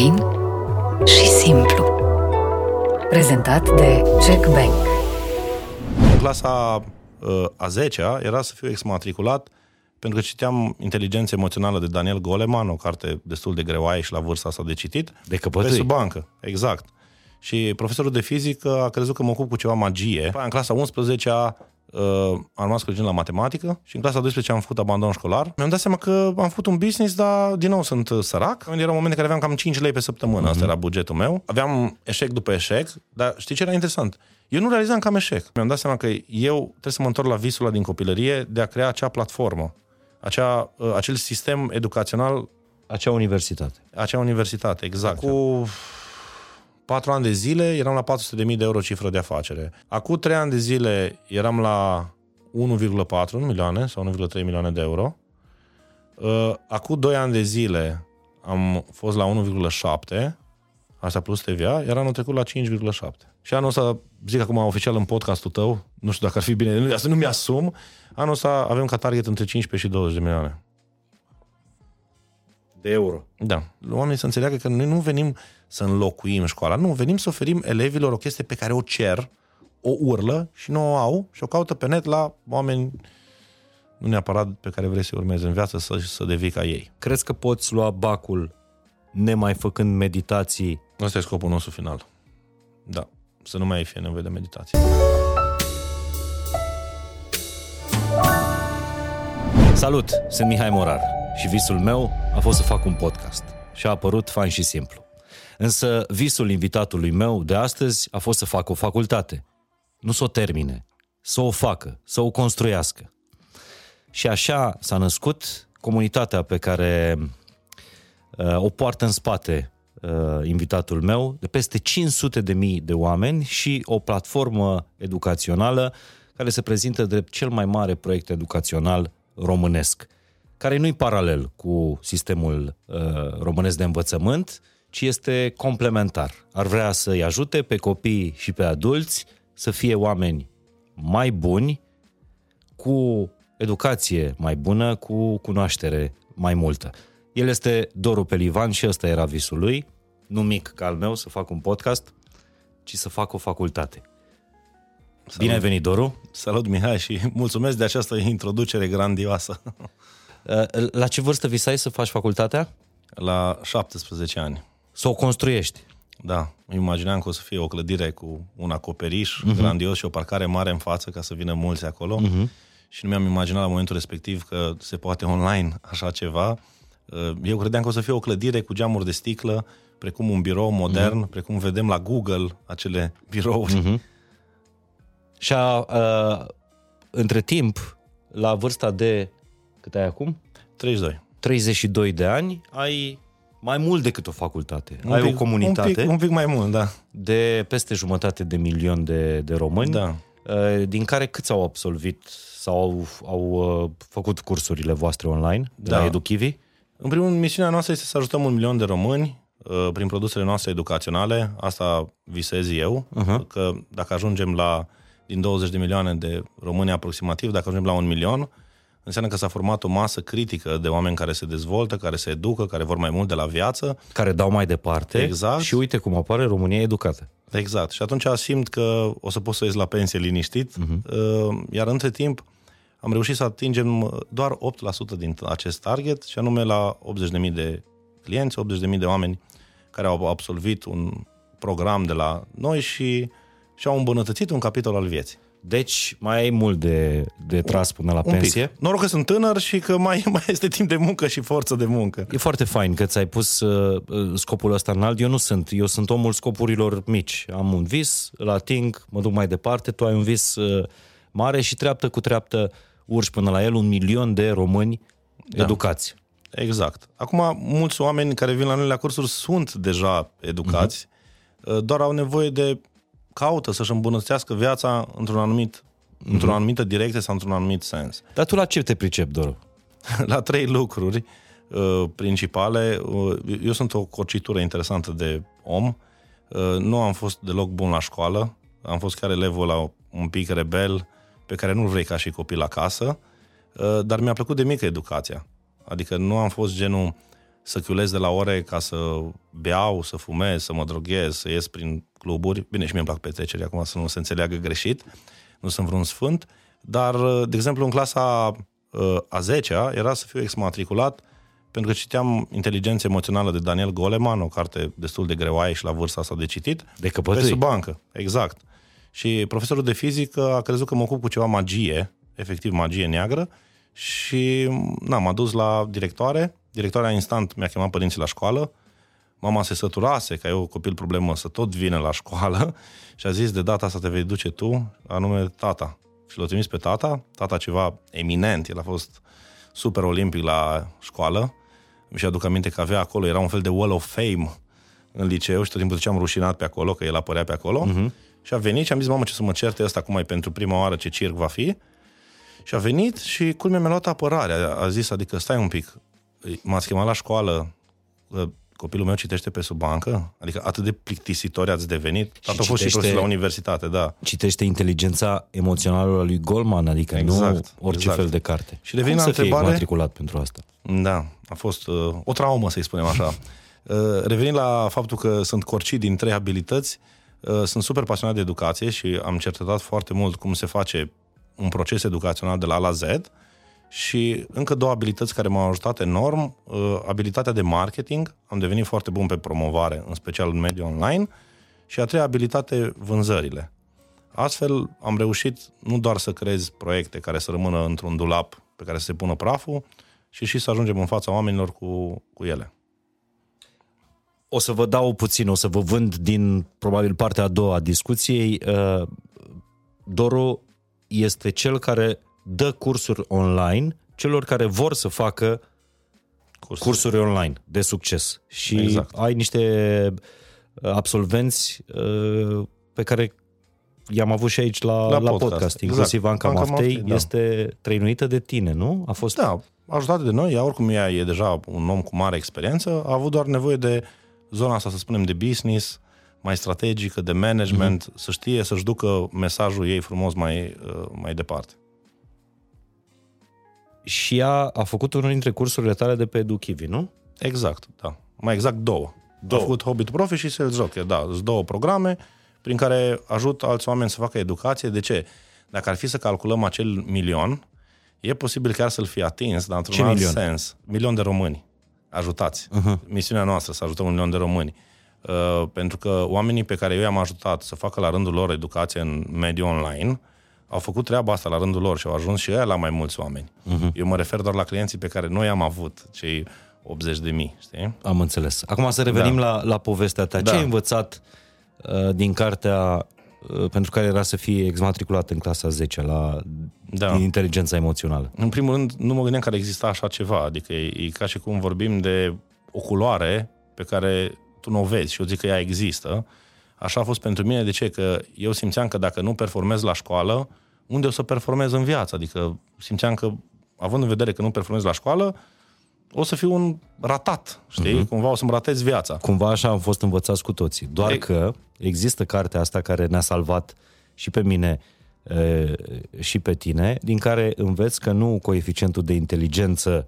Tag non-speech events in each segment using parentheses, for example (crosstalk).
Fain și simplu. Prezentat de Check Bank. În clasa uh, a 10-a era să fiu exmatriculat pentru că citeam Inteligența emoțională de Daniel Goleman, o carte destul de greoaie și la vârsta asta de citit. De Pe căpătâi. sub bancă, exact. Și profesorul de fizică a crezut că mă ocup cu ceva magie. După aia, În clasa 11-a uh, am rămas creștin la matematică și în clasa 12 am făcut abandon școlar. Mi-am dat seama că am făcut un business, dar din nou sunt uh, sărac. Erau momente în care aveam cam 5 lei pe săptămână, asta era bugetul meu. Aveam eșec după eșec, dar știi ce era interesant? Eu nu realizam că am eșec. Mi-am dat seama că eu trebuie să mă întorc la visul ăla din copilărie de a crea acea platformă, acea, uh, acel sistem educațional Acea universitate. acea universitate, exact. Cu patru ani de zile eram la 400.000 de euro cifră de afacere. Acum trei ani de zile eram la 1,4 milioane sau 1,3 milioane de euro. Uh, Acum doi ani de zile am fost la 1,7, asta plus TVA, iar anul trecut la 5,7. Și anul ăsta, zic acum oficial în podcastul tău, nu știu dacă ar fi bine, nu- asta nu mi-asum, anul ăsta avem ca target între 15 și 20 de milioane. De euro. Da. Oamenii să înțeleagă că noi nu venim să înlocuim școala, nu, venim să oferim elevilor o chestie pe care o cer, o urlă și nu o au și o caută pe net la oameni nu neapărat pe care vrei să urmezi în viață să, să devii ca ei. Crezi că poți lua bacul nemai făcând meditații? Asta e scopul nostru final. Da. Să nu mai fie nevoie de meditație. Salut, sunt Mihai Morar și visul meu a fost să fac un podcast și a apărut fain și simplu. Însă visul invitatului meu de astăzi a fost să facă o facultate. Nu să o termine, să o facă, să o construiască. Și așa s-a născut comunitatea pe care uh, o poartă în spate uh, invitatul meu, de peste 500 de mii de oameni și o platformă educațională care se prezintă drept cel mai mare proiect educațional românesc, care nu-i paralel cu sistemul uh, românesc de învățământ, ci este complementar. Ar vrea să-i ajute pe copii și pe adulți să fie oameni mai buni, cu educație mai bună, cu cunoaștere mai multă. El este Doru Pelivan și ăsta era visul lui, nu mic ca al meu să fac un podcast, ci să fac o facultate. Bine ai venit, Doru! Salut, Mihai, și mulțumesc de această introducere grandioasă. Uh, (laughs) La ce vârstă visai să faci facultatea? La 17 ani. Să o construiești. Da, îmi imaginam că o să fie o clădire cu un acoperiș Mhm. uh-huh. grandios și o parcare mare în față ca să vină mulți acolo. Uh-huh. Și nu mi-am imaginat la momentul respectiv că se poate online așa ceva. Uh, Eu credeam că o să fie o clădire cu geamuri de sticlă, precum un birou modern, uh-huh. precum vedem la Google acele birouri. Uh-huh. Și a, uh, între timp, la vârsta de, cât ai acum? 32. 32 de ani, ai mai mult decât o facultate. Un ai pic- o comunitate Un pic, un pic mai mult, da. de peste jumătate de milion de, de români, Da. uh, din care câți au absolvit sau au, au uh, făcut cursurile voastre online de Da. la EduKivi? În primul rând, misiunea noastră este să ajutăm un milion de români uh, prin produsele noastre educaționale. Asta visez eu, uh-huh. că dacă ajungem la, din 20 de milioane de români aproximativ, dacă ajungem la un milion, înseamnă că s-a format o masă critică de oameni care se dezvoltă, care se educă, care vor mai mult de la viață. Care dau mai departe Exact. și uite cum apare România educată. Exact. Și atunci simt că o să pot să ies la pensie liniștit, uh-huh. iar între timp am reușit să atingem doar 8% din acest target, și anume la 80.000 de clienți, 80.000 de oameni care au absolvit un program de la noi și și-au îmbunătățit un capitol al vieții. Deci mai ai mult de, de tras până la Un pensie. pic. Noroc că sunt tânăr și că mai, (laughs) mai este timp de muncă și forță de muncă. E foarte fain că ți-ai pus uh, uh, scopul ăsta înalt. Eu nu sunt. Eu sunt omul scopurilor mici. Am un vis, îl ating, mă duc mai departe. Tu ai un vis uh, mare și treaptă cu treaptă urci până la el un milion de români da. educați. Exact. Acum, mulți oameni care vin la noi la cursuri sunt deja educați, uh-huh. doar au nevoie de caută să-și îmbunătățească viața într-un anumit, uh-huh. într-o anumită direcție sau într-un anumit sens. Dar tu la ce te pricep, Doru? (laughs) la trei lucruri uh, principale. Uh, eu sunt o cocitură interesantă de om. Uh, nu am fost deloc bun la școală. Am fost chiar elevul la un pic rebel pe care nu vrei ca și copil acasă. Uh, dar mi-a plăcut de mică educația. Adică nu am fost genul să chiulez de la ore ca să beau, să fumez, să mă droghez, să ies prin cluburi. Bine, și mie îmi plac petreceri, acum să nu se înțeleagă greșit, nu sunt vreun sfânt, dar, de exemplu, în clasa uh, a 10-a era să fiu exmatriculat pentru că citeam Inteligența emoțională de Daniel Goleman, o carte destul de greoaie și la vârsta asta de citit. De căpătâi. Pe sub bancă, exact. Și profesorul de fizică a crezut că mă ocup cu ceva magie, efectiv magie neagră, și na, m-a dus la directoare. Directoarea instant mi-a chemat părinții la școală. Mama se săturase ca eu, copil problemă, să tot vină la școală (laughs) și a zis, de data asta te vei duce tu, anume tata. Și l-a trimis pe tata, tata ceva eminent, el a fost super olimpic la școală. Și aduc aminte că avea acolo, era un fel de wall of fame în liceu și tot timpul ziceam rușinat pe acolo, că el apărea pe acolo. Uh-huh. Și a venit și am zis, mamă, ce să mă certe ăsta, cum mai pentru prima oară, ce circ va fi. Și a venit și culmea mi-a luat apărare. A, a zis, adică stai un pic, m-ați chemat la școală, copilul meu citește pe sub bancă? Adică atât de plictisitori ați devenit? Și a fost și profesor la universitate, da. Citește inteligența emoțională a lui Goldman, adică exact, nu orice exact. fel de carte. Și revin Cum la să întrebare... matriculat pentru asta? Da, a fost uh, o traumă, să-i spunem așa. (laughs) uh, revenind la faptul că sunt corci din trei abilități, uh, sunt super pasionat de educație și am cercetat foarte mult cum se face un proces educațional de la A la Z și încă două abilități care m-au ajutat enorm, uh, abilitatea de marketing, am devenit foarte bun pe promovare, în special în mediul online, și a treia abilitate, vânzările. Astfel am reușit nu doar să creez proiecte care să rămână într-un dulap pe care să se pună praful, și și să ajungem în fața oamenilor cu, cu ele. O să vă dau puțin, o să vă vând din probabil partea a doua a discuției. Uh, Doru este cel care dă cursuri online celor care vor să facă cursuri, cursuri online de succes. Și exact. ai niște uh, absolvenți uh, pe care i-am avut și aici la, la, la podcast. podcast. Inclusiv exact. Anca Maftei da. este trăinuită de tine, nu? A fost... Da, ajutat de noi, ea oricum ea e deja un om cu mare experiență, a avut doar nevoie de zona asta, să spunem, de business, mai strategică, de management, mm-hmm. să știe să-și ducă mesajul ei frumos mai, uh, mai departe și ea a făcut unul dintre cursurile tale de pe EduKivi, nu? Exact, da. Mai exact două. două. A făcut Hobbit Profi și Sales Joker, da. Sunt două programe prin care ajut alți oameni să facă educație. De ce? Dacă ar fi să calculăm acel milion, e posibil chiar să-l fi atins, dar într-un Ce alt milion? sens. Milion de români ajutați. Uh-huh. Misiunea noastră să ajutăm un milion de români. Uh, pentru că oamenii pe care eu i-am ajutat să facă la rândul lor educație în mediul online, au făcut treaba asta la rândul lor și au ajuns și ei la mai mulți oameni. Uh-huh. Eu mă refer doar la clienții pe care noi am avut, cei 80 de mii, știi? Am înțeles. Acum să revenim da. la, la povestea ta. Da. Ce ai învățat uh, din cartea uh, pentru care era să fie exmatriculat în clasa 10 la da. din inteligența emoțională? În primul rând, nu mă gândeam că ar exista așa ceva. Adică e, e ca și cum vorbim de o culoare pe care tu nu o vezi și eu zic că ea există. Așa a fost pentru mine. De ce? Că eu simțeam că dacă nu performez la școală, unde o să performez în viață. Adică simțeam că, având în vedere că nu performez la școală, o să fiu un ratat, știi? Uh-huh. Cumva o să-mi ratez viața. Cumva așa am fost învățați cu toții. Doar e... că există cartea asta care ne-a salvat și pe mine e, și pe tine, din care înveți că nu coeficientul de inteligență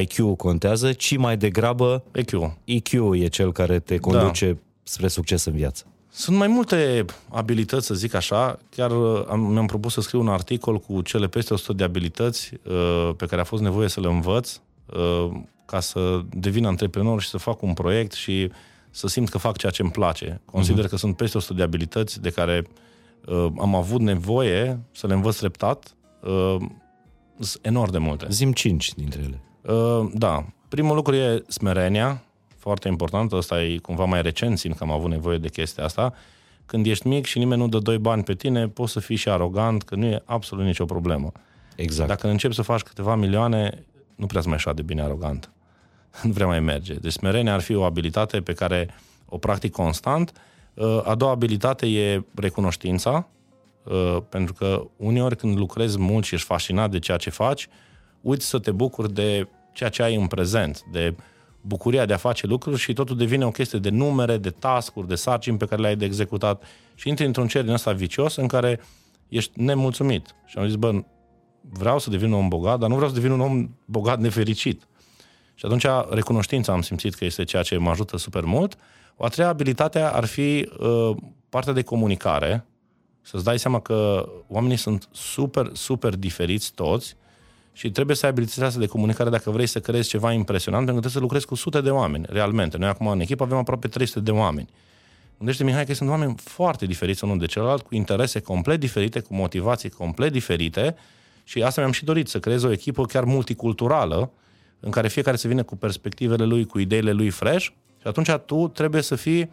IQ contează, ci mai degrabă EQ. EQ e cel care te conduce da. spre succes în viață. Sunt mai multe abilități, să zic așa. Chiar uh, am, mi-am propus să scriu un articol cu cele peste 100 de abilități uh, pe care a fost nevoie să le învăț uh, ca să devin antreprenor și să fac un proiect și să simt că fac ceea ce îmi place. Consider uh-huh. că sunt peste 100 de abilități de care uh, am avut nevoie să le învăț treptat. Uh, sunt enorm de multe. Zim 5 dintre ele. Uh, da. Primul lucru e smerenia, foarte important, ăsta e cumva mai recent, simt că am avut nevoie de chestia asta, când ești mic și nimeni nu dă doi bani pe tine, poți să fii și arogant, că nu e absolut nicio problemă. Exact. Dacă începi să faci câteva milioane, nu prea mai așa de bine arogant. (laughs) nu prea mai merge. Deci smerenia ar fi o abilitate pe care o practic constant. Uh, a doua abilitate e recunoștința, uh, pentru că uneori când lucrezi mult și ești fascinat de ceea ce faci, uiți să te bucuri de ceea ce ai în prezent, de bucuria de a face lucruri și totul devine o chestie de numere, de tascuri, de sarcini pe care le-ai de executat și intri într-un cer din ăsta vicios în care ești nemulțumit. Și am zis, bă, vreau să devin un om bogat, dar nu vreau să devin un om bogat nefericit. Și atunci recunoștința am simțit că este ceea ce mă ajută super mult. O a treia abilitate ar fi uh, partea de comunicare, să-ți dai seama că oamenii sunt super, super diferiți toți și trebuie să ai abilitatea asta de comunicare dacă vrei să creezi ceva impresionant, pentru că trebuie să lucrezi cu sute de oameni, realmente. Noi acum în echipă avem aproape 300 de oameni. Gândește, Mihai, că sunt oameni foarte diferiți unul de celălalt, cu interese complet diferite, cu motivații complet diferite și asta mi-am și dorit, să creez o echipă chiar multiculturală, în care fiecare să vină cu perspectivele lui, cu ideile lui fresh și atunci tu trebuie să fii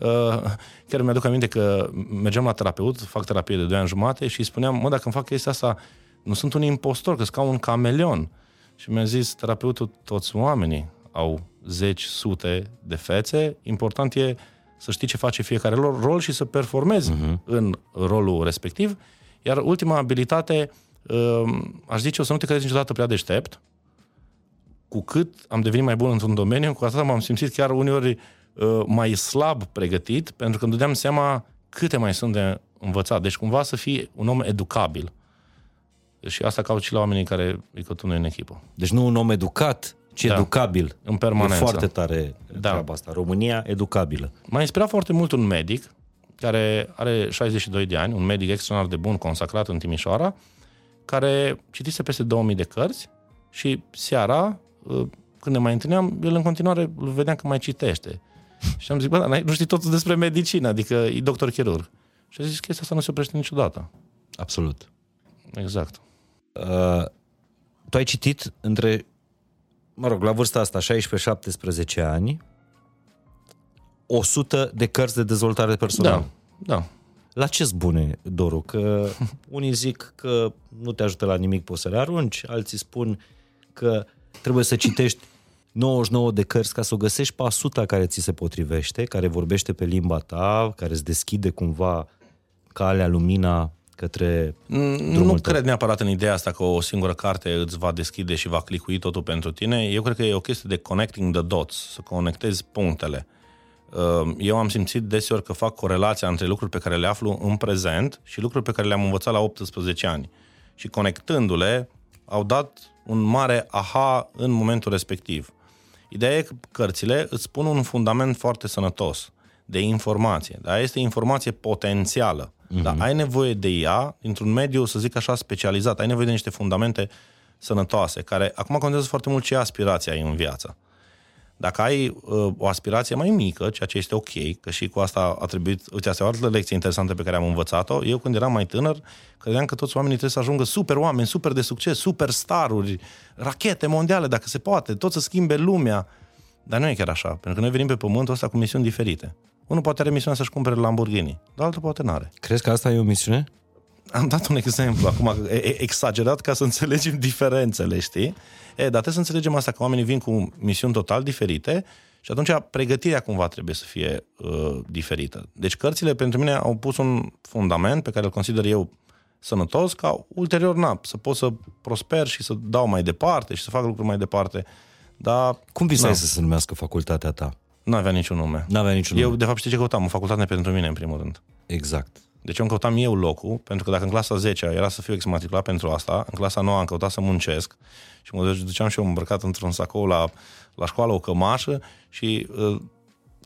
Uh, chiar mi-aduc aminte că mergeam la terapeut, fac terapie de 2 ani jumate și îi spuneam, mă, dacă îmi fac chestia asta, nu sunt un impostor, că sunt ca un cameleon. Și mi-a zis terapeutul, toți oamenii au zeci, sute de fețe, important e să știi ce face fiecare rol și să performezi uh-huh. în rolul respectiv. Iar ultima abilitate, uh, aș zice, o să nu te crezi niciodată prea deștept. Cu cât am devenit mai bun într-un domeniu, cu atât m-am simțit chiar uneori uh, mai slab pregătit, pentru că îmi dădeam seama câte mai sunt de învățat. Deci cumva să fii un om educabil. Și asta caut și la oamenii care îi noi în echipă. Deci nu un om educat, ci da. educabil. În permanență. E foarte tare da. treaba asta. România educabilă. M-a inspirat foarte mult un medic care are 62 de ani, un medic extraordinar de bun, consacrat în Timișoara, care citise peste 2000 de cărți și seara, uh, când ne mai întâlneam, el în continuare îl vedeam că mai citește. Și am zis, bă, dar nu știi totul despre medicină, adică e doctor chirurg. Și a zis, chestia asta nu se oprește niciodată. Absolut. Exact. Uh, tu ai citit între, mă rog, la vârsta asta, 16-17 ani, 100 de cărți de dezvoltare personală. Da, da. La ce bune, Doru? Că (laughs) unii zic că nu te ajută la nimic, poți să le arunci, alții spun că trebuie să citești 99 de cărți ca să o găsești pe 100 care ți se potrivește, care vorbește pe limba ta, care îți deschide cumva calea, lumina către Nu tău. cred neapărat în ideea asta că o singură carte îți va deschide și va clicui totul pentru tine. Eu cred că e o chestie de connecting the dots, să conectezi punctele. Uh, eu am simțit deseori că fac corelația între lucruri pe care le aflu în prezent și lucruri pe care le-am învățat la 18 ani. Și conectându-le, au dat un mare aha în momentul respectiv. Ideea e că cărțile îți spun un fundament foarte sănătos de informație. Da? Este informație potențială. Uh-huh. Dar ai nevoie de ea dintr-un mediu, să zic așa, specializat. Ai nevoie de niște fundamente sănătoase, care acum contează foarte mult ce aspirație ai în viață. Dacă ai uh, o aspirație mai mică, ceea ce este ok, că și cu asta a trebuit, uite, asta e o altă lecție interesantă pe care am învățat-o. Eu când eram mai tânăr, credeam că toți oamenii trebuie să ajungă super oameni, super de succes, super staruri, rachete mondiale, dacă se poate, tot să schimbe lumea. Dar nu e chiar așa, pentru că noi venim pe pământul ăsta cu misiuni diferite. Unul poate are misiunea să-și cumpere Lamborghini, dar altul poate n-are. Crezi că asta e o misiune? Am dat un exemplu acum, exagerat ca să (laughs) înțelegem diferențele, știi? E, dar trebuie să înțelegem asta, că oamenii vin cu misiuni total diferite și atunci pregătirea cumva trebuie să fie uh, diferită. Deci cărțile pentru mine au pus un fundament pe care îl consider eu sănătos, ca ulterior, na, să pot să prosper și să dau mai departe și să fac lucruri mai departe. Dar, Cum visai să se numească facultatea ta? Nu avea niciun nume. Nu avea niciun eu, nume. de fapt, știi ce căutam? O facultate pentru mine, în primul rând. Exact. Deci eu îmi căutam eu locul, pentru că dacă în clasa 10 era să fiu exmatriculat pentru asta, în clasa 9 am căutat să muncesc și mă duceam și eu îmbrăcat într-un sacou la, la școală, o cămașă și uh,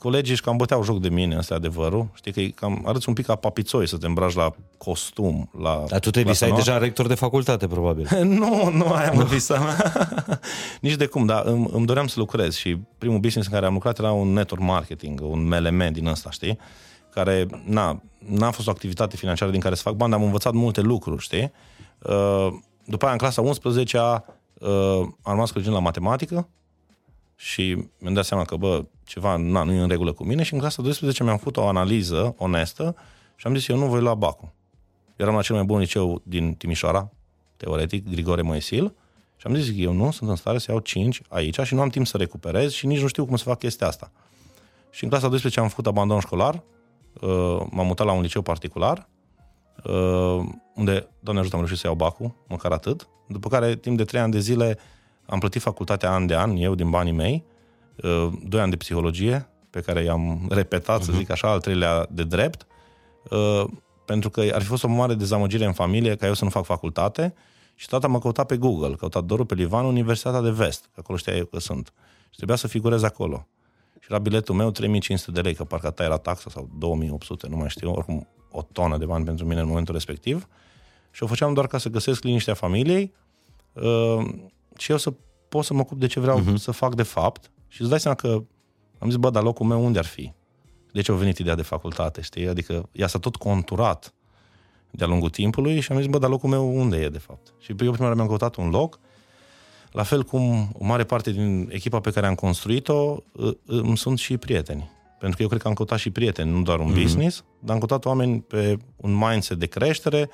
colegii își cam băteau joc de mine, asta adevărul. Știi că cam arăți un pic ca papițoi să te îmbraci la costum. La Dar tu te visai deja rector de facultate, probabil. (laughs) nu, nu aia mă visam. (laughs) Nici de cum, dar îmi, îmi doream să lucrez și primul business în care am lucrat era un network marketing, un MLM din ăsta, știi? Care, na, n-a fost o activitate financiară din care să fac bani, dar am învățat multe lucruri, știi? Uh, după aia, în clasa 11 uh, am rămas crezând la matematică și mi-am dat seama că, bă, ceva na, nu e în regulă cu mine și în clasa 12 mi-am făcut o analiză onestă și am zis, eu nu voi lua bacul. Eram la cel mai bun liceu din Timișoara, teoretic, Grigore Moesil, și am zis, eu nu sunt în stare să iau 5 aici și nu am timp să recuperez și nici nu știu cum să fac chestia asta. Și în clasa 12 am făcut abandon școlar, uh, m-am mutat la un liceu particular, uh, unde, doamne ajută, am reușit să iau bacul, măcar atât, după care, timp de 3 ani de zile, am plătit facultatea an de an, eu din banii mei, uh, doi ani de psihologie, pe care i-am repetat, uh-huh. să mhm. zic așa, al treilea de drept, pentru că ar fi fost o mare dezamăgire în familie ca eu să nu fac facultate Și tata m-a căutat pe Google, căutat Doru pe Livan, Universitatea de Vest, că acolo știa eu că sunt. Și trebuia să figurez acolo. Și la biletul meu 3500 de lei, că parcă ta era taxa sau 2800, nu mai știu, oricum o tonă de bani pentru mine în momentul respectiv. Și o făceam doar ca să găsesc liniștea familiei uh, și eu să pot să mă ocup de ce vreau uh-huh. să fac de fapt. Și îți dai seama că am zis, bă, dar locul meu unde ar fi? De ce a venit ideea de facultate, știi? Adică ea s-a tot conturat de-a lungul timpului și am zis, bă, dar locul meu unde e, de fapt? Și eu prima oară mi-am căutat un loc, la fel cum o mare parte din echipa pe care am construit-o, îmi sunt și prieteni. Pentru că eu cred că am căutat și prieteni, nu doar un mm-hmm. business, dar am căutat oameni pe un mindset de creștere,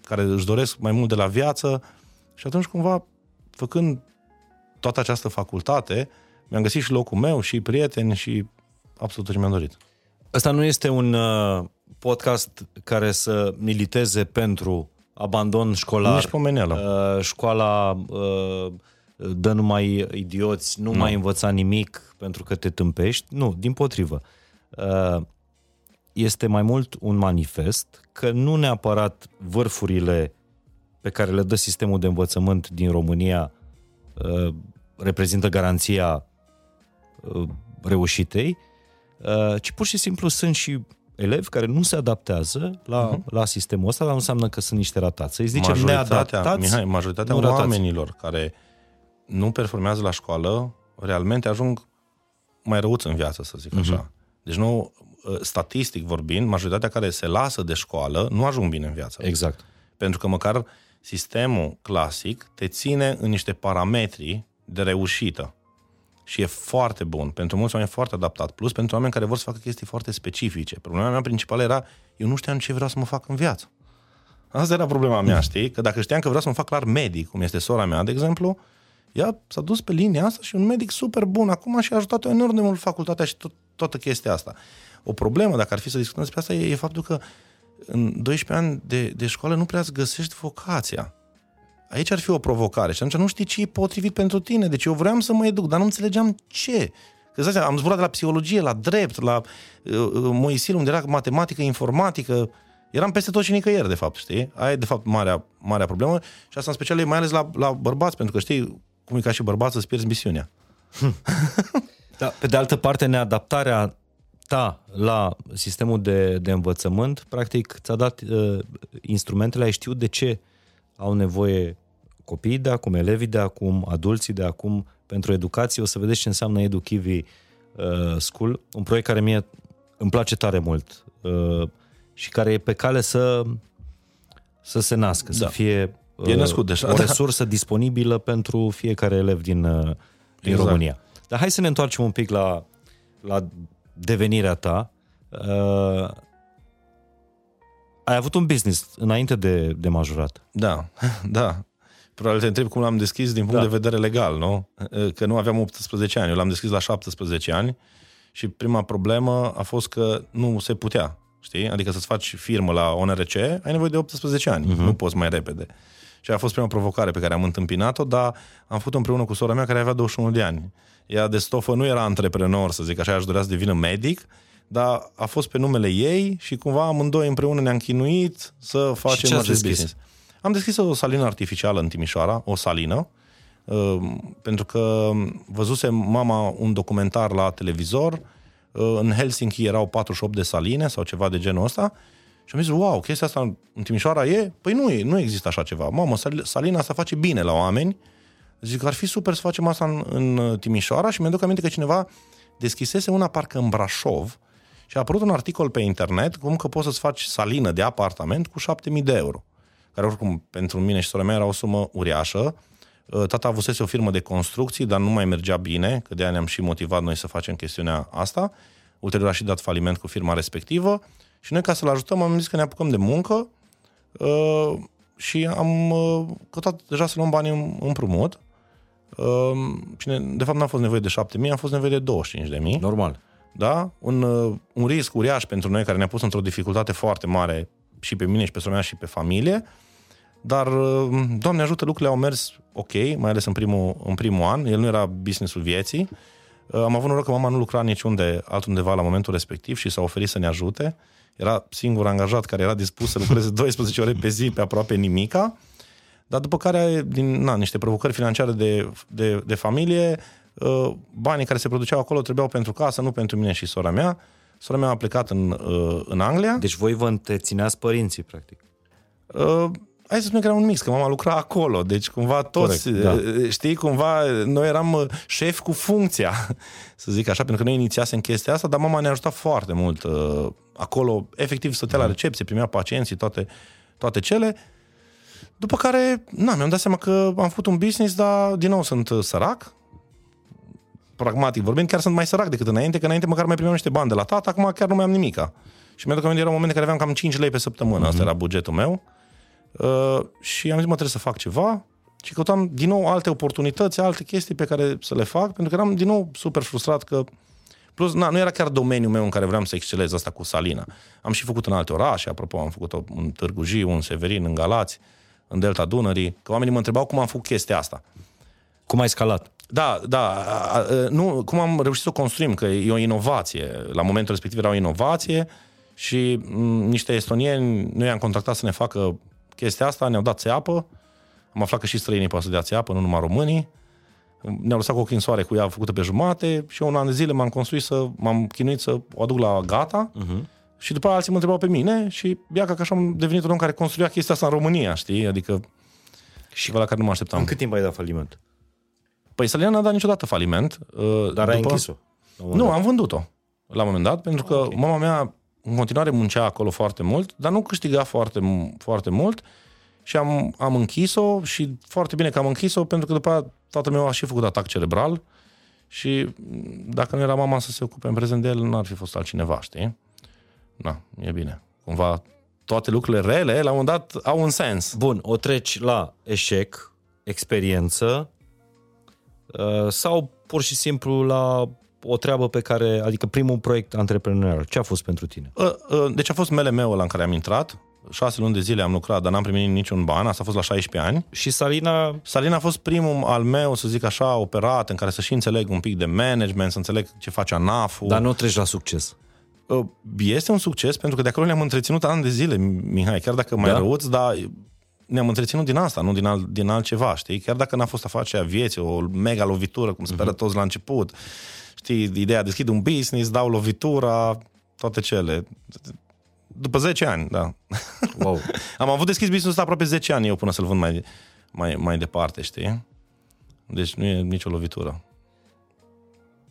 care își doresc mai mult de la viață și atunci cumva, făcând toată această facultate, mi-am găsit și locul meu, și prieteni, și absolut tot ce mi-am dorit. Ăsta nu este un uh, podcast care să militeze pentru abandon școlar. Nici pomeneală. Uh, școala uh, dă numai idioți, nu, nu mai învăța nimic pentru că te tâmpești. Nu, din potrivă. Uh, este mai mult un manifest că nu neapărat vârfurile pe care le dă sistemul de învățământ din România uh, reprezintă garanția uh, reușitei, uh, ci pur și simplu sunt și elevi care nu se adaptează la, uh-huh. la sistemul ăsta, dar nu înseamnă că sunt niște ratați. Să-i zicem majoritatea, neadaptați, Mihai, majoritatea nu oamenilor ratați. care nu performează la școală, realmente ajung mai răuți în viață, să zic uh-huh. așa. Deci nu, ă, statistic vorbind, majoritatea care se lasă de școală nu ajung bine în viață. Exact. Pentru că măcar sistemul clasic te ține în niște parametri de reușită și e foarte bun. Pentru mulți oameni e foarte adaptat. Plus pentru oameni care vor să facă chestii foarte specifice. Problema mea principală era, eu nu știam ce vreau să mă fac în viață. Asta era problema mea, știi? Că dacă știam că vreau să mă fac clar medic, cum este sora mea, de exemplu, ea s-a dus pe linia asta și un medic super bun acum și a ajutat enorm de mult facultatea și tot, toată chestia asta. O problemă, dacă ar fi să discutăm despre asta, e, e faptul că în 12 ani de, de școală nu prea îți găsești vocația aici ar fi o provocare și atunci nu știi ce e potrivit pentru tine. Deci eu vreau să mă educ, dar nu înțelegeam ce. Că zice, am zburat de la psihologie, la drept, la uh, uh, Moisil, unde era matematică, informatică, eram peste tot și nicăieri, de fapt, știi? Aia e, de fapt, marea, marea problemă și asta în special e mai ales la, la bărbați, pentru că știi cum e ca și bărbați să-ți pierzi misiunea. (laughs) da, pe de altă parte, neadaptarea ta la sistemul de, de învățământ, practic, ți-a dat uh, instrumentele, ai știut de ce au nevoie copiii de acum, elevii de acum, adulții de acum pentru educație. O să vedeți ce înseamnă EduKivi uh, School, un proiect care mie îmi place tare mult uh, și care e pe cale să, să se nască, da. să fie uh, e născut deja, o da. resursă da. disponibilă pentru fiecare elev din, uh, din exact. România. Dar hai să ne întoarcem un pic la, la devenirea ta. Uh, ai avut un business înainte de, de majorat. Da, (laughs) da. Probabil te întreb cum l-am deschis din punct da. de vedere legal, nu? Că nu aveam 18 ani, eu l-am deschis la 17 ani și prima problemă a fost că nu se putea, știi? Adică să-ți faci firmă la ONRC, ai nevoie de 18 ani, uh-huh. nu poți mai repede. Și a fost prima provocare pe care am întâmpinat-o, dar am făcut-o împreună cu sora mea care avea 21 de ani. Ea de stofă nu era antreprenor, să zic așa, aș dorea să devină medic, dar a fost pe numele ei și cumva amândoi împreună ne-am chinuit să facem acest business. Am deschis o salină artificială în Timișoara, o salină, uh, pentru că văzuse mama un documentar la televizor, uh, în Helsinki erau 48 de saline sau ceva de genul ăsta și am zis, wow, chestia asta în Timișoara e? Păi nu e, nu există așa ceva. Mamă, salina asta face bine la oameni. Zic, ar fi super să facem asta în, în Timișoara și mi-aduc aminte că cineva deschisese una parcă în Brașov, și a apărut un articol pe internet cum că poți să-ți faci salină de apartament cu 7000 de euro. Care oricum pentru mine și sora mea era o sumă uriașă. Uh, tata avusese o firmă de construcții, dar nu mai mergea bine, că de-aia ne-am și motivat noi să facem chestiunea asta. Ulterior a și dat faliment cu firma respectivă și noi ca să-l ajutăm am zis că ne apucăm de muncă uh, și am uh, căutat deja să luăm bani în împrumut. Uh, și ne, de fapt n-a fost nevoie de 7.000, a fost nevoie de 25.000. Normal da? un, uh, un risc uriaș pentru noi, care ne-a pus într-o dificultate foarte mare și pe mine și pe soția și pe familie, dar, uh, Doamne ajută, lucrurile au mers ok, mai ales în primul, în primul an. El nu era businessul vieții. Uh, am avut noroc că mama nu lucra niciunde altundeva la momentul respectiv și s-a oferit să ne ajute. Era singur angajat care era dispus să lucreze (laughs) 12 ore pe zi pe aproape nimica. Dar după care, din na, niște provocări financiare de, de, de familie, uh, banii care se produceau acolo trebuiau pentru casă, nu pentru mine și sora mea. Sora mea a plecat în, uh, în Anglia. Deci voi vă întrețineați părinții, practic. Uh, hai să spunem că era un mix, că mama lucra acolo, deci cumva toți, Corect, da. uh, știi, cumva noi eram uh, șef cu funcția, (laughs) să zic așa, pentru că noi inițiasem chestia asta, dar mama ne-a ajutat foarte mult uh, acolo, efectiv stătea la recepție, primea pacienții, toate, toate cele. După care, na, mi-am dat seama că am făcut un business, dar din nou sunt uh, sărac, pragmatic vorbind, chiar sunt mai sărac decât înainte, că înainte măcar mai primeam niște bani de la tata, acum chiar nu mai am nimica. Și mi-aduc aminte, era un moment în care aveam cam 5 lei pe săptămână, asta era bugetul meu. Uh, și am zis, mă, trebuie să fac ceva. Și căutam din nou alte oportunități, alte chestii pe care să le fac, pentru că eram din nou super frustrat că Plus, na, nu era chiar domeniul meu în care vreau să excelez asta cu Salina. Am și făcut în alte orașe, apropo, am făcut în Târgu Jiu, în Severin, în Galați, în Delta Dunării, că oamenii mă întrebau cum am făcut chestia asta. Cum ai scalat? Da, da, a, a, nu, cum am reușit să o construim, că e o inovație. La momentul respectiv era o inovație și m, niște estonieni, noi am contractat să ne facă chestia asta, ne-au dat țeapă, am aflat că și străinii pot să dea țeapă, nu numai românii, ne-au lăsat cu ochii în soare cu ea făcută pe jumate și eu un an de zile m-am construit să, m-am chinuit să o aduc la gata uh-huh. Și după aia alții mă întrebau pe mine și iată că așa am devenit un om care construia chestia asta în România, știi? Adică și la care nu mă așteptam. În cât timp ai dat faliment? Păi Salina n-a dat niciodată faliment. uh, Dar ai închis-o? la un moment Nu, dat. am vândut-o la un moment dat, pentru că Ok. mama mea în continuare muncea acolo foarte mult, dar nu câștiga foarte, mu- foarte mult și am, am închis-o și foarte bine că am închis-o, pentru că după aia tatăl meu a și făcut atac cerebral și m, dacă nu era mama să se ocupe în prezent de el, n-ar fi fost altcineva, știi? Na, e bine. Cumva toate lucrurile rele, la un moment dat, au un sens. Bun, o treci la eșec, experiență uh, sau pur și simplu la o treabă pe care, adică primul proiect antreprenorial, ce a fost pentru tine? Uh, uh, Deci a fost MLM-ul ăla în care am intrat, șase luni de zile am lucrat, dar n-am primit niciun ban, asta a fost la 16 ani. Și Salina, Salina a fost primul al meu, să zic așa, operat, în care să și înțeleg un pic de management, să înțeleg ce face ANAF-ul. dar nu treci la succes. Uh, Este un succes, pentru că de acolo ne-am întreținut ani de zile, Mihai, chiar dacă mai Da? da? răuți, dar ne-am întreținut din asta, nu din, alt, din altceva, știi? Chiar dacă n-a fost afacerea vieții, o mega lovitură, cum speră toți la început, știi, ideea, deschid un business, dau lovitura, toate cele. După 10 ani, da. Wow. (laughs) Am avut deschis business-ul ăsta aproape 10 ani eu până să-l vând mai, mai, mai departe, știi? Deci nu e nicio lovitură.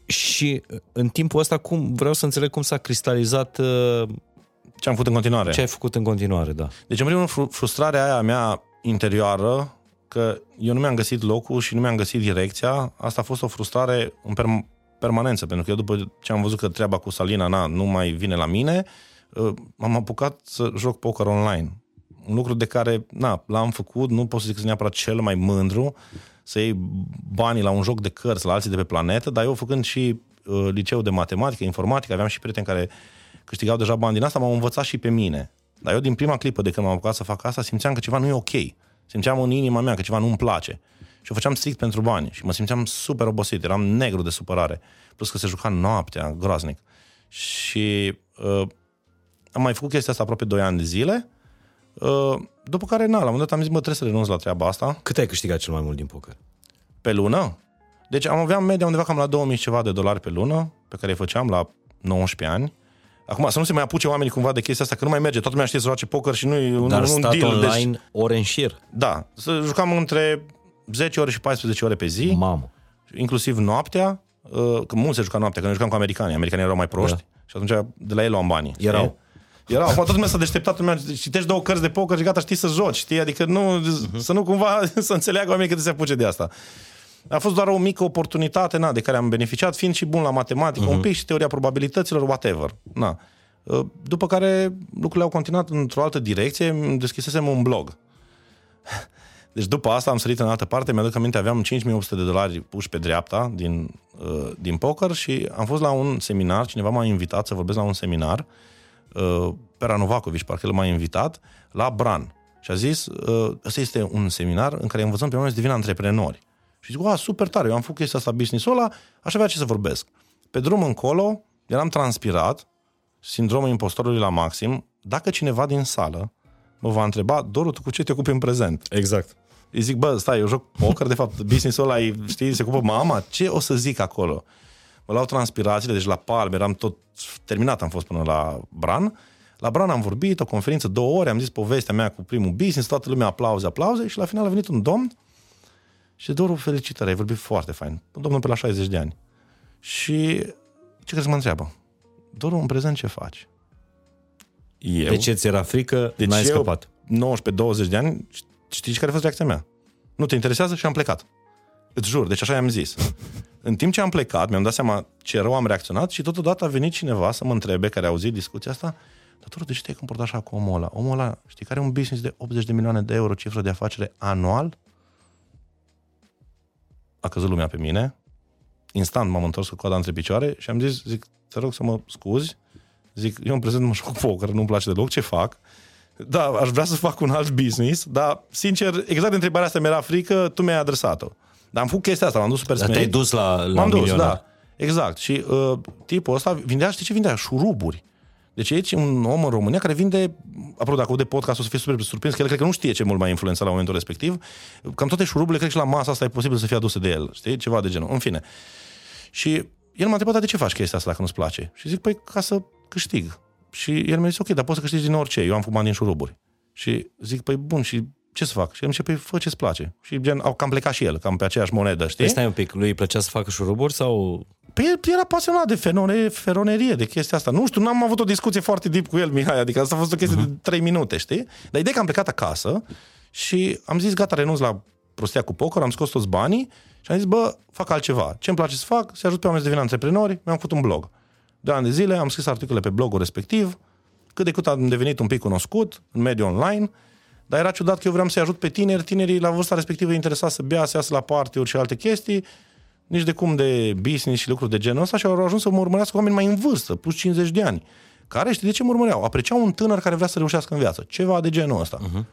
Și în timpul ăsta, cum, vreau să înțeleg cum s-a cristalizat uh, Ce am făcut în continuare? ce ai făcut în continuare, da. Deci, în primul rând, fru- frustrarea aia mea interioară, că eu nu mi-am găsit locul și nu mi-am găsit direcția, asta a fost o frustrare în perm- permanență, pentru că eu după ce am văzut că treaba cu Salina na, nu mai vine la mine, uh, m-am apucat să joc poker online. Un lucru de care, na, l-am făcut, nu pot să zic că sunt neapărat cel mai mândru, să iei banii la un joc de cărți la alții de pe planetă, dar eu făcând și uh, liceu de matematică, informatică, aveam și prieteni care câștigau deja bani din asta, m-au învățat și pe mine. Dar eu din prima clipă de când m-am apucat să fac asta, simțeam că ceva nu e ok. Simțeam în inima mea că ceva nu-mi place. Și o făceam strict pentru bani și mă simțeam super obosit, eram negru de supărare. Plus că se juca noaptea, groaznic. Și uh, am mai făcut chestia asta aproape 2 ani de zile, uh, după care, na, la un moment dat am zis, mă, trebuie să renunț la treaba asta Cât ai câștigat cel mai mult din poker? pe lună. Deci am aveam media undeva cam la 2000 și ceva de dolari pe lună, pe care îi făceam la 19 ani. Acum, să nu se mai apuce oamenii cumva de chestia asta, că nu mai merge. Toată lumea știe să joace poker și nu e un, Dar un stat deal. online Deci, ore în șir. da, să jucam între 10 ore și 14 ore pe zi, Mamă. inclusiv noaptea, uh, că mulți se juca noaptea, că noi jucam cu americanii. Americanii erau mai proști Da. și atunci de la ei luam banii. Erau? Știi? Erau. Acum toată lumea s-a deșteptat, lumea, citești două cărți de poker și gata, știi să joci, știi? Adică nu, Mhm. să nu cumva (laughs) să înțeleagă oamenii că se apuce de asta. A fost doar o mică oportunitate na, de care am beneficiat, fiind și bun la matematică, Mhm. uh-huh. un pic și teoria probabilităților, whatever. Na. Uh, După care lucrurile au continuat într-o altă direcție, îmi deschisesem un blog. (laughs) Deci după asta am sărit în altă parte, mi-aduc aminte, aveam 5800 de dolari puși pe dreapta din, uh, din poker și am fost la un seminar, cineva m-a invitat să vorbesc la un seminar, uh, Pera Novakovici, parcă el m-a invitat, la Bran. Și a zis, uh, ăsta este un seminar în care învățăm pe oameni să devină antreprenori. Și zic, wow, super tare, eu am făcut chestia asta, business-ul ăla, aș avea ce să vorbesc. Pe drum încolo, eram transpirat, sindromul impostorului la maxim, dacă cineva din sală mă va întreba, Doru, tu cu ce te ocupi în prezent? Exact. Îi zic, bă, stai, eu joc poker, de fapt, business-ul ăla, e, știi, se ocupă mama, ce o să zic acolo? Mă luau transpirațiile, deci la palme, eram tot terminat, am fost până la Bran. La Bran am vorbit, o conferință, două ore, am zis povestea mea cu primul business, toată lumea aplauze, aplauze și la final a venit un domn și Doru, felicitări, ai vorbit foarte fain. Un domnul pe la 60 de ani. Și ce crezi că mă întreabă? Doru, în prezent ce faci? Eu? De ce ți era frică, Deci n-ai eu, scăpat. 19-20 de ani, știi care a fost reacția mea? Nu te interesează și am plecat. Îți jur, deci așa i-am zis. În timp ce am plecat, mi-am dat seama ce rău am reacționat și totodată a venit cineva să mă întrebe, care a auzit discuția asta, Doctor, de ce te-ai comportat așa cu omul ăla? Omul ăla, știi, care are un business de 80 de milioane de euro cifră de afacere anual? A căzut lumea pe mine. Instant m-am întors cu coada între picioare și am zis, zic, te rog să mă scuzi. Zic, eu în prezent nu mă joc poker, nu-mi place deloc, ce fac? Da, aș vrea să fac un alt business, dar, sincer, exact întrebarea asta mi-era frică, tu mi-ai adresat-o. Dar am făcut chestia asta, m-am dus super Dar smerit. te-ai dus la, la M-am dus, milionar. da. Exact. Și uh, tipul ăsta vindea, știi ce vindea? Șuruburi. Deci aici e un om în România care vinde, apropo, dacă aude podcast, o să fie super surprins, că el cred că nu știe ce mult mai influența la momentul respectiv. Cam toate șuruburile, cred că și la masa asta e posibil să fie aduse de el, știi? Ceva de genul. În fine. Și el m-a întrebat, "Dar de ce faci chestia asta dacă nu-ți place? Și zic, păi, ca să câștig. Și el mi-a zis, ok, dar poți să câștigi din orice. Eu am făcut bani din șuruburi. Și zic, păi bun, și ce să fac? Și el mi zice, păi fă ce-ți place. Și gen, au cam plecat și el, cam pe aceeași monedă, știi? Păi stai un pic, lui îi plăcea să facă șuruburi sau... Păi el era pasionat de fenone, feronerie, de chestia asta. Nu știu, n-am avut o discuție foarte deep cu el, Mihai, adică asta a fost o chestie uh-huh. de 3 minute, știi? Dar ideea că am plecat acasă și am zis, gata, renunț la prostia cu poker, am scos toți banii și am zis, bă, fac altceva. Ce îmi place să fac? Să ajut pe oameni să devină antreprenori. Mi-am făcut un blog. De ani de zile am scris articole pe blogul respectiv, cât de cât am devenit un pic cunoscut în mediul online, dar era ciudat că eu vreau să-i ajut pe tineri, tinerii la vârsta respectivă îi interesa să bea, să iasă la party-uri și alte chestii, nici de cum de business și lucruri de genul ăsta și au ajuns să mă urmărească oameni mai în vârstă, plus 50 de ani, care, știi de ce mă urmăreau? Apreciau un tânăr care vrea să reușească în viață. Ceva de genul ăsta. Uh-huh.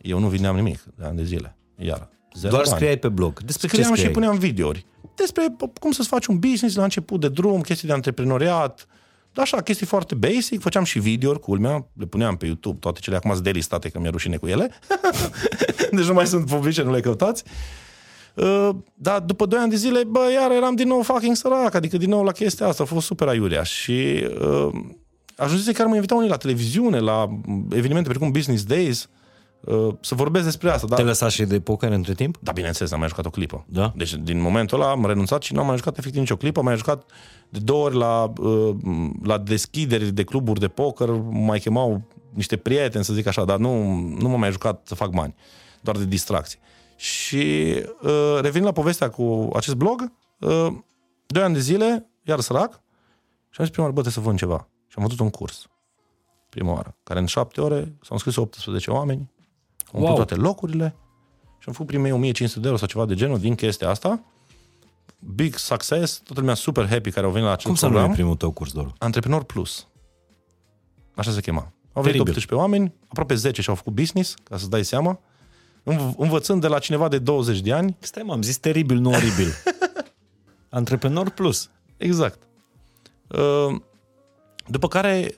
Eu nu vindeam nimic de ani de zile. Iar. Zero Doar bani. scriai pe blog. Despre ce Scriam și scriai? puneam videouri. Despre p- cum să-ți faci un business la început de drum, chestii de antreprenoriat, așa, chestii foarte basic. Făceam și videouri, culmea, le puneam pe YouTube, toate cele acum sunt delistate, că mi-e rușine cu ele. (laughs) deci nu mai sunt publice, nu le căutați. Uh, dar după 2 ani de zile, bă, iar eram din nou fucking sărac, adică din nou la chestia asta, a fost super aiurea și uh, ajunsese chiar mă invitau unii la televiziune, la evenimente precum Business Days, uh, să vorbesc despre asta. Dar Te lăsa și de poker între timp? da, bineînțeles, n-am mai jucat o clipă. Da? Deci, din momentul ăla am renunțat și n-am mai jucat efectiv nicio clipă. Am mai jucat de două ori la, uh, la deschideri de cluburi de poker. Mai chemau niște prieteni, să zic așa, dar nu, nu m-am mai jucat să fac bani. Doar de distracție. Și uh, revin la povestea cu acest blog. Uh, doi ani de zile, iar sărac, și am zis prima oară, bă, trebuie să vând ceva. Și am văzut un curs. Prima oară. Care în șapte ore s-au înscris 18 oameni. Am Wow. wow. toate locurile. Și am făcut primii 1500 de euro sau ceva de genul din chestia asta. Big success, toată lumea super happy care au venit la acest Cum să program. nu primul tău curs, Doru? Antreprenor Plus. Așa se chema. Au venit Teribil. 18 oameni, aproape 10 și-au făcut business, ca să-ți dai seama, înv- învățând de la cineva de 20 de ani. Stai, m-am zis teribil, nu oribil. (laughs) Antreprenor plus. Exact. Uh, După care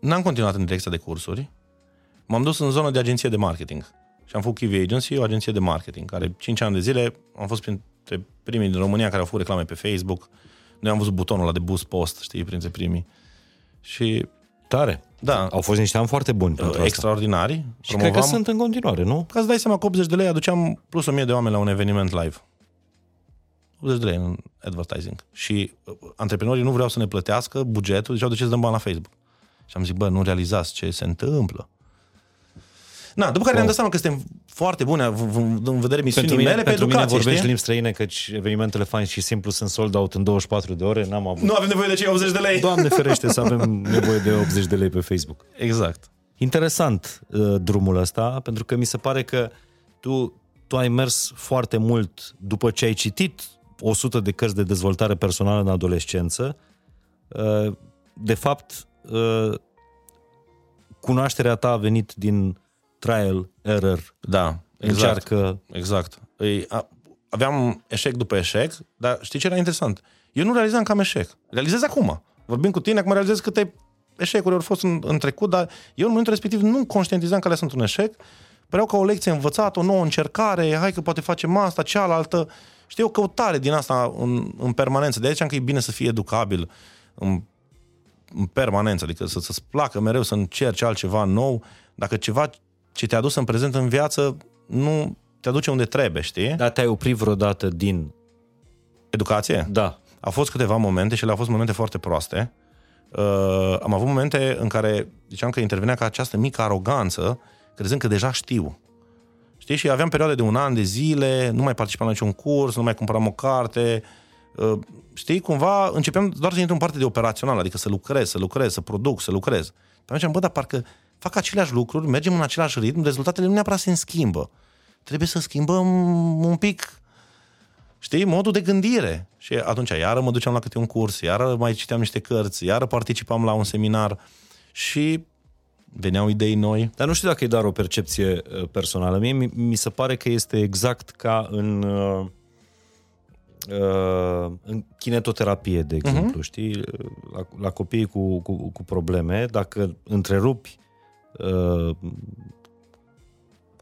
n-am continuat în direcția de cursuri. M-am dus în zona de agenție de marketing. Și am făcut Kiwi Agency, o agenție de marketing, care 5 ani de zile am fost printre primii din România care au făcut reclame pe Facebook. Noi am văzut butonul ăla de boost post, știi, printre primii. Și Tare. Da. Au fost niște ani foarte buni pentru asta. extraordinari. Și cred că sunt în continuare, nu? Ca să dai seama că 80 de lei aduceam plus 1000 de oameni la un eveniment live. 80 de lei în advertising. Și uh, antreprenorii nu vreau să ne plătească bugetul, ziceau de ce să dăm bani la Facebook. Și am zis, bă, nu realizați ce se întâmplă. Na, după care ne-am dat seama că suntem foarte bune v- v- în vedere misiunii Pentru mine, mele pe pentru mine educație, vorbești știi? limbi străine, căci evenimentele fain și simplu sunt sold out în 24 de ore, n-am avut. Nu avem nevoie de cei 80 de lei. Doamne ferește să avem (laughs) nevoie de 80 de lei pe Facebook. Exact. Interesant uh, drumul ăsta, pentru că mi se pare că tu, tu ai mers foarte mult după ce ai citit 100 de cărți de dezvoltare personală în adolescență. Uh, de fapt, uh, cunoașterea ta a venit din trial, error, Da, exact. încearcă... Exact. Ei, a, aveam eșec după eșec, dar știi ce era interesant? Eu nu realizam că am eșec. Realizez acum. Vorbim cu tine, acum realizez câte eșecuri au fost în, în trecut, dar eu în momentul respectiv nu conștientizam că alea sunt un eșec, Păreau ca o lecție învățată, o nouă încercare, hai că poate facem asta, cealaltă. Știi, o căutare din asta în, în permanență. De aceea că e bine să fii educabil în, în permanență, adică să, să-ți placă mereu să încerci altceva nou. Dacă ceva ce te-a dus în prezent în viață nu te aduce unde trebuie, știi? Dar te-ai oprit vreodată din... Educație? Da. Au fost câteva momente și le-au fost momente foarte proaste. Uh, am avut momente în care ziceam că intervenea ca această mică aroganță, crezând că deja știu. Știi? Și aveam perioade de un an, de zile, nu mai participam la niciun curs, nu mai cumpăram o carte. Uh, știi? Cumva începeam doar să intru în parte de operațional, adică să lucrez, să lucrez, să produc, să lucrez. Pe atunci bă, dar parcă fac aceleași lucruri, mergem în același ritm, rezultatele nu neapărat se schimbă. Trebuie să schimbăm un pic știi, modul de gândire. Și atunci iară mă duceam la câte un curs, iară mai citeam niște cărți, iară participam la un seminar și veneau idei noi. Dar nu știu dacă e doar o percepție uh, personală. Mie mi se pare că este exact ca în, uh, uh, în kinetoterapie, de exemplu, uh-huh. știi? La, la copiii cu, cu, cu probleme, dacă întrerupi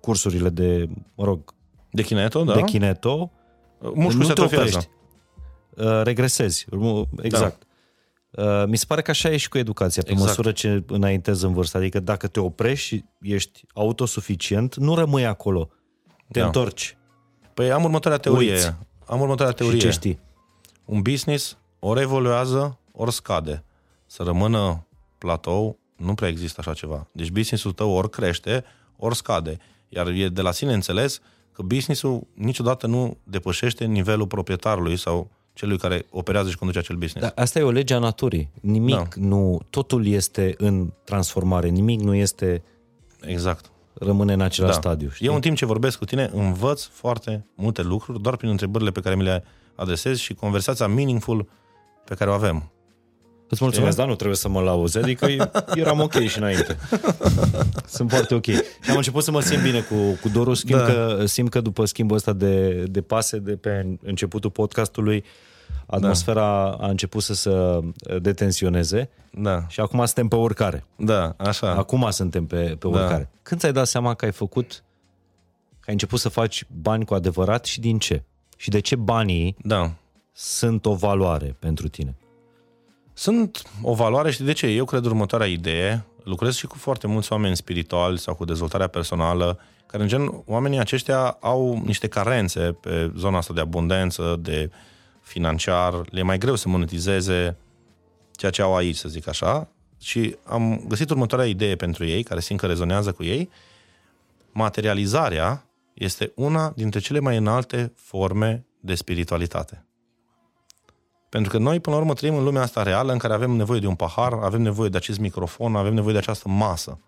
cursurile de, mă rog, de kineto, da? De kineto, Mușchiul se atrofiază. Uh, regresezi. Exact. Da. Uh, mi se pare că așa e și cu educația, pe exact. măsură ce înaintezi în vârstă. Adică dacă te oprești și ești autosuficient, nu rămâi acolo. Te da. întorci. Păi am următoarea teorie. Uiți. Am următoarea teorie. Și ce știi? Un business ori evoluează, ori scade. Să rămână platou, nu prea există așa ceva. Deci businessul tău ori crește, ori scade. Iar e de la sine înțeles că businessul niciodată nu depășește nivelul proprietarului sau celui care operează și conduce acel business. Da, asta e o lege a naturii. Nimic da. nu, totul este în transformare, nimic nu este exact. rămâne în același da. stadiu. Știi? Eu în timp ce vorbesc cu tine învăț foarte multe lucruri doar prin întrebările pe care mi le adresez și conversația meaningful pe care o avem. Îți mulțumesc, dar nu trebuie să mă lauzi, adică eram ok și înainte. (laughs) Sunt foarte ok. Și am început să mă simt bine cu, cu Doru, simt, da. că, simt că după schimbul ăsta de, de pase de pe începutul podcastului, atmosfera da. a început să se detensioneze da. și acum suntem pe urcare. Da, așa. Acum suntem pe, pe urcare. Da. Când ți-ai dat seama că ai făcut, că ai început să faci bani cu adevărat și din ce? Și de ce banii da. sunt o valoare pentru tine? Sunt o valoare și de ce? Eu cred următoarea idee, lucrez și cu foarte mulți oameni spirituali sau cu dezvoltarea personală, care în gen, oamenii aceștia au niște carențe pe zona asta de abundență, de financiar, le e mai greu să monetizeze ceea ce au aici, să zic așa, și am găsit următoarea idee pentru ei, care simt că rezonează cu ei. Materializarea este una dintre cele mai înalte forme de spiritualitate. Pentru că noi, până la urmă, trăim în lumea asta reală în care avem nevoie de un pahar, avem nevoie de acest microfon, avem nevoie de această masă.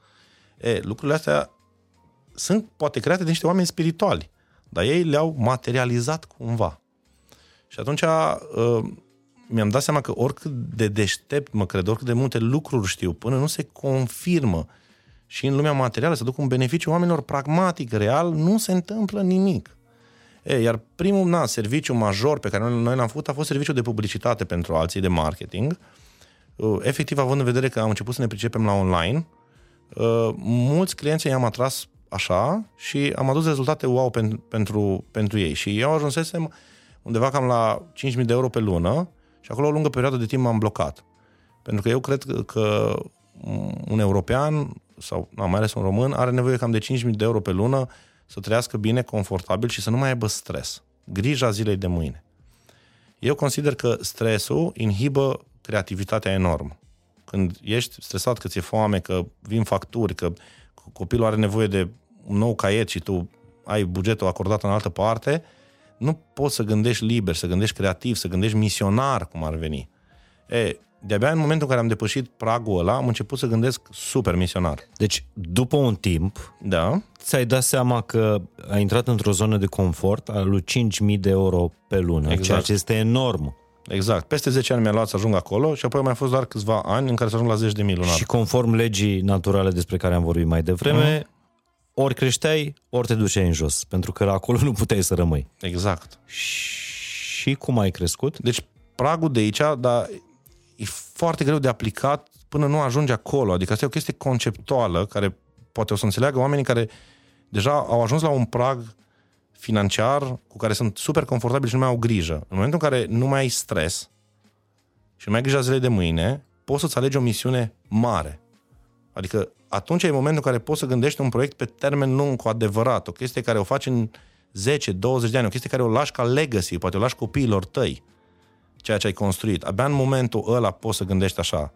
E, lucrurile astea sunt poate create de niște oameni spirituali, dar ei le-au materializat cumva. Și atunci uh, mi-am dat seama că oricât de deștept mă cred, oricât de multe lucruri știu, până nu se confirmă și în lumea materială să duc un beneficiu oamenilor pragmatic, real, nu se întâmplă nimic. E, iar primul na, serviciu major pe care noi, noi l-am făcut a fost serviciul de publicitate pentru alții, de marketing. Uh, efectiv, având în vedere că am început să ne pricepem la online, uh, mulți clienți i-am atras așa și am adus rezultate wow pen, pentru, pentru ei. Și eu ajunsesem undeva cam la 5.000 de euro pe lună și acolo o lungă perioadă de timp m-am blocat. Pentru că eu cred că, că un european sau na, mai ales un român are nevoie cam de 5.000 de euro pe lună să trăiască bine, confortabil și să nu mai aibă stres. Grija zilei de mâine. Eu consider că stresul inhibă creativitatea enorm. Când ești stresat că ți-e foame, că vin facturi, că copilul are nevoie de un nou caiet și tu ai bugetul acordat în altă parte, nu poți să gândești liber, să gândești creativ, să gândești misionar, cum ar veni. E, de-abia în momentul în care am depășit pragul ăla, am început să gândesc super misionar. Deci, după un timp, da. ți-ai dat seama că ai intrat într-o zonă de confort al lui 5.000 de euro pe lună, exact. ceea ce este enorm. Exact. Peste 10 ani mi-a luat să ajung acolo și apoi mai fost doar câțiva ani în care să ajung la 10 de mii lunar. Și conform legii naturale despre care am vorbit mai devreme, mm. ori creșteai, ori te duceai în jos, pentru că acolo (laughs) nu puteai să rămâi. Exact. Și cum ai crescut? Deci pragul de aici, dar e foarte greu de aplicat până nu ajunge acolo. Adică asta e o chestie conceptuală care poate o să înțeleagă oamenii care deja au ajuns la un prag financiar cu care sunt super confortabili și nu mai au grijă. În momentul în care nu mai ai stres și nu mai ai grijă zilei de mâine, poți să-ți alegi o misiune mare. Adică atunci e momentul în care poți să gândești un proiect pe termen lung, cu adevărat, o chestie care o faci în 10, 20 de ani, o chestie care o lași ca legacy, poate o lași copiilor tăi, ceea ce ai construit. Abia în momentul ăla poți să gândești așa.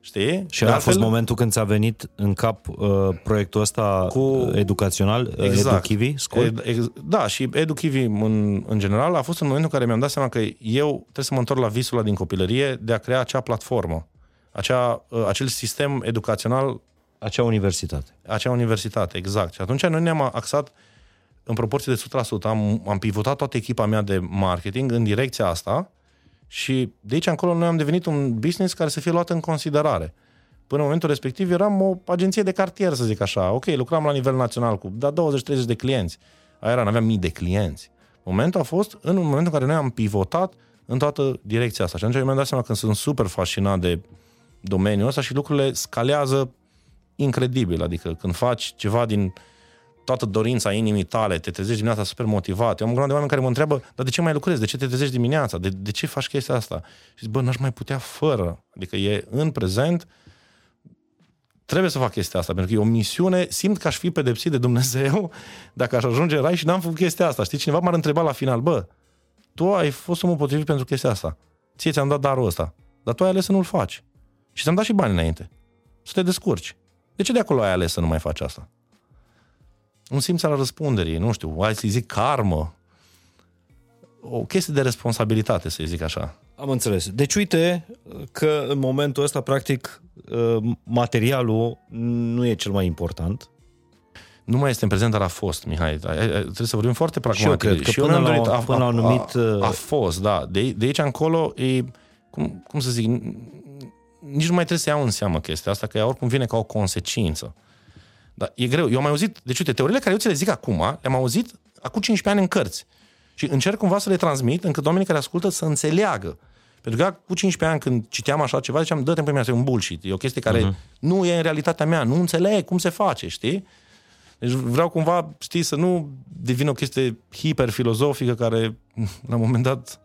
Știi? Și a fost momentul când ți-a venit în cap uh, proiectul ăsta cu... educațional, exact. EduKivi Ed, ex, da, și EduKivi în, în general a fost în momentul în care mi-am dat seama că eu trebuie să mă întorc la visul ăla din copilărie de a crea acea platformă, acea, uh, acel sistem educațional. Acea universitate. Acea universitate, exact. Și atunci noi ne-am axat în proporție de 100%. Am, am pivotat toată echipa mea de marketing în direcția asta și de aici încolo noi am devenit un business care să fie luat în considerare. Până în momentul respectiv eram o agenție de cartier, să zic așa. Ok, lucram la nivel național cu da 20-30 de clienți. Aia era, aveam mii de clienți. Momentul a fost în momentul în care noi am pivotat în toată direcția asta. Și atunci mi-am dat seama că sunt super fascinat de domeniul ăsta și lucrurile scalează incredibil. Adică când faci ceva din toată dorința inimii tale, te trezești dimineața super motivat. Eu am un de oameni care mă întreabă, dar de ce mai lucrezi? De ce te trezești dimineața? De, de ce faci chestia asta? Și zic, bă, n-aș mai putea fără. Adică e în prezent, trebuie să fac chestia asta, pentru că e o misiune, simt că aș fi pedepsit de Dumnezeu (laughs) dacă aș ajunge în rai și n-am făcut chestia asta. Știi, cineva m-ar întreba la final, bă, tu ai fost omul potrivit pentru chestia asta. Ție ți-am dat darul ăsta, dar tu ai ales să nu-l faci. Și ți-am dat și bani înainte. Să te descurci. De ce de acolo ai ales să nu mai faci asta? Un simț al răspunderii, nu știu, hai să zic karmă, o chestie de responsabilitate, să zic așa. Am înțeles. Deci uite că în momentul ăsta, practic, uh, materialul nu e cel mai important. Nu mai este în prezent, dar a fost, Mihai. Trebuie să vorbim foarte pragmatic. Și eu cred că și până, la, a, până la un anumit... A, a, a fost, da. De, de aici încolo e, cum, cum să zic, nici nu mai trebuie să iau în seamă chestia asta, că ea oricum vine ca o consecință. Dar e greu. Eu am auzit, deci uite, teoriile care eu ți le zic acum, le-am auzit acum 15 ani în cărți. Și încerc cumva să le transmit încât oamenii care ascultă să înțeleagă. Pentru că cu 15 ani când citeam așa ceva, ziceam, dă-te pe mine, e un bullshit. E o chestie care uh-huh. nu e în realitatea mea, nu înțeleg cum se face, știi? Deci vreau cumva, știi, să nu devină o chestie hiperfilozofică care, (laughs) la un moment dat,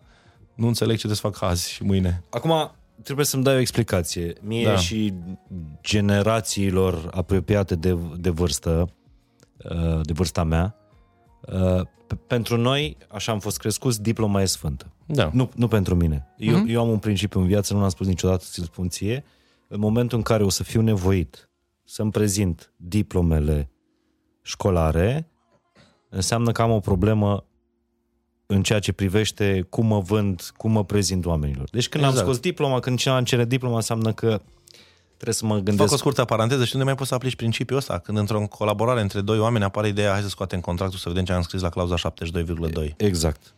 nu înțeleg ce trebuie să fac azi și mâine. Acum, trebuie să-mi dai o explicație. Mie da. și generațiilor apropiate de, de vârstă, uh, de vârsta mea, uh, pentru noi, așa am fost crescuți, diploma e sfântă. Da. Nu, nu pentru mine. Eu, uh-huh. eu am un principiu în viață, nu l-am spus niciodată, ți-l spun ție. În momentul în care o să fiu nevoit să-mi prezint diplomele școlare, înseamnă că am o problemă în ceea ce privește cum mă vând, cum mă prezint oamenilor. Deci când exact. am scos diploma, când cineva îmi cere diploma, înseamnă că trebuie să mă gândesc... Fac o scurtă paranteză și unde mai poți să aplici principiul ăsta? Când într-o colaborare între doi oameni apare ideea, hai să scoatem contractul să vedem ce am scris la clauza 72,2. Exact.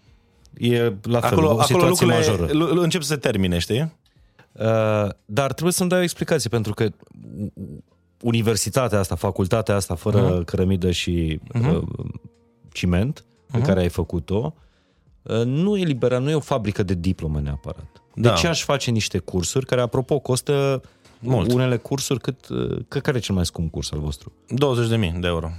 E la fel, acolo, o acolo lucrurile majoră. încep să se termine, știi? Uh, dar trebuie să-mi dai o explicație, pentru că universitatea asta, facultatea asta, fără uh-huh. cărămidă și uh-huh. uh, ciment, pe uh-huh. care ai făcut-o, Uh, nu e liberă, nu e o fabrică de diplome neapărat. Da. De ce aș face niște cursuri care, apropo, costă Mult. unele cursuri cât... Uh, că, care e cel mai scump curs al vostru? 20.000 de euro.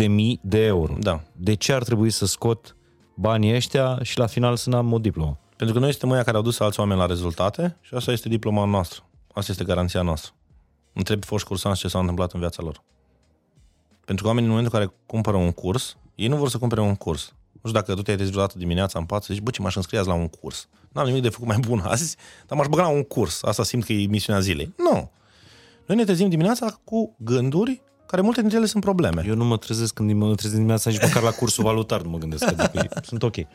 20.000 de euro? Da. De ce ar trebui să scot banii ăștia și la final să n-am o diplomă? Pentru că noi suntem ăia care au dus alți oameni la rezultate și asta este diploma noastră. Asta este garanția noastră. Întreb foști cursanți ce s-a întâmplat în viața lor. Pentru că oamenii în momentul în care cumpără un curs, ei nu vor să cumpere un curs. Nu știu dacă tu te-ai trezit vreodată dimineața în pat să zici, bă, ce m-aș înscrie la un curs. N-am nimic de făcut mai bun (laughs) azi, dar m-aș băga la un curs. Asta simt că e misiunea zilei. Nu. Noi ne trezim dimineața cu gânduri care multe dintre ele sunt probleme. Eu nu mă trezesc când mă trezesc dimineața nici măcar la cursul valutar nu mă gândesc. Adică sunt ok. (laughs)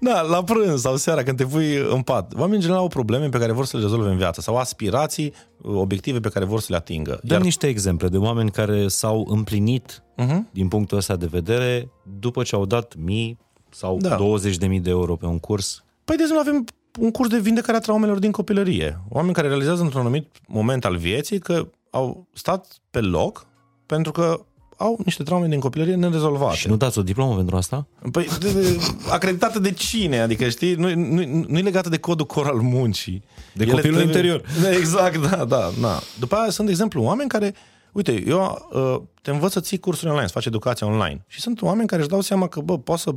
Da, la prânz sau seara când te pui în pat. Oamenii în general au probleme pe care vor să le rezolve în viață sau aspirații, obiective pe care vor să le atingă. Dăm Iar... niște exemple de oameni care s-au împlinit uh-huh. din punctul ăsta de vedere după ce au dat mii sau da. 20 de mii de euro pe un curs. Păi de exemplu avem un curs de vindecare a traumelor din copilărie. Oameni care realizează într-un anumit moment al vieții că au stat pe loc pentru că au niște traume din copilărie nerezolvate. Și nu dați o diplomă pentru asta? Păi, de, de, acreditată de cine? Adică, știi, nu, nu, nu e legată de codul core al muncii. De Ele copilul trebuie... interior. Exact, da, da, da. După aia sunt, de exemplu, oameni care Uite, eu uh, te învăț să ții cursuri online, să faci educația online. Și sunt oameni care își dau seama că, bă, pot să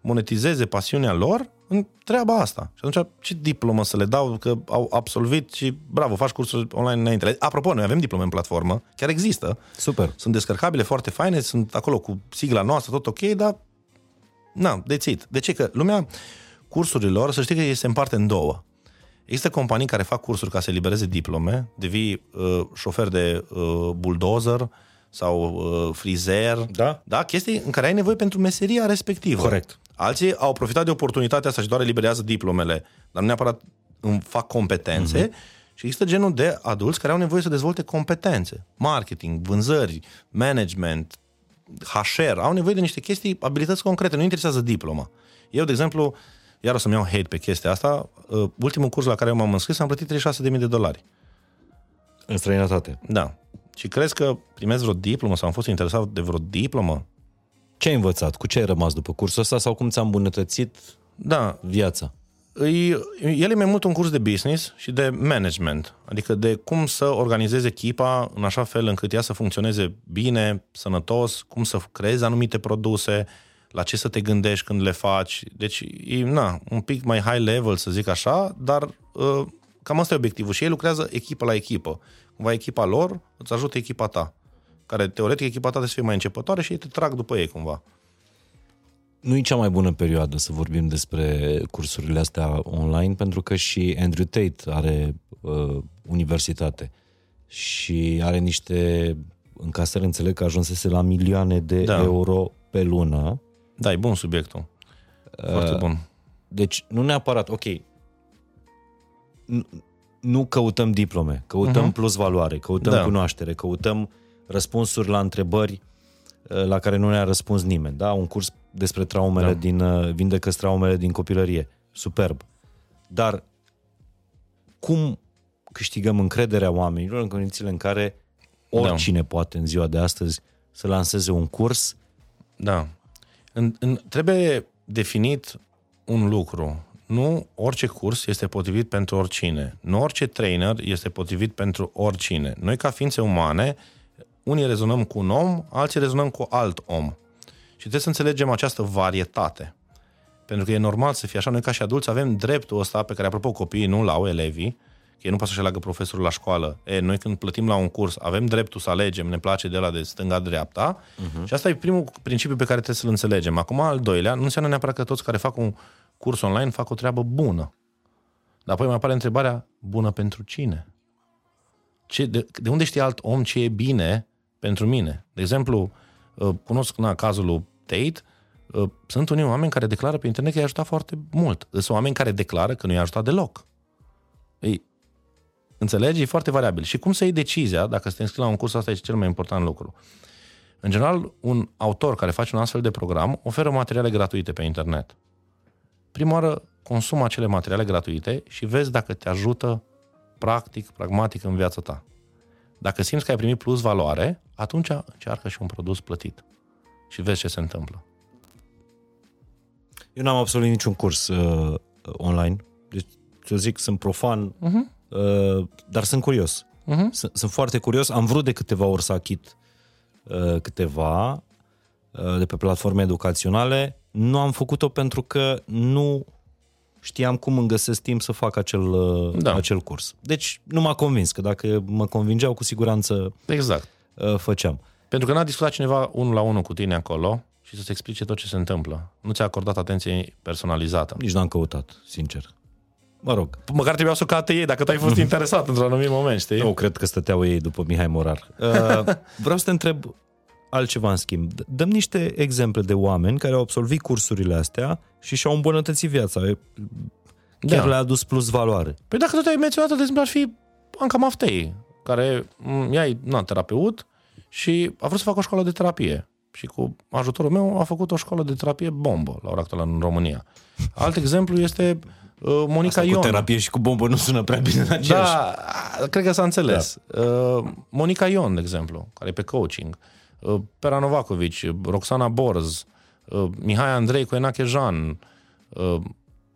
monetizeze pasiunea lor în treaba asta. Și atunci, ce diplomă să le dau că au absolvit și, bravo, faci cursuri online înainte. Apropo, noi avem diplome în platformă, chiar există. Super. Sunt descărcabile, foarte faine, sunt acolo cu sigla noastră, tot ok, dar, na, dețit. De ce? Că lumea cursurilor, să știi că se împarte în două. Există companii care fac cursuri ca să elibereze diplome, devii uh, șofer de uh, bulldozer sau uh, frizer, Da. da, chestii în care ai nevoie pentru meseria respectivă. Corect. Alții au profitat de oportunitatea asta și doar eliberează diplomele, dar nu neapărat îmi fac competențe. Mm-hmm. Și există genul de adulți care au nevoie să dezvolte competențe. Marketing, vânzări, management, HR. Au nevoie de niște chestii, abilități concrete. Nu interesează diploma. Eu, de exemplu, iar o să-mi iau hate pe chestia asta, uh, ultimul curs la care eu m-am înscris am plătit 36.000 de dolari. În străinătate. Da. Și crezi că primesc vreo diplomă sau am fost interesat de vreo diplomă? Ce ai învățat? Cu ce ai rămas după cursul ăsta sau cum ți-a îmbunătățit Da, viața? îi, el e mai mult un curs de business și de management, adică de cum să organizezi echipa în așa fel încât ea să funcționeze bine, sănătos, cum să creezi anumite produse, la ce să te gândești când le faci. Deci, e na, un pic mai high level, să zic așa, dar uh, cam asta e obiectivul. Și ei lucrează echipă la echipă. Cumva echipa lor îți ajută echipa ta, care teoretic echipa ta trebuie să fie mai începătoare și ei te trag după ei cumva. nu e cea mai bună perioadă să vorbim despre cursurile astea online, pentru că și Andrew Tate are uh, universitate și are niște încasări, înțeleg că ajunsese la milioane de Da. euro pe lună. Da, e bun subiectul. Foarte bun. Deci nu neapărat, ok, nu, nu căutăm diplome, căutăm uh-huh. plus valoare, căutăm Da. da. cunoaștere, căutăm răspunsuri la întrebări uh, la care nu ne-a răspuns nimeni. Da? Un curs despre traumele Da. da. din, uh, vindecă traumele din copilărie. Superb. Dar cum câștigăm încrederea oamenilor în condițiile în care oricine da. poate în ziua de astăzi să lanseze un curs Da. În, în, trebuie definit un lucru. Nu orice curs este potrivit pentru oricine. Nu orice trainer este potrivit pentru oricine. Noi, ca ființe umane, unii rezonăm cu un om, alții rezonăm cu alt om. Și trebuie să înțelegem această varietate. Pentru că e normal să fie așa. Noi, ca și adulți, avem dreptul ăsta pe care, apropo, copiii nu l-au, elevii, că ei nu poate să-și aleagă profesorul la școală. E, noi când plătim la un curs, avem dreptul să alegem, ne place de la de stânga-dreapta uh-huh. și asta e primul principiu pe care trebuie să-l înțelegem. Acum, al doilea, nu înseamnă neapărat că toți care fac un curs online fac o treabă bună. Dar apoi mai apare întrebarea, bună pentru cine? Ce, de, de unde știe alt om ce e bine pentru mine? De exemplu, uh, cunosc na, cazul lui Tate, uh, sunt unii oameni care declară pe internet că i-a ajutat foarte mult. Sunt oameni care declară că nu i-a ajutat deloc. Ei, înțelegi? E foarte variabil. Și cum să iei decizia, dacă să te înscrii la un curs, asta e cel mai important lucru. În general, un autor care face un astfel de program oferă materiale gratuite pe internet. Prima oară consumă acele materiale gratuite și vezi dacă te ajută practic, pragmatic în viața ta. Dacă simți că ai primit plus valoare, atunci încearcă și un produs plătit. Și vezi ce se întâmplă. Eu n-am absolvit niciun curs uh, online. Deci, să zic, sunt profan, uh-huh. uh, dar sunt curios. Uh-huh. Sunt, sunt foarte curios. Am vrut de câteva ori să achit uh, câteva uh, de pe platforme educaționale. Nu am făcut-o pentru că nu știam cum îmi găsesc timp să fac acel, uh, Da. da. acel curs. Deci nu m-a convins, că dacă mă convingeau, cu siguranță Exact. uh, făceam. Pentru că n-a discutat cineva unul la unul cu tine acolo și să-ți explice tot ce se întâmplă. Nu ți-a acordat atenție personalizată. Nici n-am căutat, sincer. Mă rog, Măcar trebuiau să o caute ei, dacă tu ai fost (laughs) interesat într-un anumit moment, știi? Nu, cred că stăteau ei după Mihai Morar. Uh, (laughs) vreau să te întreb altceva în schimb. D- Dăm niște exemple de oameni care au absolvit cursurile astea și și-au îmbunătățit viața. E- Chiar Da. le-a adus plus valoare. Păi dacă tot ai menționat, de exemplu, ar fi Anca Maftei, care m, ea e na, terapeut și a vrut să facă o școală de terapie. Și cu ajutorul meu a făcut o școală de terapie bombă la ora actuală în România. Alt exemplu este uh, Monica Cu Ion. terapie și cu bombă nu sună prea bine în aceeași. Da, cred că s-a înțeles. Da. Uh, Monica Ion, de exemplu, care e pe coaching, uh, Pera Novakovici, Roxana Borz, uh, Mihai Andrei cu Enache Jean, uh,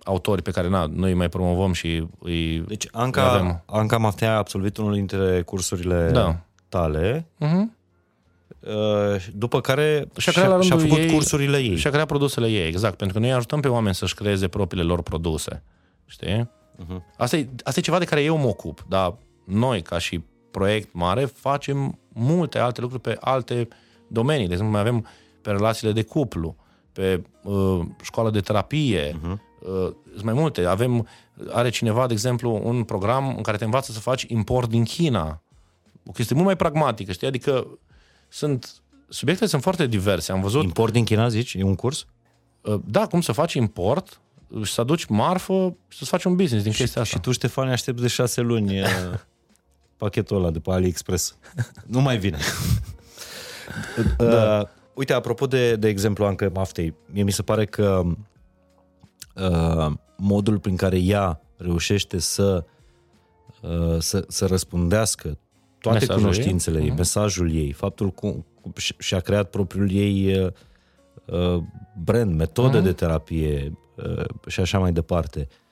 autori pe care na, noi îi mai promovăm și îi... Deci Avem. Anca, Anca Maftea a absolvit unul dintre cursurile Da. tale, Mhm. uh, după care Și-a creat la și-a, și-a rândul făcut ei- cursurile ei. Și a creat produsele ei, exact. Pentru că noi ajutăm pe oameni să-și creeze propriile lor produse. Știi? Mhm. Asta, e, asta e ceva de care eu mă ocup, dar noi, ca și proiect mare, facem multe alte lucruri pe alte domenii. De exemplu, mai avem pe relațiile de cuplu, pe uh, școală de terapie, uh-huh. uh, sunt mai multe. Avem, are cineva, de exemplu, un program în care te învață să faci import din China. O chestie mult mai pragmatică, știi? Adică sunt, subiectele sunt foarte diverse. Am văzut Import din China, zici? E un curs? Uh, Da, cum să faci import și să aduci marfă și să-ți faci un business din chestia asta. Și tu, Ștefan, aștepți de șase luni uh, (laughs) pachetul ăla de pe AliExpress. (laughs) nu mai vine. da. uh, uite, apropo de, de exemplu Anca Maftei, mie mi se pare că uh, modul prin care ea reușește să, uh, să, să răspundească toate Mesajul cunoștințele ei, ei. Mhm. mesajul ei, faptul cum, cum și- și-a creat propriul ei uh, uh, brand, metodă Mhm. de terapie uh, și așa mai departe. Uh,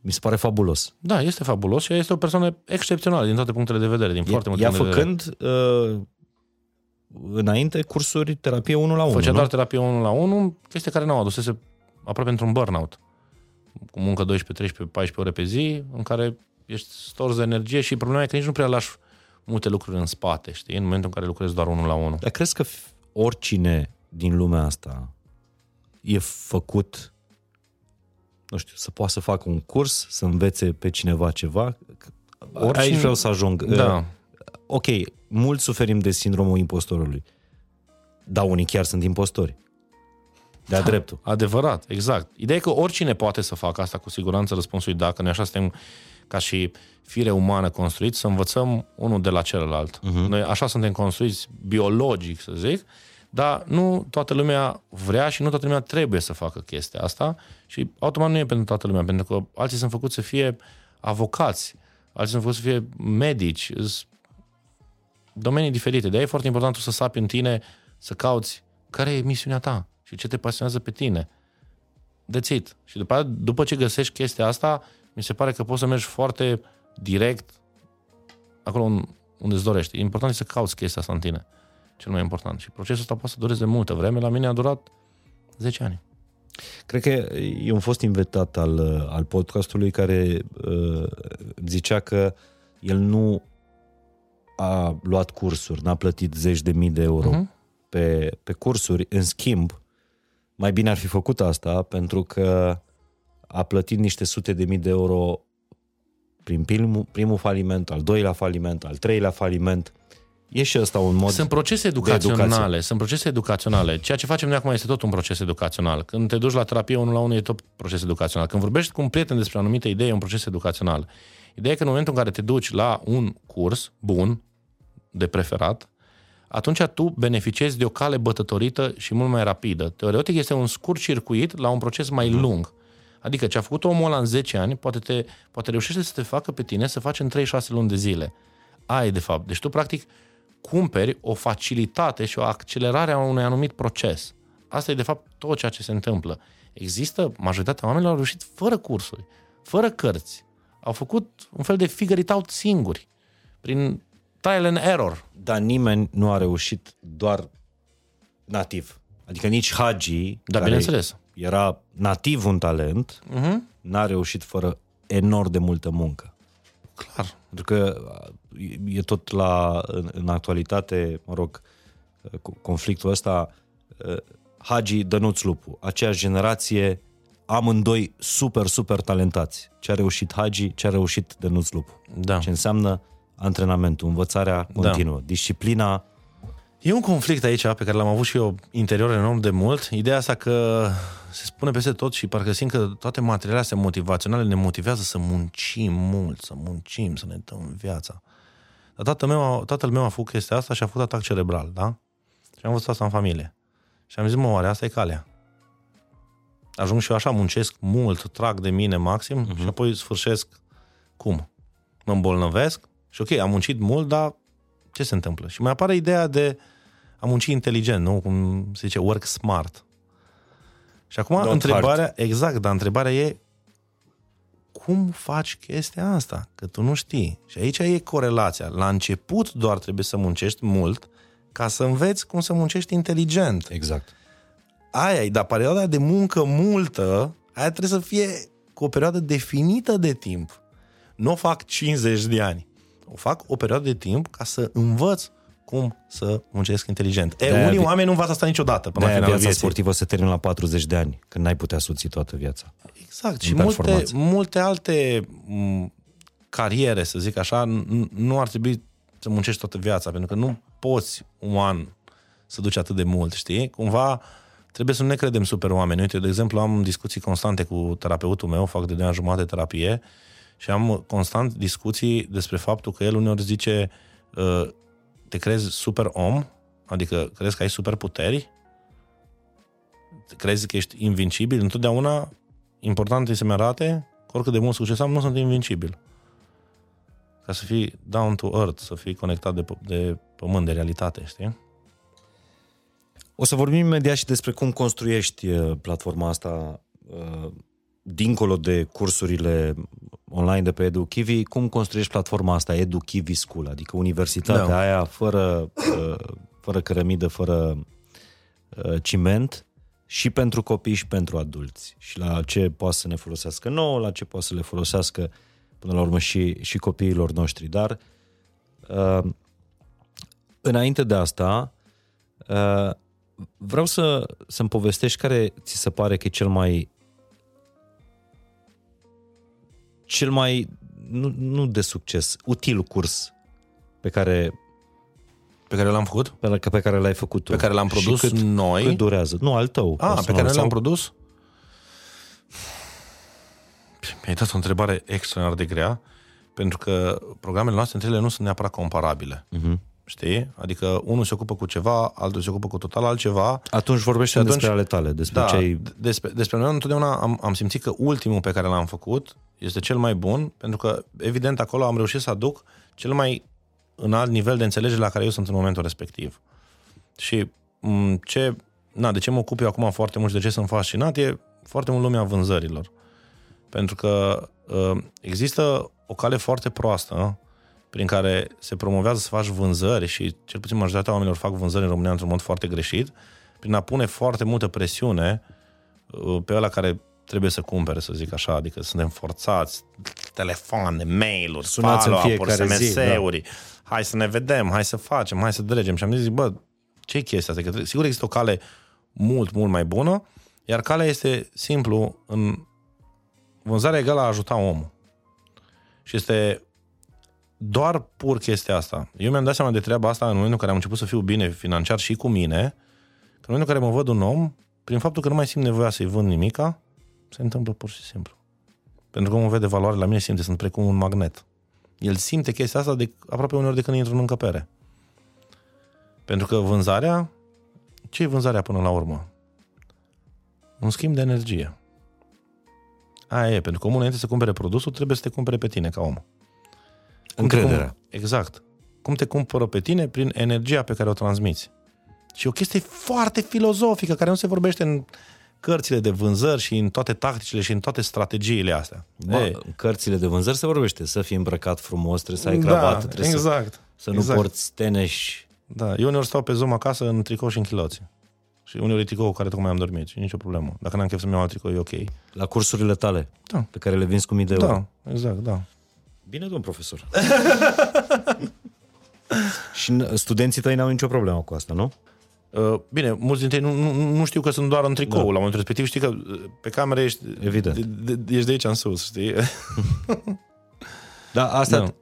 mi se pare fabulos. Da, este fabulos și ea este o persoană excepțională din toate punctele de vedere, din foarte multe Ea puncte de vedere. făcând uh, înainte cursuri terapie 1 la 1, Făcea nu? doar terapie 1 la 1, chestie care nu adusese aproape într-un burnout. Cu muncă 12, 13, 14 ore pe zi, în care ești stors de energie și problema e că nici nu prea lași multe lucruri în spate, știi? În momentul în care lucrezi doar 1 la 1. Dar crezi că f- oricine din lumea asta e făcut nu știu, să poată să facă un curs, să învețe pe cineva ceva? Oricine- Aici vreau să ajung. Da. Uh, Ok, mulți suferim de sindromul impostorului. Dar unii chiar sunt impostori. De-a dreptul. Adevărat, exact. Ideea e că oricine poate să facă asta, cu siguranță răspunsul e da, că noi așa suntem ca și fire umană construiți, să învățăm unul de la celălalt. Uh-huh. Noi așa suntem construiți biologic, să zic, dar nu toată lumea vrea și nu toată lumea trebuie să facă chestia asta și automat nu e pentru toată lumea, pentru că alții sunt făcuți să fie avocați, alții sunt făcuți să fie medici, îs domenii diferite. De aia e foarte important tu să sapi în tine, să cauți care e misiunea ta și ce te pasionează pe tine. That's it. Și după, aia, după ce găsești chestia asta, mi se pare că poți să mergi foarte direct acolo un- unde îți dorești. E important să cauți chestia asta în tine. Cel mai important. Și procesul ăsta poate să dureze multă vreme. La mine a durat 10 ani. Cred că e un fost invitat al, al podcastului care uh, zicea că el nu a luat cursuri, n-a plătit zeci de mii de euro Mhm. pe, pe cursuri. În schimb, mai bine ar fi făcut asta pentru că a plătit niște sute de mii de euro prin primul, primul faliment, al doilea faliment, al treilea faliment. E și ăsta un mod Sunt procese educaționale, sunt procese educaționale. Ceea ce facem noi acum este tot un proces educațional. Când te duci la terapie unul la unul e tot proces educațional. Când vorbești cu un prieten despre o anumită idee, e un proces educațional. Ideea e că în momentul în care te duci la un curs bun, de preferat, atunci tu beneficiezi de o cale bătătorită și mult mai rapidă. Teoretic este un scurt circuit la un proces mai lung. Adică ce a făcut omul ăla în 10 ani, poate, te, poate reușește să te facă pe tine să faci în 3-6 luni de zile. Aia e de fapt. Deci tu practic cumperi o facilitate și o accelerare a unui anumit proces. Asta e de fapt tot ceea ce se întâmplă. Există, majoritatea oamenilor au reușit fără cursuri, fără cărți. Au făcut un fel de figure it out singuri, prin trial and error. Dar nimeni nu a reușit doar nativ. Adică nici Hagi, Da, care bineînțeles. era nativ un talent, Uh-huh. n-a reușit fără enorm de multă muncă. Clar. Pentru că e- e tot la, în, în actualitate, mă rog, cu- conflictul ăsta, eh, Hagi, Dănuț Lupu, aceeași generație, amândoi super, super talentați. Ce a reușit Hagi, ce a reușit Dănuț Lupu. Da. Ce înseamnă antrenamentul, învățarea continuă, disciplina. E un conflict aici pe care l-am avut și eu interior enorm de mult. Ideea asta că se spune peste tot și parcă simt că toate materialele astea motivaționale ne motivează să muncim mult, să muncim, să ne dăm viața. Dar tatăl meu, tatăl meu a făcut chestia asta și a făcut atac cerebral, da? Și am văzut asta în familie. Și am zis, mă, oare asta e calea. Ajung și eu așa, muncesc mult, trag de mine maxim uh-huh. și apoi sfârșesc cum? Mă îmbolnăvesc și ok, am muncit mult, dar ce se întâmplă? Și mai apare ideea de a munci inteligent, nu? Cum se zice, work smart. Și acum Not întrebarea, exact, dar întrebarea e cum faci chestia asta? Că tu nu știi. Și aici e corelația. La început doar trebuie să muncești mult ca să înveți cum să muncești inteligent. Exact. Aia e, dar perioada de muncă multă, aia trebuie să fie cu o perioadă definită de timp. Nu o fac 50 de ani. O fac o perioadă de timp ca să învăț cum să muncesc inteligent. E, De-aia unii vi- oameni nu învață asta niciodată până la De-aia finalul viața vieții. sportivă se termină la 40 de ani, când n-ai putea suți toată viața. Exact. în Și multe, performanță. multe alte m, cariere, să zic așa, n- nu ar trebui să muncești toată viața, pentru că nu poți un an să duci atât de mult, știi? Cumva trebuie să nu ne credem super oameni. Uite, de exemplu, am discuții constante cu terapeutul meu, fac de 2 ani jumătate terapie și am constant discuții despre faptul că el uneori zice uh, te crezi super om, adică crezi că ai super puteri, crezi că ești invincibil, întotdeauna important e să mi arate că oricât de mult succes am, nu sunt invincibil. Ca să fii down to earth, să fii conectat de, p- de pământ, de realitate, știi? O să vorbim imediat și despre cum construiești uh, platforma asta uh, dincolo de cursurile online de pe EduKivi, cum construiești platforma asta EduKivi School, adică universitatea Da. aia fără, uh, fără cărămidă, fără uh, ciment și pentru copii și pentru adulți. Și la ce poate să ne folosească nouă, la ce poate să le folosească până la urmă și, și copiilor noștri. Dar uh, înainte de asta, uh, vreau să, să-mi povestești care ți se pare că e cel mai cel mai, nu, nu de succes, util curs pe care, Pe care l-am făcut? pe, la- pe care l-ai făcut tu. Pe care l-am Și produs cât, noi? Cât durează? Nu, al tău. Ah, pe personal, care noi sau- l-am produs? Mi-ai dat o întrebare extraordinar de grea, pentru că programele noastre între ele nu sunt neapărat comparabile. Mhm. Știi? Adică unul se ocupă cu ceva, altul se ocupă cu total altceva. Atunci vorbește Și atunci- despre ale tale, despre Da, ce ai... despre, despre noi întotdeauna am, am simțit că ultimul pe care l-am făcut este cel mai bun, pentru că, evident, acolo am reușit să aduc cel mai înalt nivel de înțelegere la care eu sunt în momentul respectiv. Și m, ce, na, de ce mă ocup eu acum foarte mult și de ce sunt fascinat e foarte mult lumea vânzărilor. Pentru că uh, există o cale foarte proastă prin care se promovează să faci vânzări și cel puțin majoritatea oamenilor fac vânzări în România într-un mod foarte greșit, prin a pune foarte multă presiune uh, pe ăla care trebuie să cumpere, să zic așa, adică suntem forțați, telefoane, mail-uri, Sunați în follow-up-uri, fiecare zi, da. SMS-uri, hai să ne vedem, hai să facem, hai să dregem. Și am zis, bă, ce e chestia asta? Că trebuie- sigur există o cale mult, mult mai bună, iar calea este simplu în vânzarea egală a ajuta omul. Și este doar pur chestia asta. Eu mi-am dat seama de treaba asta în momentul în care am început să fiu bine financiar și cu mine, că în momentul în care mă văd un om, prin faptul că nu mai simt nevoia să-i vând nimica, se întâmplă pur și simplu. Pentru că omul vede valoare la mine, simte, sunt precum un magnet. El simte chestia asta de, aproape uneori de când intră în încăpere. Pentru că vânzarea, ce e vânzarea până la urmă? Un schimb de energie. Aia e, pentru că omul înainte să cumpere produsul, trebuie să te cumpere pe tine ca om. Cum te Încrederea. cum- Exact. Cum te cumpără pe tine prin energia pe care o transmiți. Și e o chestie foarte filozofică, care nu se vorbește în cărțile de vânzări și în toate tacticile și în toate strategiile astea. Bă, E, în cărțile de vânzări se vorbește să fii îmbrăcat frumos, trebuie să ai cravată, trebuie să, exact. să nu exact. porți teneși. Da, eu uneori stau pe Zoom acasă în tricou și în chiloți. Și uneori e tricou cu care tocmai am dormit și nicio problemă. Dacă n-am chef să-mi iau alt tricou, e ok. La cursurile tale, Da. pe care le vinzi cu mii de euro. Da, exact, da. Bine, domn profesor. (laughs) și n- studenții tăi n-au nicio problemă cu asta, nu? Uh, Bine, mulți dintre ei nu, nu, nu știu că sunt doar în tricou da. la momentul respectiv. Știi că uh, pe cameră ești, Evident. de, de, ești de aici în sus, știi? (laughs) Da, asta Da.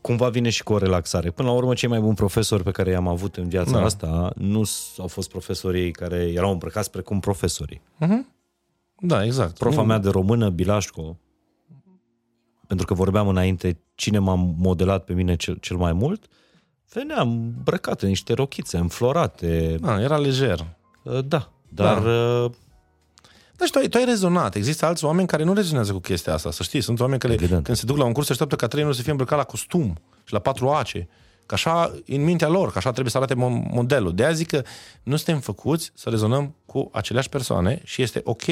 cumva vine și cu o relaxare. Până la urmă, cei mai buni profesori pe care i-am avut în viața Da. asta nu s- au fost profesorii care erau îmbrăcați precum profesorii. Da, exact. Profa Nu- mea de română, Bilașco, pentru că vorbeam înainte cine m-a modelat pe mine cel, cel mai mult, venea îmbrăcat în niște rochițe, înflorate. Da, era lejer. Uh, Da, dar uh, Dar și tu ai, tu ai rezonat. Există alți oameni care nu rezonează cu chestia asta, să știi. Sunt oameni care, Evident. când se duc la un curs, se așteaptă ca trainerul să fie îmbrăcat la costum și la patru ace. Că așa, în mintea lor, că așa trebuie să arate mo- modelul. De aia zic că nu suntem făcuți să rezonăm cu aceleași persoane și este ok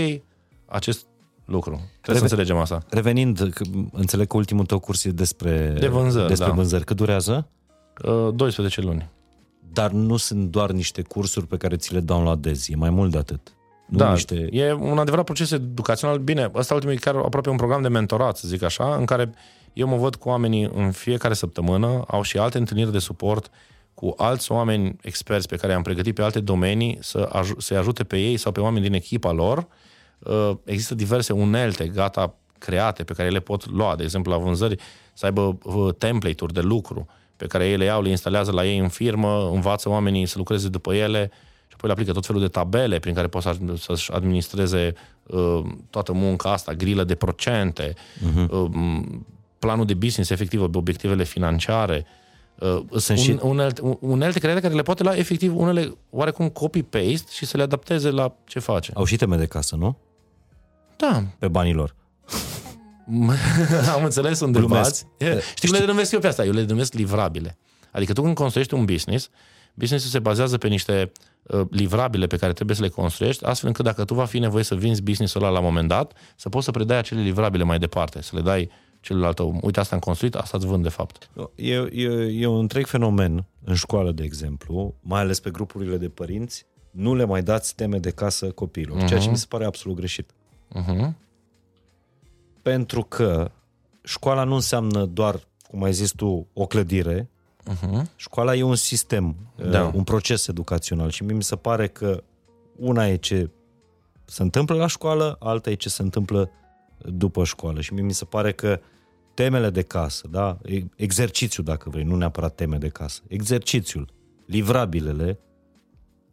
acest lucru. Trebuie Reve- să înțelegem asta. Revenind, înțeleg că ultimul tău curs e despre, de vânzări, despre da. vânzări. Cât durează? Uh, 12 luni. Dar nu sunt doar niște cursuri pe care ți le dau la Dezi, e mai mult de atât. Nu da, niște... e un adevărat proces educațional. Bine, ăsta ultimul e chiar aproape un program de mentorat, să zic așa, în care eu mă văd cu oamenii în fiecare săptămână, au și alte întâlniri de suport cu alți oameni experți pe care i-am pregătit pe alte domenii să aj- să-i ajute pe ei sau pe oameni din echipa lor. Uh, există diverse unelte gata create pe care le pot lua, de exemplu la vânzări, să aibă uh, template-uri de lucru pe care ei le iau, le instalează la ei în firmă, învață oamenii să lucreze după ele și apoi le aplică tot felul de tabele prin care pot să-și administreze uh, toată munca asta, grilă de procente, uh-huh. uh, planul de business, efectiv, obiectivele financiare, uh, sunt un, unelte, unelte create care le poate lua efectiv unele oarecum copy-paste și să le adapteze la ce face. Au și teme de casă, nu? Da. Pe banii lor. (laughs) Am înțeles unde bați. Știi cum le numesc eu pe asta? Eu le numesc livrabile. Adică tu când construiești un business, businessul se bazează pe niște uh, livrabile pe care trebuie să le construiești, astfel încât dacă tu va fi nevoie să vinzi businessul ăla la un moment dat, să poți să predai acele livrabile mai departe, să le dai celălalt om. Uite, asta am construit, asta îți vând de fapt. E, e, e un întreg fenomen în școală, de exemplu, mai ales pe grupurile de părinți, nu le mai dați teme de casă copiilor, uh-huh. ceea ce mhm. mi se pare absolut greșit. Uh-huh. Pentru că școala nu înseamnă doar, cum ai zis tu, o clădire, Uh-huh. Școala e un sistem, da. Uh, un proces educațional și mie mi se pare că una e ce se întâmplă la școală, alta e ce se întâmplă după școală. Și mie mi se pare că temele de casă, da? exercițiul dacă vrei, nu neapărat teme de casă, exercițiul, livrabilele,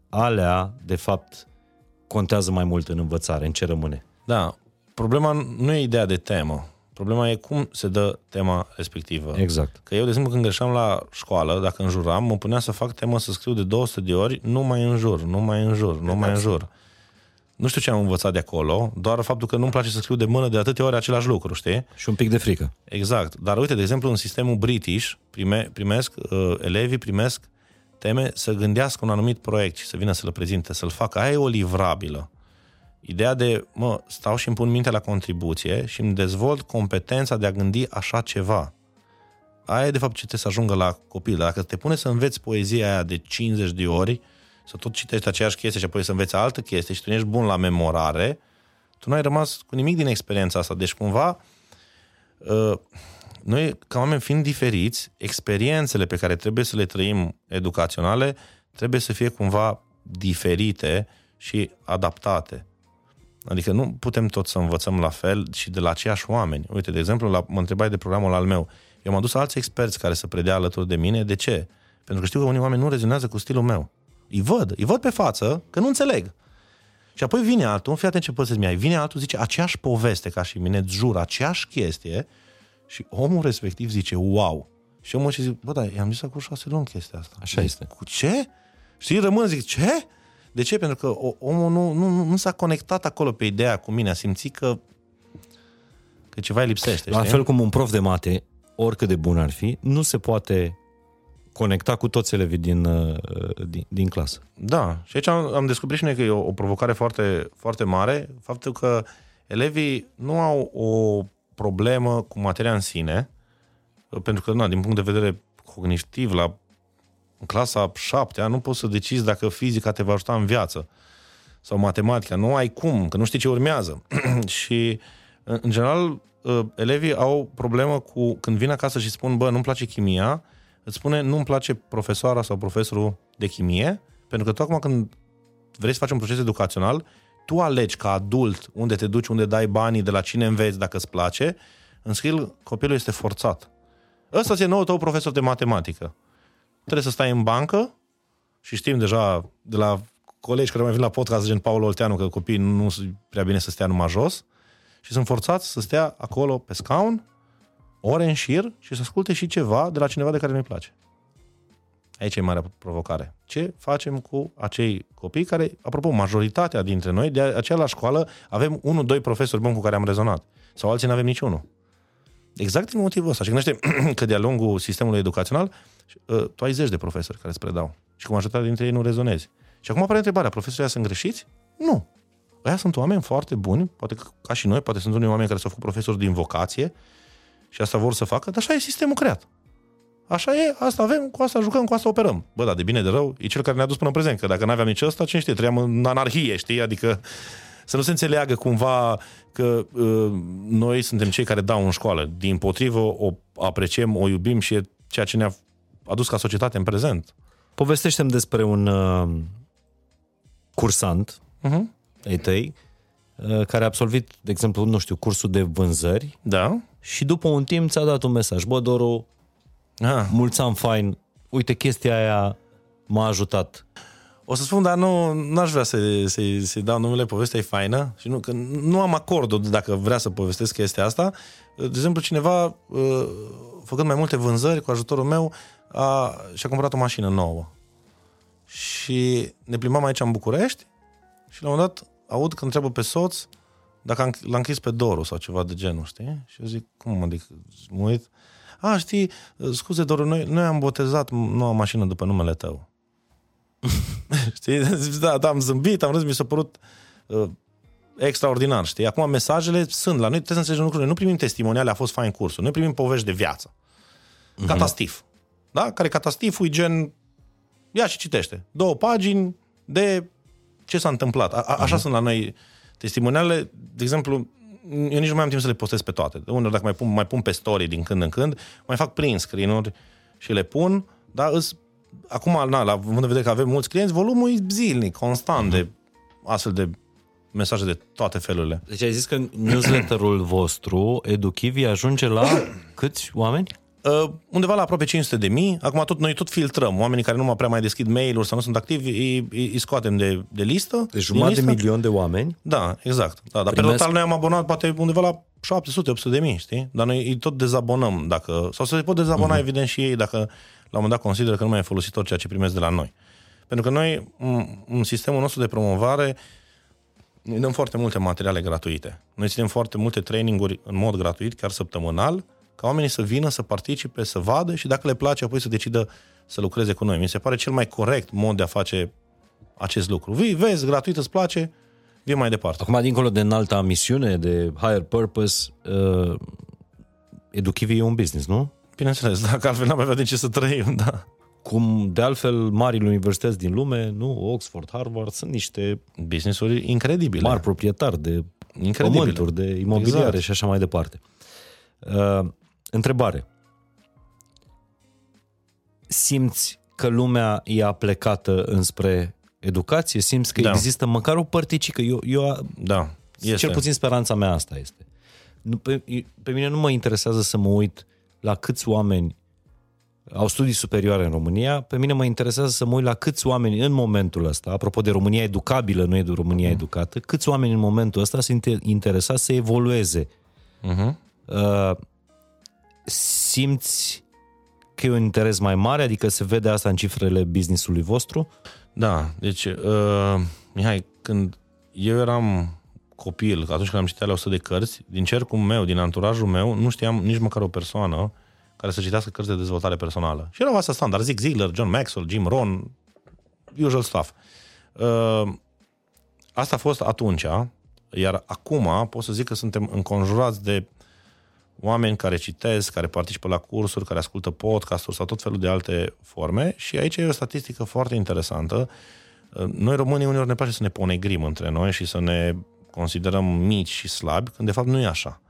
alea, de fapt, contează mai mult în învățare, în ce rămâne. Da, problema nu e ideea de temă. Problema e cum se dă tema respectivă. Exact. Că eu, de exemplu, când greșeam la școală, dacă înjuram, mă punea să fac temă să scriu de 200 de ori, nu mai înjur, nu mai înjur, nu mai înjur. Nu știu ce am învățat de acolo, doar faptul că nu-mi place să scriu de mână de atâtea ori același lucru, știi? Și un pic de frică. Exact. Dar uite, de exemplu, în sistemul British, prime, primesc, uh, elevii primesc teme să gândească un anumit proiect și să vină să-l prezinte, să-l facă. Aia e o livrabilă. Ideea de, mă, stau și îmi pun minte la contribuție și îmi dezvolt competența de a gândi așa ceva. Aia e, de fapt, ce trebuie să ajungă la copil. Dacă te pune să înveți poezia aia de 50 de ori, să tot citești aceeași chestie și apoi să înveți altă chestie și tu nu ești bun la memorare, tu nu ai rămas cu nimic din experiența asta. Deci, cumva, uh, noi, ca oameni fiind diferiți, experiențele pe care trebuie să le trăim educaționale trebuie să fie cumva diferite și adaptate. Adică nu putem tot să învățăm la fel și de la aceiași oameni. Uite, de exemplu, la, mă întrebai de programul al meu. Eu m-am dus alți experți care să predea alături de mine. De ce? Pentru că știu că unii oameni nu rezonează cu stilul meu. Îi văd, îi văd pe față că nu înțeleg. Și apoi vine altul, fii atent ce poți să-ți vine altul, zice aceeași poveste ca și mine, îți jur, aceeași chestie și omul respectiv zice, wow. Și omul și zice, bă, da, i-am zis acum șase luni chestia asta. Așa este. Cu ce? Și rămân, zic, ce? De ce? Pentru că omul nu, nu, nu s-a conectat acolo pe ideea cu mine, a simțit că, că ceva îi lipsește. La știi? fel cum un prof de mate, oricât de bun ar fi, nu se poate conecta cu toți elevii din, uh, din, din clasă. Da, și aici am, am descoperit și noi că e o, o provocare foarte, foarte mare, faptul că elevii nu au o problemă cu materia în sine, pentru că, na, din punct de vedere cognitiv, la în clasa 7 nu poți să decizi dacă fizica te va ajuta în viață sau matematica. Nu ai cum, că nu știi ce urmează. (clears throat) și, în general, ă, elevii au problemă cu când vin acasă și spun, bă, nu-mi place chimia, îți spune, nu-mi place profesoara sau profesorul de chimie, pentru că tu acum când vrei să faci un proces educațional, tu alegi ca adult unde te duci, unde dai banii, de la cine înveți, dacă îți place, în schimb, copilul este forțat. Ăsta ți-e nou tău profesor de matematică trebuie să stai în bancă și știm deja de la colegi care mai vin la podcast, gen Paul Olteanu, că copiii nu sunt prea bine să stea numai jos și sunt forțați să stea acolo pe scaun, ore în șir și să asculte și ceva de la cineva de care nu-i place. Aici e marea provocare. Ce facem cu acei copii care, apropo, majoritatea dintre noi, de aceea la școală avem unul, doi profesori buni cu care am rezonat. Sau alții nu avem niciunul. Exact din motivul ăsta. Și gândește (clears throat) că de-a lungul sistemului educațional uh, tu ai zeci de profesori care îți predau. Și cu majoritatea dintre ei nu rezonezi. Și acum apare întrebarea, profesorii sunt greșiți? Nu. Aia sunt oameni foarte buni, poate că, ca și noi, poate sunt unii oameni care s-au făcut profesori din vocație și asta vor să facă, dar așa e sistemul creat. Așa e, asta avem, cu asta jucăm, cu asta operăm. Bă, dar de bine de rău, e cel care ne-a dus până în prezent, că dacă n-aveam nici ăsta, cine știe, trăiam în anarhie, știi? Adică să nu se înțeleagă cumva că uh, noi suntem cei care dau în școală. Din potrivă, o apreciem, o iubim și e ceea ce ne-a adus ca societate în prezent. Povestește-mi despre un uh, cursant uh-huh. ai tăi, uh, care a absolvit, de exemplu, nu știu, cursul de vânzări Da? și după un timp ți-a dat un mesaj. Bă, Doru, Ah. mulți ani fain, uite, chestia aia m-a ajutat. O să spun, dar nu n-aș vrea să, să, să dau numele, povestea e faină și nu, că nu am acordul dacă vrea să povestesc chestia asta. De exemplu, cineva, uh, făcând mai multe vânzări cu ajutorul meu, a, și-a cumpărat o mașină nouă. Și ne plimbam aici în București și la un moment dat aud că întreabă pe soț dacă am- l-a închis pe Doru sau ceva de genul, știi? Și eu zic, cum mă, adică, mă uit, a, știi, scuze, Doru, noi, noi am botezat noua mașină după numele tău. (laughs) știi? Da, da, am zâmbit, am râs, mi s-a părut uh, extraordinar, știi? Acum mesajele sunt la noi, trebuie să înțelegem lucrurile. Nu primim testimoniale, a fost fain cursul. Noi primim povești de viață. Catastif. Da? Care catastiful e gen... Ia și citește. Două pagini de ce s-a întâmplat. A, a, așa sunt la noi testimoniale. De exemplu, eu nici nu mai am timp să le postez pe toate. De unde dacă mai pun, mai pun pe story din când în când, mai fac print screen-uri și le pun, dar îs, acum, na, la având în vedere că avem mulți clienți, volumul e zilnic, constant de astfel de mesaje de toate felurile. Deci ai zis că newsletterul vostru, Educhivi, ajunge la (coughs) câți oameni? Uh, undeva la aproape 500 de mii. Acum tot, noi tot filtrăm. Oamenii care nu mai prea mai deschid mail-uri sau nu sunt activi, îi, îi, îi scoatem de, de listă. Deci din jumătate de listă. milion de oameni. Da, exact. Da, dar Primesc- pe total noi am abonat poate undeva la 700-800 de mii, știi? Dar noi îi tot dezabonăm dacă... Sau să se pot dezabona, uh-huh. evident, și ei dacă la un moment dat consideră că nu mai e folositor ceea ce primesc de la noi. Pentru că noi, în- în sistemul nostru de promovare, noi dăm foarte multe materiale gratuite. Noi ținem foarte multe traininguri în mod gratuit, chiar săptămânal, ca oamenii să vină, să participe, să vadă și dacă le place, apoi să decidă să lucreze cu noi. Mi se pare cel mai corect mod de a face acest lucru. Vii, vezi, gratuit, îți place, vii mai departe. Acum, dincolo de înalta misiune, de higher purpose, uh, Educhivi e un business, nu? Bineînțeles, (laughs) dacă altfel n-am avea de ce să trăim, da. Cum, de altfel, marile universități din lume, nu? Oxford, Harvard, sunt niște Business-uri incredibile. mari proprietari de Incredibile. pământuri, de imobiliare Exact. și așa mai departe. Uh, întrebare. Simți că lumea e aplecată înspre educație? Simți că Da. există măcar o părticică? Eu, eu Da, este. Cel puțin speranța mea asta este. Nu, pe, pe mine nu mă interesează să mă uit la câți oameni au studii superioare în România, pe mine mă interesează să mă uit la câți oameni în momentul ăsta, apropo de România educabilă, nu e de România educată, câți oameni în momentul ăsta sunt inter- interesați să evolueze. Uh-huh. Uh, simți că e un interes mai mare, adică se vede asta în cifrele business-ului vostru? Da, deci, uh, Mihai, când eu eram copil, atunci când am citit alea 100 de cărți, din cercul meu, din anturajul meu, nu știam nici măcar o persoană care să citească cărți de dezvoltare personală. Și erau astea standard, Zig Ziglar, John Maxwell, Jim Rohn, usual stuff. Uh, asta a fost atunci, iar acum pot să zic că suntem înconjurați de oameni care citesc, care participă la cursuri, care ascultă podcasturi sau tot felul de alte forme și aici e o statistică foarte interesantă. Noi românii uneori ne place să ne ponegrim între noi și să ne considerăm mici și slabi, când de fapt nu e așa.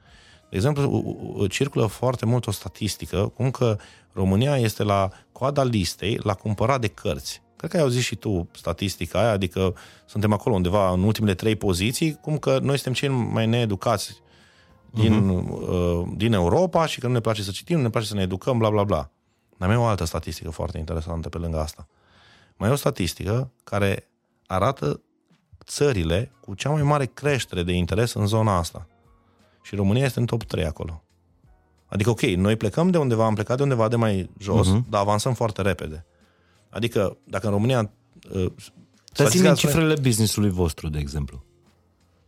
De exemplu, circulă foarte mult o statistică cum că România este la coada listei la cumpărat de cărți. Cred că ai auzit și tu statistica aia, adică suntem acolo undeva în ultimele trei poziții, cum că noi suntem cei mai needucați din, uh-huh. uh, din Europa și că nu ne place să citim, nu ne place să ne educăm, bla, bla, bla. Dar mai e o altă statistică foarte interesantă pe lângă asta. Mai e o statistică care arată țările cu cea mai mare creștere de interes în zona asta. Și România este în top 3 acolo. Adică, ok, noi plecăm de undeva, am plecat de undeva de mai jos, uh-huh. dar avansăm foarte repede. Adică, dacă în România... Uh, Dar țin statistica în spune- cifrele business-ului vostru, de exemplu.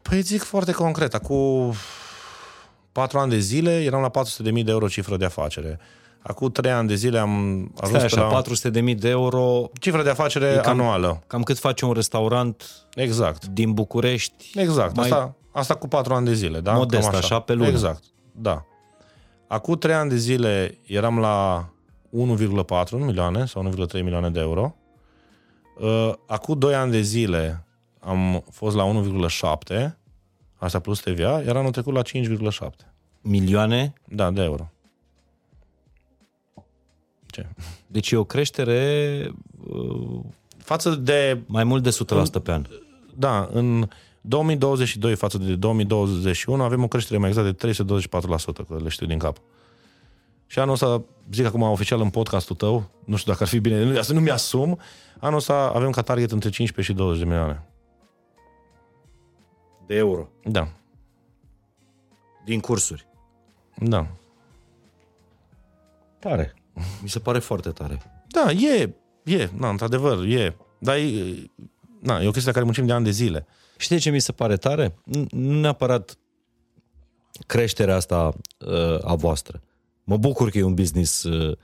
Păi zic foarte concret, acum patru ani de zile eram la 400.000 de euro cifră de afacere. Acum trei ani de zile am ajuns Stai pe așa, la 400 de mii de euro, cifră de afacere cam- anuală. cam cât face un restaurant Exact. din București. Exact. Mai- Asta, asta cu patru ani de zile, da? Modest, Cam așa, pe lună. Exact, da. Acum trei ani de zile eram la 1,4 milioane sau 1,3 milioane de euro. Uh, Acum 2 ani de zile am fost la 1,7, asta plus TVA, iar anul trecut la 5,7. milioane, Da, de euro. Ce? deci e o creștere uh, Față de mai mult de 100% pe an. da, în 2022 față de 2021 avem o creștere mai exact de 324%, că le știu din cap. Și anul ăsta, zic acum oficial în podcastul tău, nu știu dacă ar fi bine, nu, asta nu mi-asum, anul ăsta avem ca target între 15 și 20 de milioane. De euro. Da, Din cursuri. da. Tare. Mi se pare foarte tare. Da, e, e, na, într-adevăr, e. Dar e, na, e o chestie la care muncim de ani de zile. Știi de ce mi se pare tare? N- Nu neapărat creșterea asta uh, a voastră. Mă bucur că e un business uh, uh,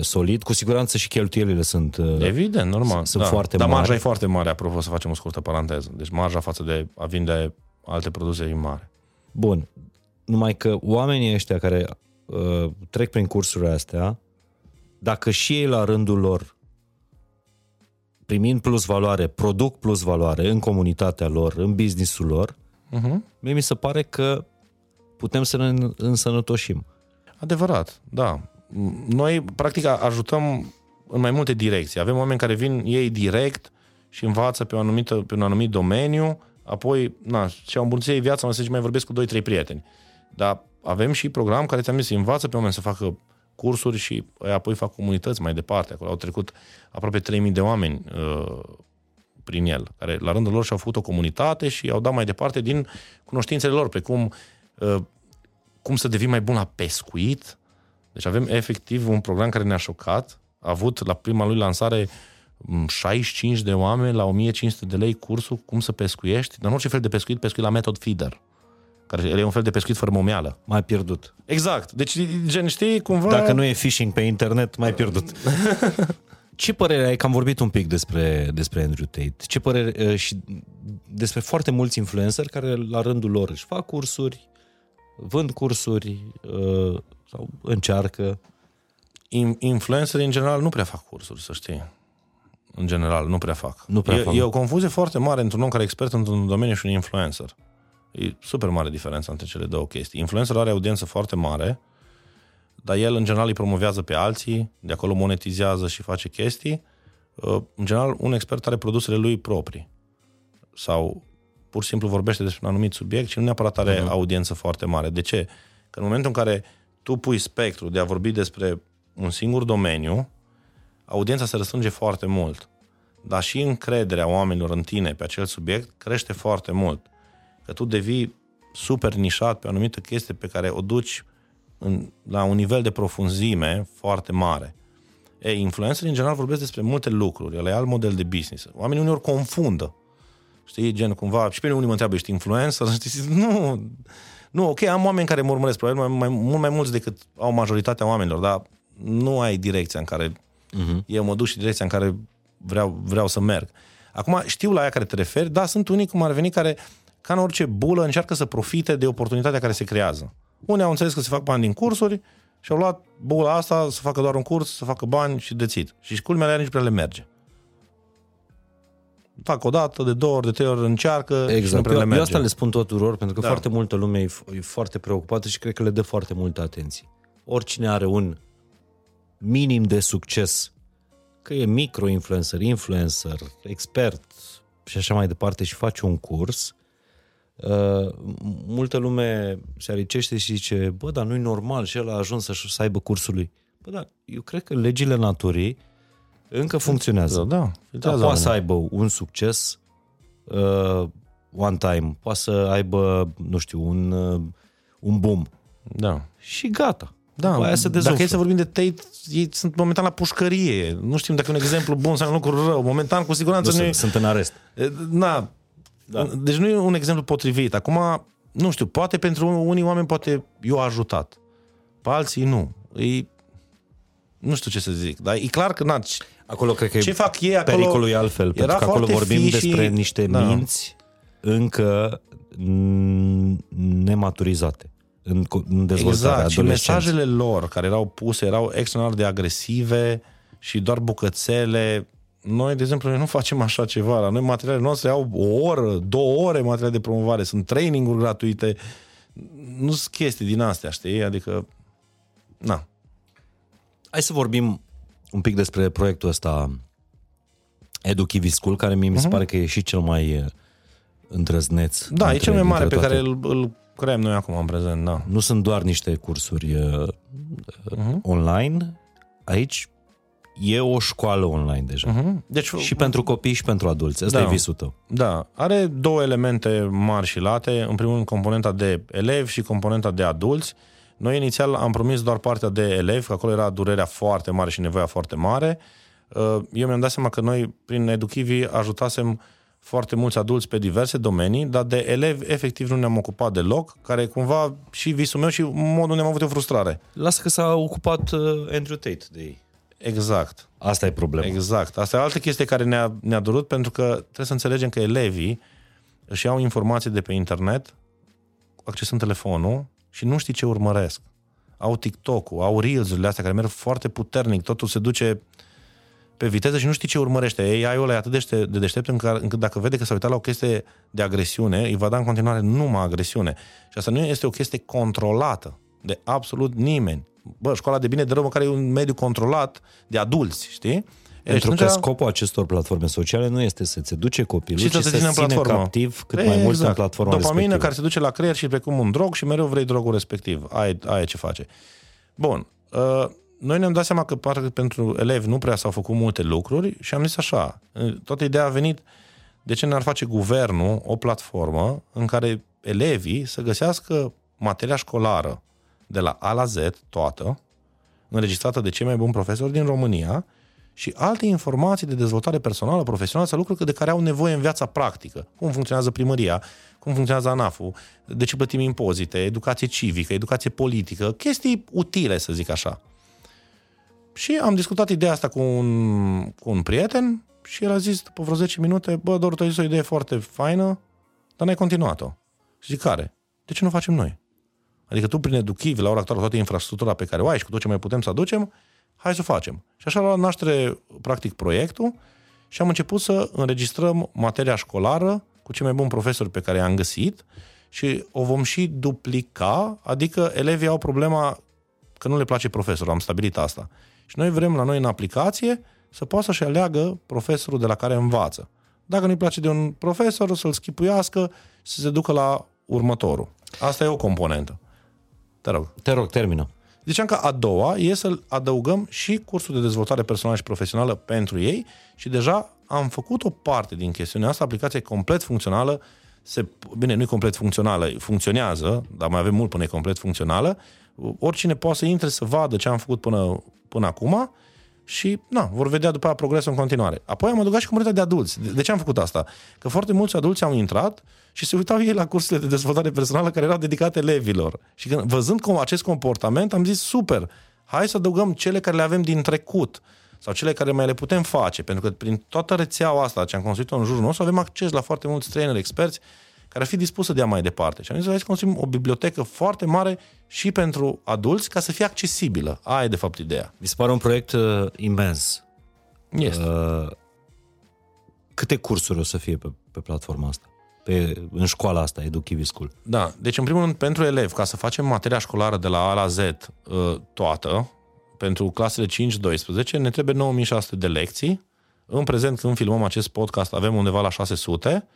solid. Cu siguranță și cheltuielile sunt... Uh, Evident, normal. Sunt da. foarte Dar marja mari. e foarte mare, apropo, să facem o scurtă paranteză. Deci marja față de a vinde alte produse e mare. Bun. Numai că oamenii ăștia care uh, trec prin cursurile astea, dacă și ei la rândul lor primind plus valoare, produc plus valoare în comunitatea lor, în businessul lor, Uh-huh. mie mi se pare că putem să ne însănătoșim. Adevărat, da. Noi, practic, ajutăm în mai multe direcții. Avem oameni care vin ei direct și învață pe, o anumită, pe un anumit domeniu, apoi, na, și-au îmbunătățit ei viața, mă să zic, mai vorbesc cu 2-3 prieteni. Dar avem și program care ți-am zis, învață pe oameni să facă cursuri și ei apoi fac comunități mai departe. Acolo au trecut aproape 3000 de oameni uh, prin el, care la rândul lor și-au făcut o comunitate și au dat mai departe din cunoștințele lor, precum uh, cum să devii mai bun la pescuit. Deci avem efectiv un program care ne-a șocat. A avut la prima lui lansare m, 65 de oameni la 1500 de lei cursul cum să pescuiești, dar nu orice fel de pescuit, pescuit la method feeder, care e un fel de pescuit fără momeală. Mai pierdut. Exact. Deci, gen, știi, cumva... Dacă nu e phishing pe internet, mai pierdut. (laughs) Ce părere ai, că am vorbit un pic despre, despre Andrew Tate, ce părere uh, și despre foarte mulți influenceri care la rândul lor își fac cursuri, vând cursuri uh, sau încearcă. In- influencerii în general nu prea fac cursuri, să știi. În general, nu prea fac. Nu prea e, fac. e o confuzie foarte mare între un om care e expert într-un domeniu și un influencer. E super mare diferența între cele două chestii. Influencerul are audiență foarte mare, dar el în general îi promovează pe alții, de acolo monetizează și face chestii. Uh, În general, un expert are produsele lui proprii. Sau pur și simplu vorbește despre un anumit subiect și nu neapărat are uh-huh. audiență foarte mare. De ce? Că în momentul în care tu pui spectru de a vorbi despre un singur domeniu, audiența se răstrânge foarte mult. Dar și încrederea oamenilor în tine pe acel subiect crește foarte mult. Că tu devii super nișat pe o anumită chestie pe care o duci în, la un nivel de profunzime foarte mare. Ei, influencerii în general vorbesc despre multe lucruri, ăla e alt model de business. Oamenii uneori confundă. Știi, gen cumva, și pe mine unii mă întreabă, ești influencer? (laughs) Știi, nu, nu, ok, am oameni care mă urmăresc, probabil mai, mai, mult mai mulți decât au majoritatea oamenilor, dar nu ai direcția în care uh-huh. eu mă duc și direcția în care vreau, vreau să merg. Acum, știu la aia care te referi, dar sunt unii cum ar veni care, ca în orice bulă, încearcă să profite de oportunitatea care se creează. Unii au înțeles că se fac bani din cursuri și au luat bula asta să facă doar un curs, să facă bani și dețit. Și culmea la ea nici prea le merge. Fac o dată, de două ori, de trei ori încearcă și nu Exact. prea le Eu, merge. eu asta le spun tuturor, pentru că Da. foarte multă lume e, f- e foarte preocupată și cred că le dă foarte multă atenție. Oricine are un minim de succes, că e micro-influencer, influencer, expert și așa mai departe și face un curs, uh, multă lume se aricește și zice, bă, dar nu-i normal și el a ajuns să, să aibă cursul lui. Bă, da, eu cred că legile naturii încă funcționează. Da, Da, filtrează poate să oamenii. aibă un succes uh, one time, poate să aibă, nu știu, un, uh, un boom. Da. Și gata. Da, După aia se dacă dezumflă. e să vorbim de Tate, ei sunt momentan la pușcărie. Nu știm dacă e un exemplu bun sau un lucru rău. Momentan, cu siguranță, Nu nu e... sunt, sunt în arest. E, Na, da. Deci nu e un exemplu potrivit. Acum, nu știu, poate pentru unii oameni poate eu a ajutat. Pe alții nu. E, nu știu ce să zic, dar e clar că na, Acolo cred că ce fac ei acolo? pericolul e altfel, Era pentru că acolo foarte vorbim fi și- despre niște da. minți încă n- nematurizate în, co- în dezvoltarea Exact, și adolescenței. mesajele lor care erau puse erau extraordinar de agresive și doar bucățele. Noi, de exemplu, noi nu facem așa ceva. La noi materialele noastre au o oră, două ore materiale de promovare, sunt training-uri gratuite, nu sunt chestii din astea, știi? Adică, na. Hai să vorbim un pic despre proiectul ăsta Educhivi School, care mie mi se pare că e și cel mai uh, îndrăzneț. Mhm. Da, e dintre- cel mai mare pe dintre care toate. îl, îl creăm noi acum în prezent, da. Nu sunt doar niște cursuri uh, Mhm. online, aici e o școală online deja. Mhm. Deci, Și pentru copii și pentru adulți. Ăsta Da. e visul tău. Da, are două elemente mari și late. În primul rând, componenta de elevi și componenta de adulți. Noi inițial am promis doar partea de elevi, că acolo era durerea foarte mare și nevoia foarte mare. Uh, Eu mi-am dat seama că noi, prin Educhivi, ajutasem foarte mulți adulți pe diverse domenii, dar de elevi efectiv nu ne-am ocupat deloc, care cumva și visul meu și modul unde am avut o frustrare. Lasă că s-a ocupat uh, Andrew Tate de ei. Exact. Asta e problema. Exact. Asta e altă chestie care ne-a, ne-a durut pentru că trebuie să înțelegem că elevii își iau informații de pe internet, accesând telefonul și nu știi ce urmăresc. Au TikTok-ul, au Reels-urile astea care merg foarte puternic, totul se duce pe viteză și nu știi ce urmărește. AI-ul ăla e atât de, ște- de deștept încât, încât dacă vede că s-a uitat la o chestie de agresiune, îi va da în continuare numai agresiune. Și asta nu este o chestie controlată de absolut nimeni. Bă, școala de bine de rău măcar e un mediu controlat de adulți, știi? Pentru Deci că atunci- scopul acestor platforme sociale nu este să-ți educe copilul, și ci să te să țină în ține platformă. captiv cât E, mai mult în platforma Dopamină respectivă. care se duce la creier și precum un drog și mereu vrei drogul respectiv. Aia, e- aia e ce face. Bun. Uh, noi ne-am dat seama că parcă pentru elevi nu prea s-au făcut multe lucruri și am zis așa, uh, toată ideea a venit de ce n-ar face guvernul o platformă în care elevii să găsească materia școlară de la A la Z, toată, înregistrată de cei mai buni profesori din România și alte informații de dezvoltare personală, profesională sau lucruri de care au nevoie în viața practică. Cum funcționează primăria, cum funcționează ANAF-ul, de ce plătim impozite, educație civică, educație politică, chestii utile, să zic așa. Și am discutat ideea asta cu un, cu un prieten și el a zis după vreo 10 minute, bă, Doru, tu ai zis o idee foarte faină, dar n-ai continuat-o. Și zic, care? De ce nu o facem noi? Adică tu prin Educhiv, la ora actuală, toată infrastructura pe care o ai și cu tot ce mai putem să aducem, hai să o facem. Și așa a luat naștere, practic, proiectul și am început să înregistrăm materia școlară cu cei mai buni profesori pe care i-am găsit și o vom și duplica, adică elevii au problema că nu le place profesorul, am stabilit asta. Și noi vrem la noi în aplicație să poată să-și aleagă profesorul de la care învață. Dacă nu-i place de un profesor, să-l schipuiască și să se ducă la următorul. Asta e o componentă. Te rog. Te rog, termină. Ziceam că a doua e să adăugăm și cursul de dezvoltare personală și profesională pentru ei și deja am făcut o parte din chestiunea asta, aplicația e complet funcțională, se, bine, nu e complet funcțională, funcționează, dar mai avem mult până e complet funcțională. Oricine poate să intre să vadă ce am făcut până, până acum și na, vor vedea după aia progresul în continuare. Apoi am adăugat și comunitatea de adulți. De, de ce am făcut asta? Că foarte mulți adulți au intrat și se uitau ei la cursurile de dezvoltare personală care erau dedicate elevilor. Și când, văzând cum acest comportament, am zis super, hai să adăugăm cele care le avem din trecut sau cele care mai le putem face, pentru că prin toată rețeaua asta ce am construit-o în jurul nostru, avem acces la foarte mulți traineri experți care ar fi dispus să dea mai departe. Și am zis, hai să construim o bibliotecă foarte mare și pentru adulți ca să fie accesibilă. Aia e de fapt ideea. Mi se pare un proiect uh, imens. Este. Uh, câte cursuri o să fie pe, pe platforma asta? Pe, în școala asta, Educhivi School. Da, deci în primul rând pentru elevi, ca să facem materia școlară de la A la Z uh, toată, pentru clasele 5-12, ne trebuie 9600 de lecții. În prezent, când filmăm acest podcast, avem undeva la 600.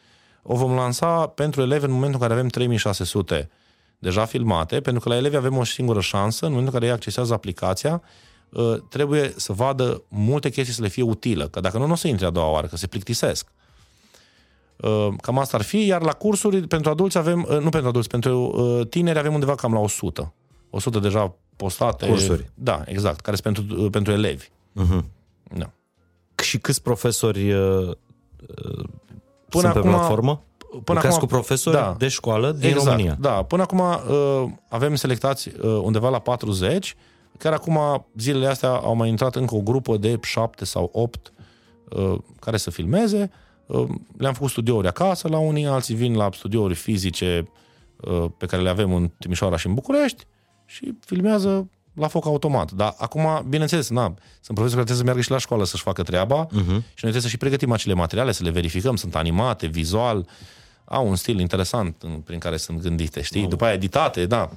O vom lansa pentru elevi în momentul în care avem 3600 deja filmate, pentru că la elevi avem o singură șansă, în momentul în care ei accesează aplicația, uh, trebuie să vadă multe chestii să le fie utilă, că dacă nu, nu o să intre a doua oară, că se plictisesc. Uh, Cam asta ar fi, iar la cursuri pentru adulți avem, uh, nu pentru adulți, pentru uh, tineri avem undeva cam la 100. 100 deja postate. Cursuri. Da, exact, care sunt pentru, uh, pentru elevi. Uh-huh. Da. Și câți profesori uh, uh, Până sunt pe acum- platformă? Până Lucrați acum, cu profesori da. de școală din exact, România. Da, până acum uh, avem selectați uh, undeva la 40, Chiar acum, zilele astea, au mai intrat încă o grupă de șapte sau opt uh, care să filmeze. Uh, le-am făcut studiouri acasă la unii, alții vin la studiouri fizice uh, pe care le avem în Timișoara și în București și filmează la foc automat. Dar acum, bineînțeles, na, sunt profesori care trebuie să meargă și la școală să-și facă treaba uh-huh. și noi trebuie să și pregătim acele materiale, să le verificăm, sunt animate, vizual, au un stil interesant în, prin care sunt gândite, știi? Oh. După aia editate, da.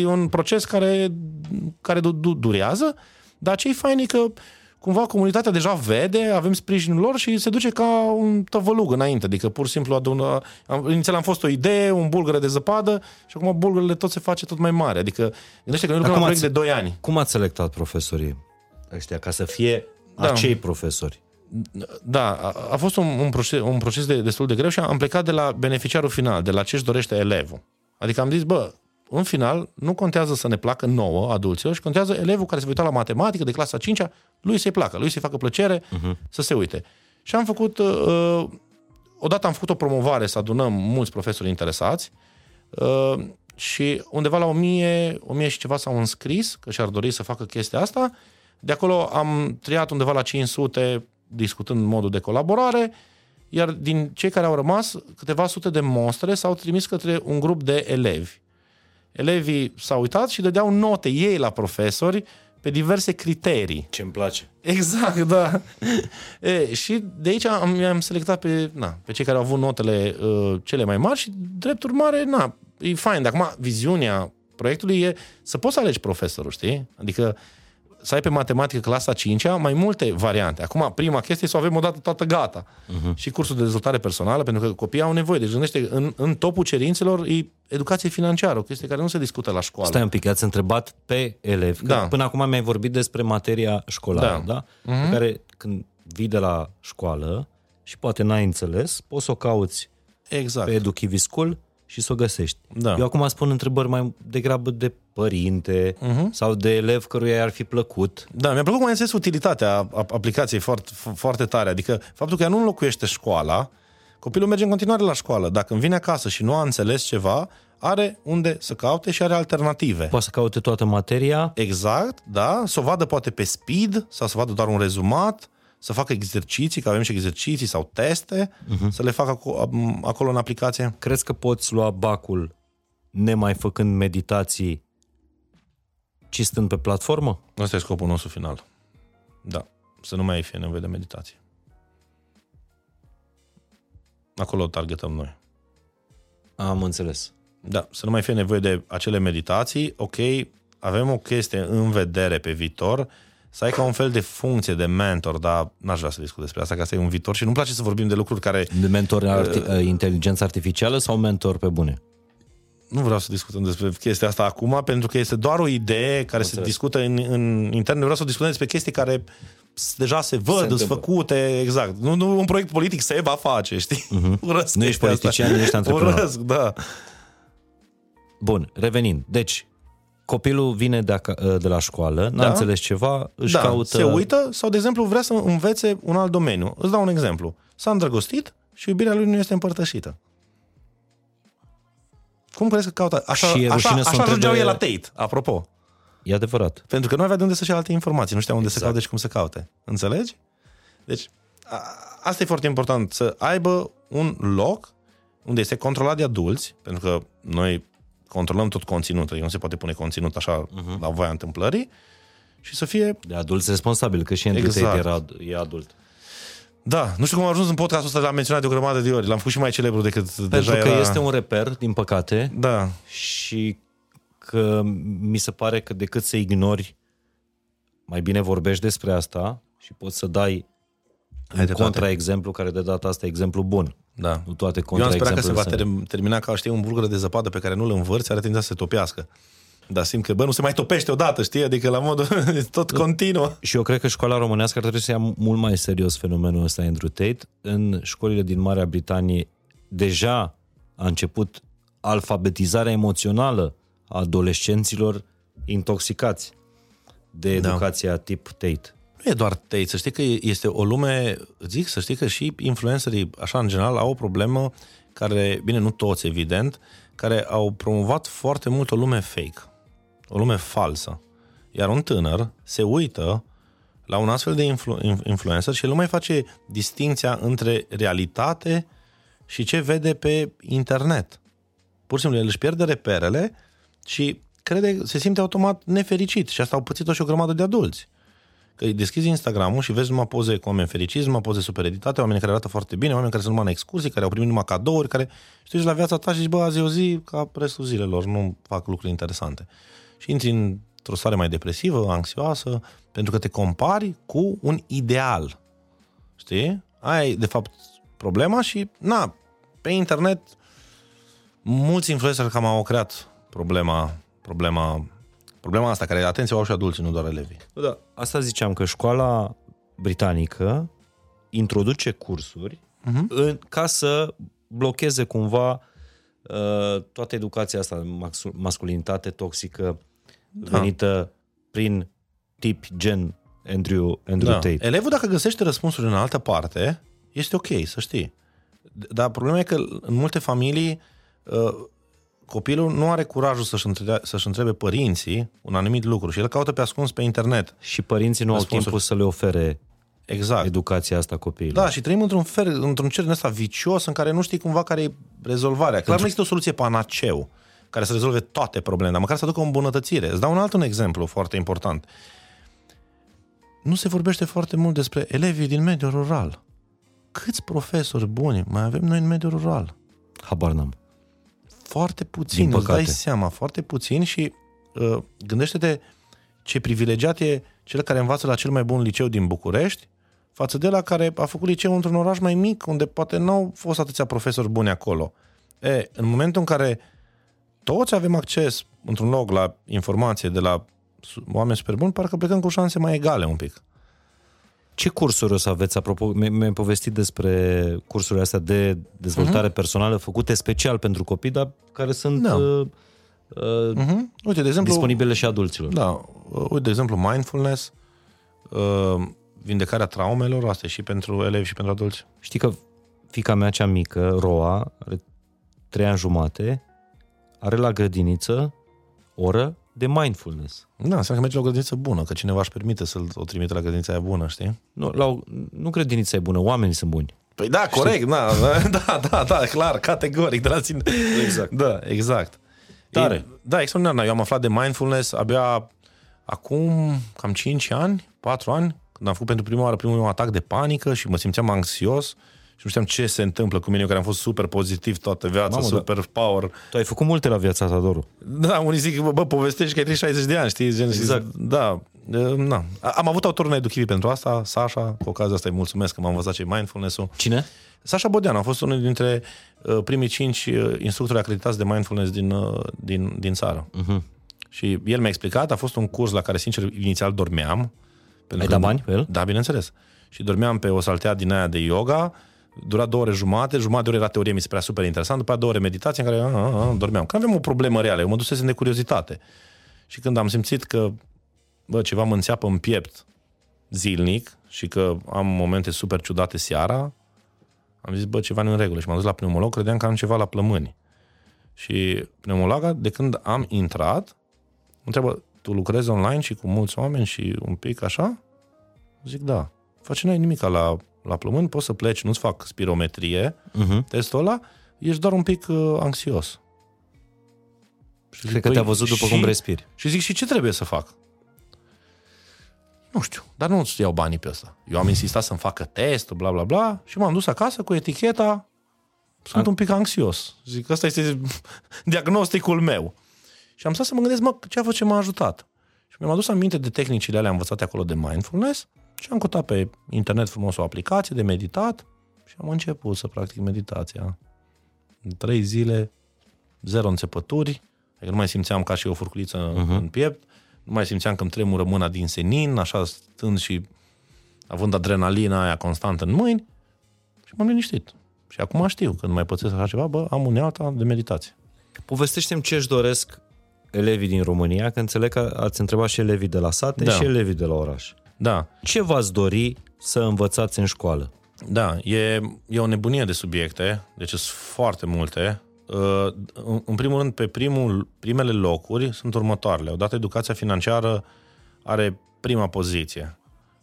E un proces care, care du- du- durează, dar ce e fain e că cumva comunitatea deja vede, avem sprijinul lor și se duce ca un tăvălug înainte. Adică pur și simplu adună... Am, inițial am fost o idee, un bulgăre de zăpadă și acum bulgările tot se face tot mai mare. Adică gândește că noi lucrăm la proiect de 2 ani. Cum ați selectat profesorii ăștia ca să fie da. acei profesori? Da, a, a fost un, un, proces, un proces de, destul de greu și am plecat de la beneficiarul final, de la ce își dorește elevul. Adică am zis, bă, în final, nu contează să ne placă nouă, adulților, și contează elevul care se va uita la matematică de clasa 5 lui să-i placă, lui să-i facă plăcere uh-huh. să se uite. Și am făcut, uh, odată am făcut o promovare să adunăm mulți profesori interesați uh, și undeva la 1000, 1000 și ceva s-au înscris că și-ar dori să facă chestia asta. De acolo am triat undeva la 500 discutând modul de colaborare, iar din cei care au rămas, câteva sute de mostre s-au trimis către un grup de elevi. Elevii s-au uitat și dădeau note ei la profesori pe diverse criterii. ce îmi place. Exact, (laughs) da. e, și de aici am, am selectat pe, na, pe cei care au avut notele uh, cele mai mari și, drept urmare, na, e fain. De acum, viziunea proiectului e să poți să alegi profesorul, știi? Adică să ai pe matematică clasa 5 mai multe variante. Acum, prima chestie e să o avem odată toată gata. Uh-huh. Și cursul de dezvoltare personală, pentru că copiii au nevoie. Deci, gândește, în, în topul cerințelor e educație financiară, o chestie care nu se discută la școală. Stai un pic, ați întrebat pe elevi. Da. Până acum mi-ai vorbit despre materia școlară, da? da? Uh-huh. Pe care când vii de la școală și poate n-ai înțeles, poți să o cauți exact. pe Educhiviscul și să o găsești. Da. Eu acum spun întrebări mai degrabă de părinte uh-huh. sau de elev căruia i-ar fi plăcut. Da, mi-a plăcut mai înțeles utilitatea aplicației foarte, foarte tare, adică faptul că ea nu înlocuiește școala, copilul merge în continuare la școală. Dacă îmi vine acasă și nu a înțeles ceva, are unde să caute și are alternative. Poate să caute toată materia. Exact, da, să o vadă poate pe speed sau să vadă doar un rezumat, să facă exerciții, că avem și exerciții sau teste, uh-huh. să le facă acolo în aplicație. Crezi că poți lua bacul nemai făcând meditații, ci stând pe platformă? Asta e scopul nostru final. Da. Să nu mai fie nevoie de meditație. Acolo targetăm noi. Am înțeles. Da, să nu mai fie nevoie de acele meditații. Ok, avem o chestie în vedere pe viitor, să ai ca un fel de funcție de mentor, dar n-aș vrea să discut despre asta, că asta e un viitor și nu-mi place să vorbim de lucruri care... De mentor arti- uh, inteligență artificială sau mentor pe bune? Nu vreau să discutăm despre chestia asta acum, pentru că este doar o idee care Înțeles. se discută în, în intern. Vreau să discutăm despre chestii care deja se văd, sunt făcute, exact. Nu, nu, un proiect politic se va face, știi? Uh-huh. (laughs) Urăsc nu ești politician, nu ești antreprenor. Urăsc, da. Bun, revenind. Deci, copilul vine de, a, de la școală, n-a da. înțeles ceva, își da. caută... se uită sau, de exemplu, vrea să învețe un alt domeniu. Îți dau un exemplu. S-a îndrăgostit și iubirea lui nu este împărtășită. Cum crezi că caută? Așa, și așa, așa întrebe... ajungeau el la Tate, apropo. E adevărat. Pentru că nu avea de unde să-și alte informații, nu știa unde exact. să caute și cum să caute. Înțelegi? Deci, a, asta e foarte important, să aibă un loc unde este controlat de adulți, pentru că noi controlăm tot conținutul, adică nu se poate pune conținut așa uh-huh. la voia întâmplării și să fie... De adulți responsabil, că și Andrew exact. era, e adult. Da, nu știu cum am ajuns în podcastul ăsta, l-am menționat de o grămadă de ori, l-am făcut și mai celebru decât Pentru deja că era... este un reper, din păcate. Da. Și că mi se pare că decât să ignori, mai bine vorbești despre asta și poți să dai un contraexemplu, care de data asta e exemplu bun. Da. Nu toate Eu am sperat că se va ter- termina ca, știi, un bulgăre de zăpadă pe care nu-l învârți, are tendința să se topească. Dar simt că, bă, nu se mai topește odată, știi? Adică la modul (laughs) tot continuă. Și eu cred că școala românească ar trebui să ia mult mai serios fenomenul ăsta Andrew Tate. În școlile din Marea Britanie deja a început alfabetizarea emoțională a adolescenților intoxicați de da. educația da. tip Tate. Nu e doar Tate, să știi că este o lume, zic, să știi că și influencerii, așa în general, au o problemă care, bine, nu toți, evident, care au promovat foarte mult o lume fake, o lume falsă. Iar un tânăr se uită la un astfel de influ- influencer și el nu mai face distinția între realitate și ce vede pe internet. Pur și simplu, el își pierde reperele și crede, se simte automat nefericit și asta au pățit-o și o grămadă de adulți. Că îi deschizi Instagram-ul și vezi numai poze cu oameni fericiți, numai poze super editate, oameni care arată foarte bine, oameni care sunt numai în excursii, care au primit numai cadouri, care știi la viața ta și zici, bă, azi e o zi ca restul zilelor, nu fac lucruri interesante. Și intri într-o stare mai depresivă, anxioasă, pentru că te compari cu un ideal. Știi? Aia e, de fapt, problema și, na, pe internet, mulți influenceri cam au creat problema, problema, problema asta, care, atenție, au și adulții, nu doar elevii. Da, asta ziceam, că școala britanică introduce cursuri uh-huh. în, ca să blocheze cumva uh, toată educația asta, masculinitate toxică, da. venită prin tip gen Andrew, Andrew da. Tate. Elevul, dacă găsește răspunsuri în altă parte, este ok, să știi. Dar problema e că în multe familii uh, copilul nu are curajul să-și întrebe, să-și întrebe părinții un anumit lucru și el caută pe ascuns pe internet. Și părinții nu au timpul să le ofere exact. educația asta copiilor. Da, și trăim într-un fel, într-un cer ăsta vicios în care nu știi cumva care e rezolvarea. Clar Pentru... nu există o soluție panaceu care să rezolve toate problemele, dar măcar să aducă o îmbunătățire. Îți dau un alt un exemplu foarte important. Nu se vorbește foarte mult despre elevii din mediul rural. Câți profesori buni mai avem noi în mediul rural? Habar n-am. Foarte puțin, îți dai seama, foarte puțin și uh, gândește-te ce privilegiat e cel care învață la cel mai bun liceu din București față de la care a făcut liceu într-un oraș mai mic, unde poate nu au fost atâția profesori buni acolo. E, în momentul în care toți avem acces într-un loc la informație de la oameni super buni, parcă plecăm cu șanse mai egale un pic. Ce cursuri o să aveți? Apropo, mi-ai povestit despre cursurile astea de dezvoltare uh-huh. personală făcute special pentru copii, dar care sunt da. uh, uh, uh-huh. Uite, de exemplu, disponibile și adulților. Da. Uh, uite, de exemplu, mindfulness, uh, vindecarea traumelor, asta e și pentru elevi și pentru adulți. Știi că fica mea cea mică, Roa, are trei ani jumate, are la grădiniță oră de mindfulness. Da, înseamnă că merge la o grădiniță bună, că cineva își permite să-l o trimite la grădinița aia bună, știi? Nu, la o, nu grădinița e bună, oamenii sunt buni. Păi da, corect, (laughs) da, da, da, da, clar, categoric, de la ține. Exact. Da, exact. Tare. E, da, extraordinar. Eu am aflat de mindfulness abia acum cam 5 ani, 4 ani, când am făcut pentru prima oară primul meu atac de panică și mă simțeam anxios și nu știam ce se întâmplă cu mine, eu care am fost super pozitiv toată viața, Mamă, super da. power. Tu ai făcut multe la viața ta, Doru. Da, unii zic, bă, povestești că ai 60 de ani, știi? Gen, exact. Și, da, na. Am avut autorul Educhivi pentru asta, Sasha, cu ocazia asta îi mulțumesc că m-am învățat ce mindfulness-ul. Cine? Sasha Bodean a fost unul dintre uh, primii cinci uh, instructori acreditați de mindfulness din, uh, din, din țară. Uh-huh. Și el mi-a explicat, a fost un curs la care, sincer, inițial dormeam. Ai dat bani pe el? Da, bineînțeles. Și dormeam pe o saltea din aia de yoga, dura două ore jumate, jumătate de ore era teorie, mi se părea super interesant, după două ore meditație în care a, a, a, dormeam. Că aveam o problemă reală, eu mă dusesem de curiozitate. Și când am simțit că bă, ceva mă înțeapă în piept zilnic și că am momente super ciudate seara, am zis, bă, ceva nu în regulă. Și m-am dus la pneumolog, credeam că am ceva la plămâni. Și pneumologa, de când am intrat, întreabă, tu lucrezi online și cu mulți oameni și un pic așa? Zic, da. Face n-ai nimic la la plămâni, poți să pleci, nu-ți fac spirometrie, uh-huh. testul ăla, ești doar un pic uh, anxios. Și Cred zic, că te-a văzut după și, cum respiri. Și zic, și ce trebuie să fac? Nu știu, dar nu îți iau banii pe ăsta. Eu am insistat să-mi facă testul, bla, bla, bla, și m-am dus acasă cu eticheta sunt un pic anxios. Zic, ăsta este (laughs) diagnosticul meu. Și am stat să mă gândesc, mă, ce a fost ce m-a ajutat? Și mi-am adus aminte de tehnicile alea învățate acolo de mindfulness și am căutat pe internet frumos o aplicație de meditat și am început să practic meditația. În trei zile, zero înțepături, adică nu mai simțeam ca și o furculiță uh-huh. în piept, nu mai simțeam că îmi tremură mâna din senin, așa stând și având adrenalina aia constantă în mâini și m-am liniștit. Și acum știu, când mai pățesc așa ceva, bă, am unealta de meditație. Povestește-mi ce își doresc elevii din România, că înțeleg că ați întrebat și elevii de la sate da. și elevii de la oraș. Da. Ce v-ați dori să învățați în școală? Da, e, e o nebunie de subiecte, deci sunt foarte multe. Uh, în primul rând, pe primul, primele locuri sunt următoarele. Odată educația financiară are prima poziție.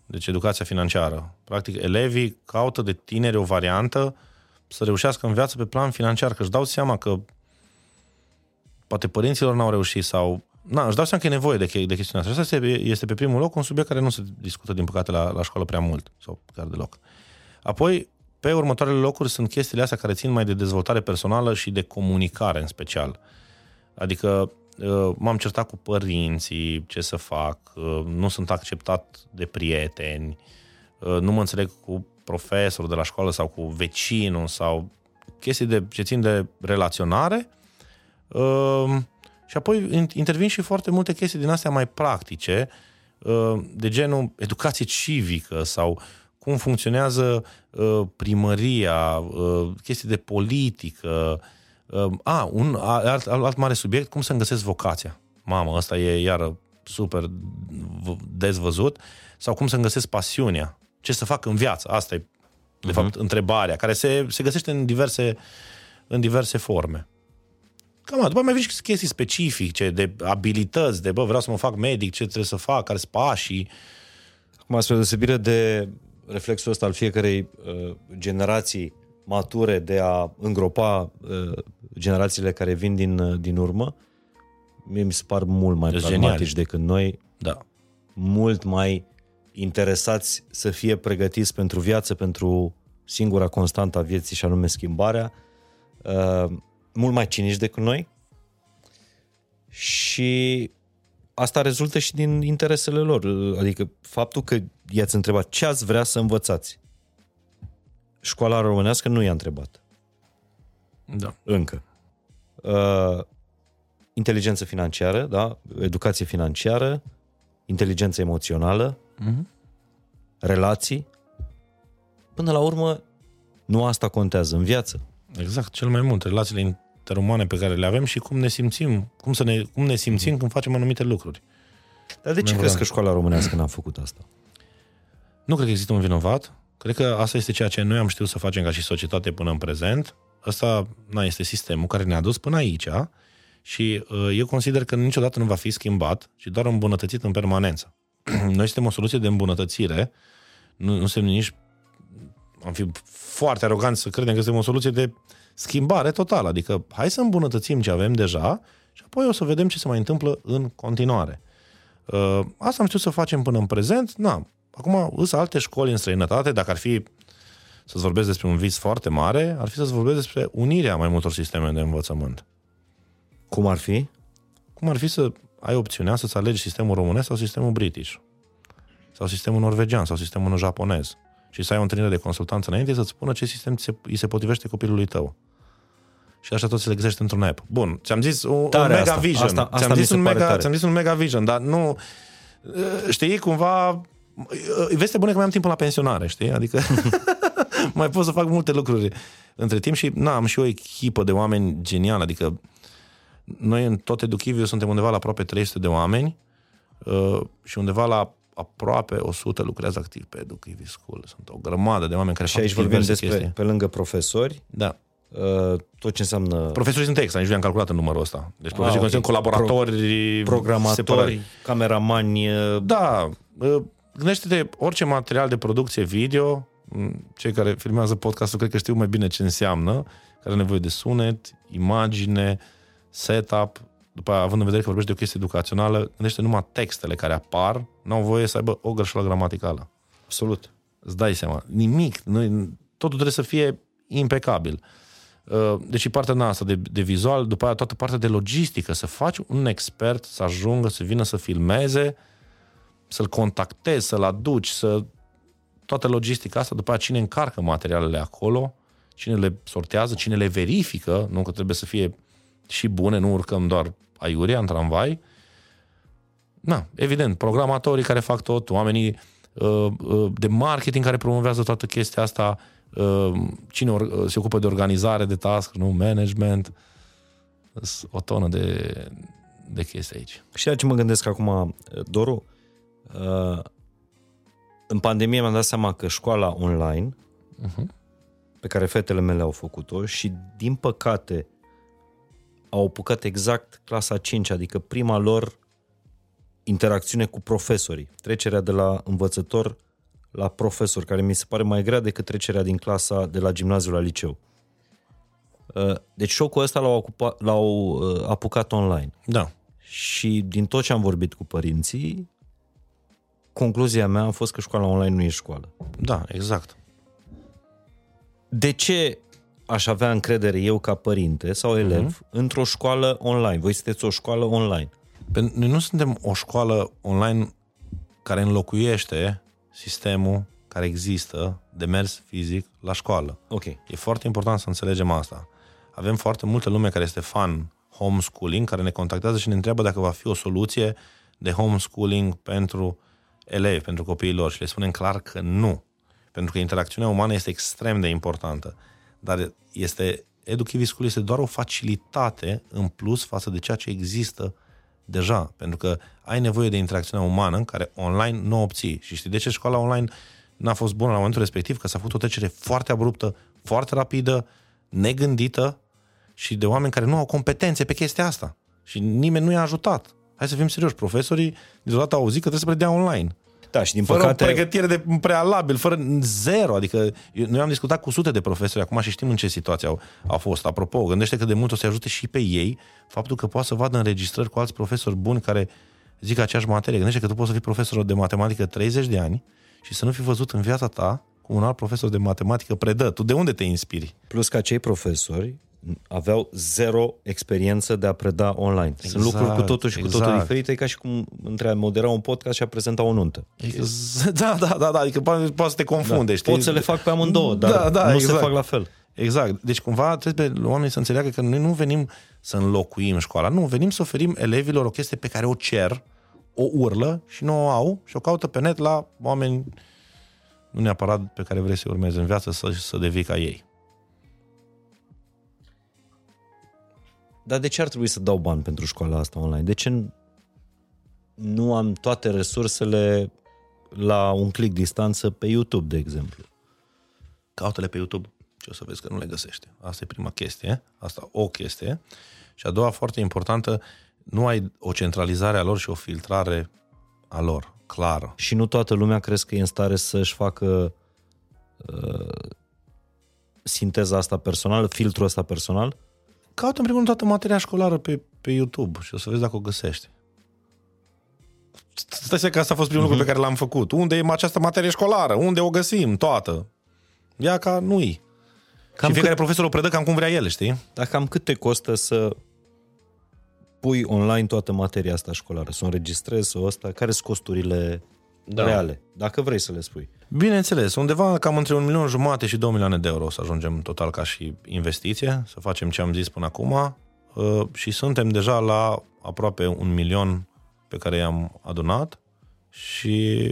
Deci educația financiară. Practic, elevii caută de tineri o variantă să reușească în viață pe plan financiar, că își dau seama că poate părinților n-au reușit sau... Na, își dau seama că e nevoie de, de chestiunea asta. Asta este, este pe primul loc un subiect care nu se discută, din păcate, la, la școală prea mult, sau chiar deloc. Apoi, pe următoarele locuri sunt chestiile astea care țin mai de dezvoltare personală și de comunicare în special. Adică uh, m-am certat cu părinții, ce să fac, uh, nu sunt acceptat de prieteni, uh, nu mă înțeleg cu profesorul de la școală sau cu vecinul sau chestii de, ce țin de relaționare. Și apoi intervin și foarte multe chestii din astea mai practice, de genul educație civică sau cum funcționează primăria, chestii de politică, Ehm, a, un alt, alt mare subiect, cum să-mi găsesc vocația. Mamă, ăsta e iară super dezvăzut. Sau cum să-mi găsesc pasiunea. Ce să fac în viață. Asta e, de uh-huh. fapt, întrebarea, care se, se găsește în diverse, în diverse forme. Cam după mai vin și chestii specifice, de abilități, de bă, vreau să mă fac medic, ce trebuie să fac, care sunt pașii. Acum, spre deosebire de reflexul ăsta al fiecarei uh, generații mature de a îngropa uh, generațiile care vin din, uh, din urmă, mie mi se par mult mai pragmatici genial. decât noi, da. mult mai interesați să fie pregătiți pentru viață, pentru singura constantă a vieții și anume schimbarea, uh, mult mai cinici decât noi și asta rezultă și din interesele lor. Adică faptul că i-ați întrebat ce ați vrea să învățați școala românească nu i-a întrebat. Da. Încă. Uh, inteligență financiară, da? educație financiară, inteligență emoțională, uh-huh. relații. Până la urmă, nu asta contează în viață. Exact, cel mai mult, relațiile interumane pe care le avem și cum ne simțim, cum, să ne, cum ne simțim uh-huh. când facem anumite lucruri. Dar de ce crezi că școala românească n-a făcut asta? Nu cred că există un vinovat. Cred că asta este ceea ce noi am știut să facem ca și societate până în prezent. Asta na, este sistemul care ne-a dus până aici și uh, eu consider că niciodată nu va fi schimbat, ci doar îmbunătățit în permanență. (clears throat) noi suntem o soluție de îmbunătățire, nu, nu suntem nici am fi foarte aroganți să credem că suntem o soluție de schimbare totală. Adică hai să îmbunătățim ce avem deja și apoi o să vedem ce se mai întâmplă în continuare. Uh, asta am știut să facem până în prezent. Na, Acum, sunt alte școli în străinătate, dacă ar fi să-ți vorbesc despre un vis foarte mare, ar fi să-ți vorbesc despre unirea mai multor sisteme de învățământ. Cum ar fi? Cum ar fi să ai opțiunea să-ți alegi sistemul românesc sau sistemul british, sau sistemul norvegian, sau sistemul japonez, și să ai o întâlnire de consultanță înainte să-ți spună ce sistem se, îi se potrivește copilului tău. Și așa tot se le găsește într-un app. Bun, ți-am zis un, un mega asta, vision. Asta, asta ți-am, zis un mega, ți-am zis un mega vision, dar nu... Știi, cumva Veste bună că mai am timp la pensionare, știi? Adică (laughs) mai pot să fac multe lucruri între timp și na, am și o echipă de oameni genială, adică noi în tot Educhiviu suntem undeva la aproape 300 de oameni uh, și undeva la aproape 100 lucrează activ pe Educhiviu School. Sunt o grămadă de oameni care și aici vorbim despre, chestii. pe lângă profesori, da. Uh, tot ce înseamnă... Profesorii sunt extra, nici nu am calculat în numărul ăsta. Deci profesorii ah, okay. sunt colaboratori, Pro, programatori, separați. cameramani... Uh, da, uh, gândește-te orice material de producție video, cei care filmează podcastul cred că știu mai bine ce înseamnă, care are nevoie de sunet, imagine, setup, după aia, având în vedere că vorbești de o chestie educațională, gândește numai textele care apar, n-au voie să aibă o greșeală gramaticală. Absolut. Îți dai seama. Nimic. Noi, totul trebuie să fie impecabil. Uh, deci partea noastră de, de vizual, după aia toată partea de logistică, să faci un expert să ajungă, să vină să filmeze, să-l contactezi, să-l aduci, să... Toată logistica asta, după aceea cine încarcă materialele acolo, cine le sortează, cine le verifică, nu că trebuie să fie și bune, nu urcăm doar aiurea în tramvai. Na, evident, programatorii care fac tot, oamenii uh, uh, de marketing care promovează toată chestia asta, uh, cine or, se ocupă de organizare, de task, nu, management, o tonă de, de chestii aici. Și ce mă gândesc acum, Doru, Uh, în pandemie mi-am dat seama că școala online, uh-huh. pe care fetele mele au făcut-o și, din păcate, au apucat exact clasa 5, adică prima lor interacțiune cu profesorii, trecerea de la învățător la profesor, care mi se pare mai grea decât trecerea din clasa de la gimnaziu la liceu. Uh, deci șocul ăsta l-au, ocupa, l-au uh, apucat online. Da. Și din tot ce am vorbit cu părinții, concluzia mea a fost că școala online nu e școală. Da, exact. De ce aș avea încredere eu ca părinte sau elev uh-huh. într-o școală online? Voi sunteți o școală online. Noi nu suntem o școală online care înlocuiește sistemul care există de mers fizic la școală. Ok. E foarte important să înțelegem asta. Avem foarte multă lume care este fan homeschooling, care ne contactează și ne întreabă dacă va fi o soluție de homeschooling pentru elevi, pentru copiii lor și le spunem clar că nu. Pentru că interacțiunea umană este extrem de importantă. Dar este, Educhivi School este doar o facilitate în plus față de ceea ce există deja. Pentru că ai nevoie de interacțiunea umană care online nu obții. Și știi de ce școala online n-a fost bună la momentul respectiv? Că s-a făcut o trecere foarte abruptă, foarte rapidă, negândită și de oameni care nu au competențe pe chestia asta. Și nimeni nu i-a ajutat. Hai să fim serioși, profesorii deodată au auzit că trebuie să predea online. Da, și din fără păcate... o pregătire de prealabil, fără zero. Adică noi am discutat cu sute de profesori acum și știm în ce situație au, au fost. Apropo, gândește că de mult o să ajute și pe ei faptul că poate să vadă înregistrări cu alți profesori buni care zic aceeași materie. Gândește că tu poți să fii profesor de matematică 30 de ani și să nu fi văzut în viața ta cum un alt profesor de matematică predă. Tu de unde te inspiri? Plus că acei profesori aveau zero experiență de a preda online. Exact, Sunt lucruri cu totul și exact. cu totul exact. diferite, e ca și cum între a modera un podcast și a prezenta o nuntă. Exact. (laughs) Da, da, da, da, adică poate, poate să te confunde, da. știi? Pot să le fac pe amândouă, dar da, da, nu exact. se fac la fel. Exact. Deci cumva trebuie oamenii să înțeleagă că noi nu venim să înlocuim școala, nu, venim să oferim elevilor o chestie pe care o cer, o urlă și nu o au și o caută pe net la oameni nu neapărat pe care vrei să-i urmezi în viață să, să devii ca ei. Dar de ce ar trebui să dau bani pentru școala asta online? De ce nu am toate resursele la un click distanță pe YouTube, de exemplu? Caută-le pe YouTube și o să vezi că nu le găsește. Asta e prima chestie, asta o chestie. Și a doua, foarte importantă, nu ai o centralizare a lor și o filtrare a lor, clară. Și nu toată lumea crezi că e în stare să-și facă uh, sinteza asta personală, filtrul ăsta personal? Caută în primul rând toată materia școlară pe, pe YouTube și o să vezi dacă o găsești. Stai să că asta a fost primul uh-huh. lucru pe care l-am făcut. Unde e această materie școlară? Unde o găsim? Toată. Ia ca nu-i. Cam și fiecare cât... profesor o predă cam cum vrea el, știi? Dar cam cât te costă să pui online toată materia asta școlară? Să o înregistrezi, să o asta? Care sunt costurile da. reale? Dacă vrei să le spui. Bineînțeles, undeva cam între un milion jumate și 2 milioane de euro să ajungem total ca și investiție, să facem ce am zis până acum uh, și suntem deja la aproape un milion pe care i-am adunat și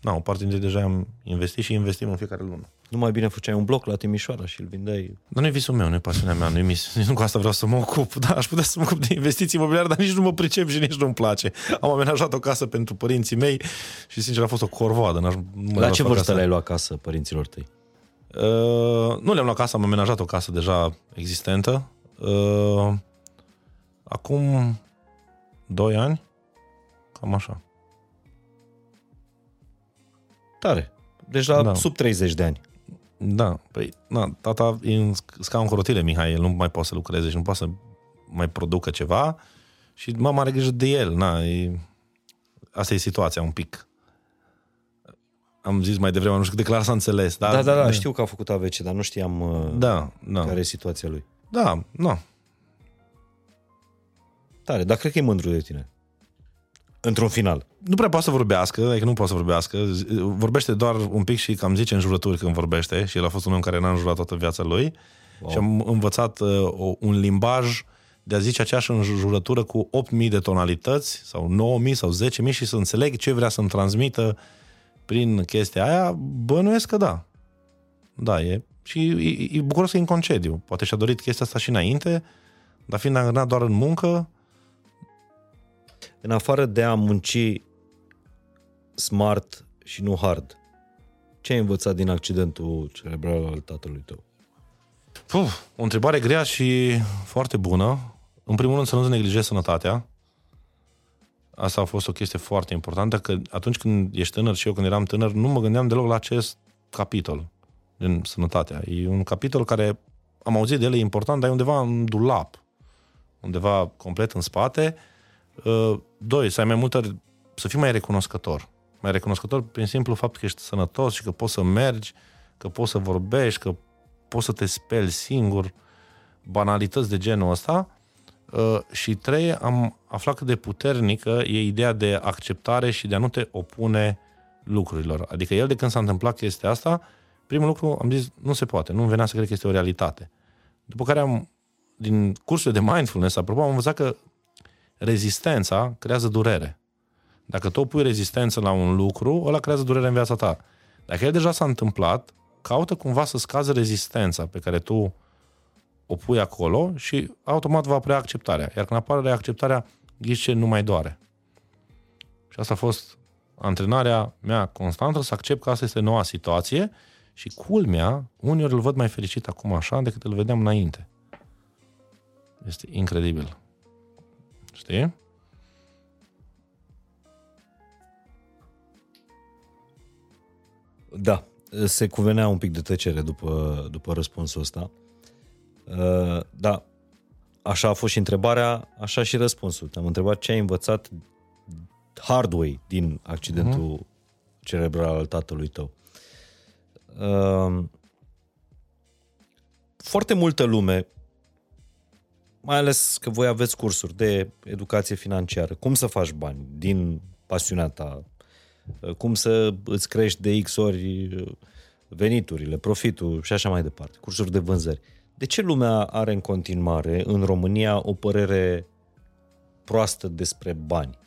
na, o parte dintre deja am investit și investim în fiecare lună. Nu mai bine făceai un bloc la Timișoara și îl vindeai? Dar nu e visul meu, nu e pasiunea mea, nu e mis... (laughs) Nu cu asta vreau să mă ocup. Da, aș putea să mă ocup de investiții imobiliare, dar nici nu mă pricep și nici nu-mi place. Am amenajat o casă pentru părinții mei și sincer a fost o corvoadă. N-aș, la ce vârstă le-ai luat casă părinților tăi? Uh, nu le-am luat casă, am amenajat o casă deja existentă. Uh, acum 2 ani, cam așa. Tare. Deci la da. sub 30 de ani. Da, păi, na, tata e în scaun cu rotile, Mihai, el nu mai poate să lucreze și nu poate să mai producă ceva și mama are grijă de el, na, e... asta e situația un pic. Am zis mai devreme, nu știu cât de clar s-a înțeles. Da, da, da, da, știu că a făcut AVC, dar nu știam uh, da, da. care e situația lui. Da, nu. Tare, dar cred că e mândru de tine. Într-un final. Nu prea poate să vorbească, adică nu poate să vorbească. Vorbește doar un pic și cam zice în jurături când vorbește și el a fost un om care n-a înjurat toată viața lui. Wow. Și am învățat uh, un limbaj de a zice aceeași înjurătură cu 8.000 de tonalități sau 9.000 sau 10.000 și să înțeleg ce vrea să-mi transmită prin chestia aia, bănuiesc că da. Da, e. Și e, e bucuros că e în concediu. Poate și-a dorit chestia asta și înainte, dar fiind angrenat doar în muncă, în afară de a munci smart și nu hard, ce ai învățat din accidentul cerebral al tatălui tău? Puh, o întrebare grea și foarte bună. În primul rând să nu neglijezi sănătatea. Asta a fost o chestie foarte importantă, că atunci când ești tânăr și eu când eram tânăr, nu mă gândeam deloc la acest capitol din sănătatea. E un capitol care am auzit de el, e important, dar e undeva în dulap, undeva complet în spate. Uh, doi, să ai mai multă, să fii mai recunoscător. Mai recunoscător prin simplu fapt că ești sănătos și că poți să mergi, că poți să vorbești, că poți să te speli singur, banalități de genul ăsta. Uh, și trei, am aflat cât de puternică e ideea de acceptare și de a nu te opune lucrurilor. Adică el de când s-a întâmplat chestia asta, primul lucru am zis, nu se poate, nu venea să cred că este o realitate. După care am, din cursul de mindfulness, apropo, am învățat că rezistența creează durere. Dacă tu pui rezistență la un lucru, ăla creează durere în viața ta. Dacă el deja s-a întâmplat, caută cumva să scazi rezistența pe care tu o pui acolo și automat va apărea acceptarea. Iar când apare acceptarea, ghice nu mai doare. Și asta a fost antrenarea mea constantă, să accept că asta este noua situație și culmea, uneori îl văd mai fericit acum așa decât îl vedeam înainte. Este incredibil. Știi? Da, se cuvenea un pic de tăcere după, după răspunsul ăsta. Uh, da, așa a fost și întrebarea, așa și răspunsul. Te-am întrebat ce ai învățat hard way din accidentul uh-huh. cerebral al tatălui tău. Uh, foarte multă lume, mai ales că voi aveți cursuri de educație financiară, cum să faci bani din pasiunea ta, cum să îți crești de X ori veniturile, profitul și așa mai departe, cursuri de vânzări. De ce lumea are în continuare în România o părere proastă despre bani?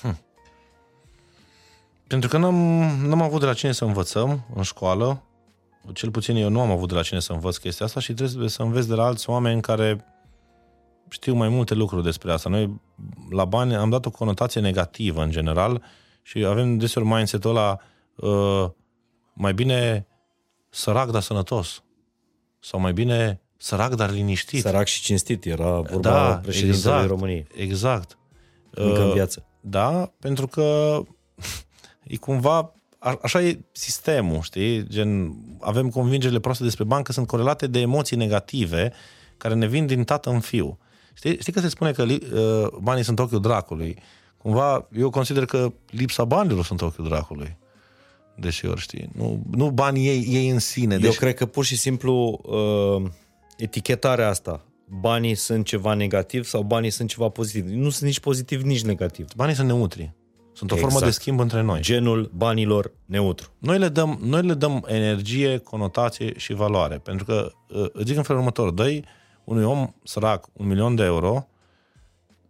Hm. Pentru că n-am, n-am avut de la cine să învățăm în școală, cel puțin eu nu am avut de la cine să învăț chestia asta și trebuie să înveți de la alți oameni care știu mai multe lucruri despre asta. Noi la bani am dat o conotație negativă în general și avem deseori mindset-ul ăla uh, mai bine sărac, dar sănătos. Sau mai bine sărac, dar liniștit. Sărac și cinstit era vorba da, președintelui exact, României. Exact. Încă uh, în viață. Da, pentru că (laughs) e cumva a, așa e sistemul, știi? Gen, avem convingerile proaste despre bani că sunt corelate de emoții negative care ne vin din tată în fiu. Știi, știi că se spune că uh, banii sunt ochiul dracului. Cumva, eu consider că lipsa banilor sunt ochiul dracului. Deseori, știi? Nu, nu banii ei, ei în sine. Eu deci... cred că pur și simplu uh, etichetarea asta, banii sunt ceva negativ sau banii sunt ceva pozitiv. Nu sunt nici pozitiv, nici negativ. Banii sunt neutri. Sunt o exact. formă de schimb între noi. Genul banilor neutru. Noi le dăm, noi le dăm energie, conotație și valoare. Pentru că, uh, îți zic în felul următor, dai unui om sărac un milion de euro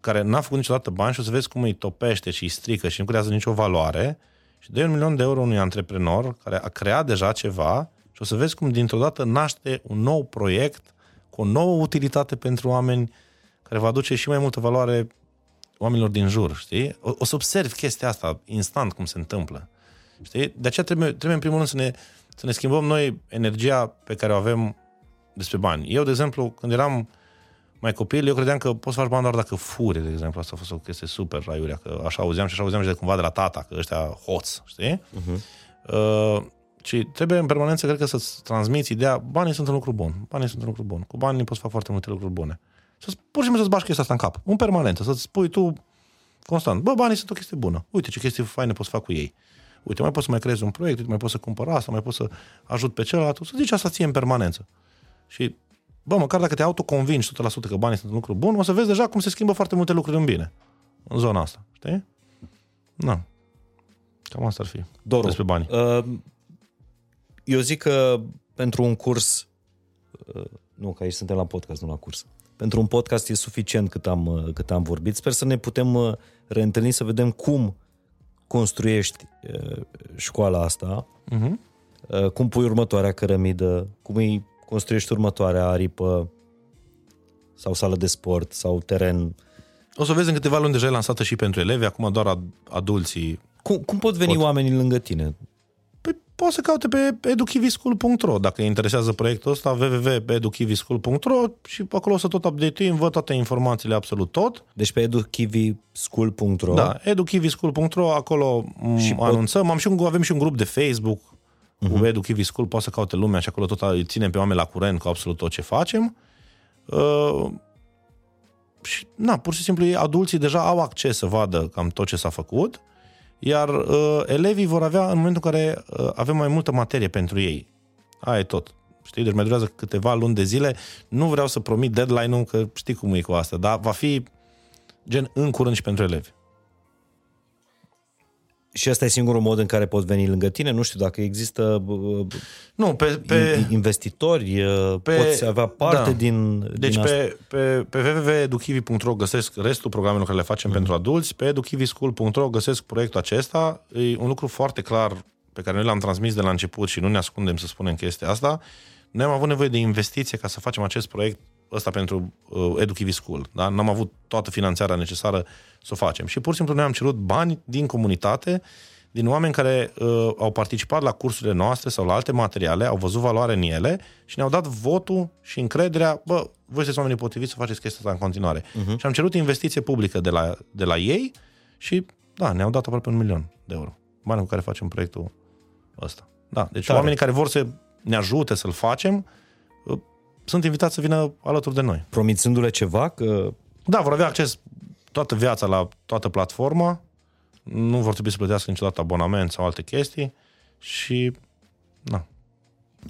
care n-a făcut niciodată bani și o să vezi cum îi topește și îi strică și nu creează nicio valoare și dai un milion de euro unui antreprenor care a creat deja ceva și o să vezi cum dintr-o dată naște un nou proiect cu o nouă utilitate pentru oameni care va aduce și mai multă valoare oamenilor din jur, știi? O, o să observi chestia asta instant cum se întâmplă. Știi? De aceea trebuie, trebuie în primul rând să ne, să ne schimbăm noi energia pe care o avem despre bani. Eu, de exemplu, când eram mai copil, eu credeam că poți să faci bani doar dacă furi, de exemplu. Asta a fost o chestie super raiurea, că așa auzeam și așa auzeam și de cumva de la tata, că ăștia hoți, știi? Uh-huh. Uh, și trebuie în permanență, cred că, să-ți transmiți ideea, banii sunt un lucru bun, banii sunt un lucru bun. Cu banii poți face foarte multe lucruri bune. Să pur și simplu să-ți bași chestia asta în cap, în permanență, să-ți spui tu constant, bă, banii sunt o chestie bună, uite ce chestii faine poți să fac cu ei. Uite, mai poți să mai creezi un proiect, uite, mai poți să cumpăr asta, mai poți să ajut pe celălalt, să zici asta ție în permanență. Și, bă, măcar dacă te autoconvingi 100% că banii sunt un lucru bun, o să vezi deja cum se schimbă foarte multe lucruri în bine, în zona asta, știi? Na. Cam asta ar fi Doru, despre bani. Uh, eu zic că pentru un curs, uh, nu, că aici suntem la podcast, nu la curs, pentru un podcast e suficient cât am, uh, cât am vorbit. Sper să ne putem uh, reîntâlni, să vedem cum construiești uh, școala asta, uh-huh. cum pui următoarea cărămidă, cum îi construiești următoarea aripă sau sală de sport sau teren. O să vezi în câteva luni deja e lansată și pentru elevi, acum doar adulții. Cum, cum pot veni pot. oamenii lângă tine? Păi poate să caute pe educhivischool.ro dacă îi interesează proiectul ăsta, www.educhivischool.ro și acolo o să tot update văd toate informațiile, absolut tot. Deci pe educhivischool.ro Da, educhivischool.ro, acolo și m- anunțăm. Am și un, avem și un grup de Facebook uh-huh. cu Edu Kiwi School, poate să caute lumea și acolo tot îi ținem pe oameni la curent cu absolut tot ce facem. Uh, și, na, pur și simplu, ei, adulții deja au acces să vadă cam tot ce s-a făcut, iar uh, elevii vor avea, în momentul în care uh, avem mai multă materie pentru ei. Aia e tot. Știi, deci mai durează câteva luni de zile. Nu vreau să promit deadline-ul, că știi cum e cu asta, dar va fi gen în curând și pentru elevi. Și ăsta e singurul mod în care pot veni lângă tine? Nu știu dacă există nu, pe, pe, investitori, pe, poți avea parte da. din Deci din pe, pe, pe www.educhivi.ro găsesc restul programelor care le facem mm. pentru adulți, pe educhivischool.ro găsesc proiectul acesta. E un lucru foarte clar pe care noi l-am transmis de la început și nu ne ascundem să spunem chestia asta. Noi am avut nevoie de investiție ca să facem acest proiect ăsta pentru uh, Educhivi School. Da? N-am avut toată finanțarea necesară să o facem. Și pur și simplu noi am cerut bani din comunitate, din oameni care uh, au participat la cursurile noastre sau la alte materiale, au văzut valoare în ele și ne-au dat votul și încrederea, bă, voi sunteți oamenii potriviți să faceți chestia asta în continuare. Uh-huh. Și am cerut investiție publică de la, de la ei și, da, ne-au dat aproape un milion de euro. Bani cu care facem proiectul ăsta. Da, deci Tare. oamenii care vor să ne ajute să-l facem, sunt invitați să vină alături de noi. Promițându-le ceva? Că... Da, vor avea acces toată viața la toată platforma, nu vor trebui să plătească niciodată abonament sau alte chestii și na.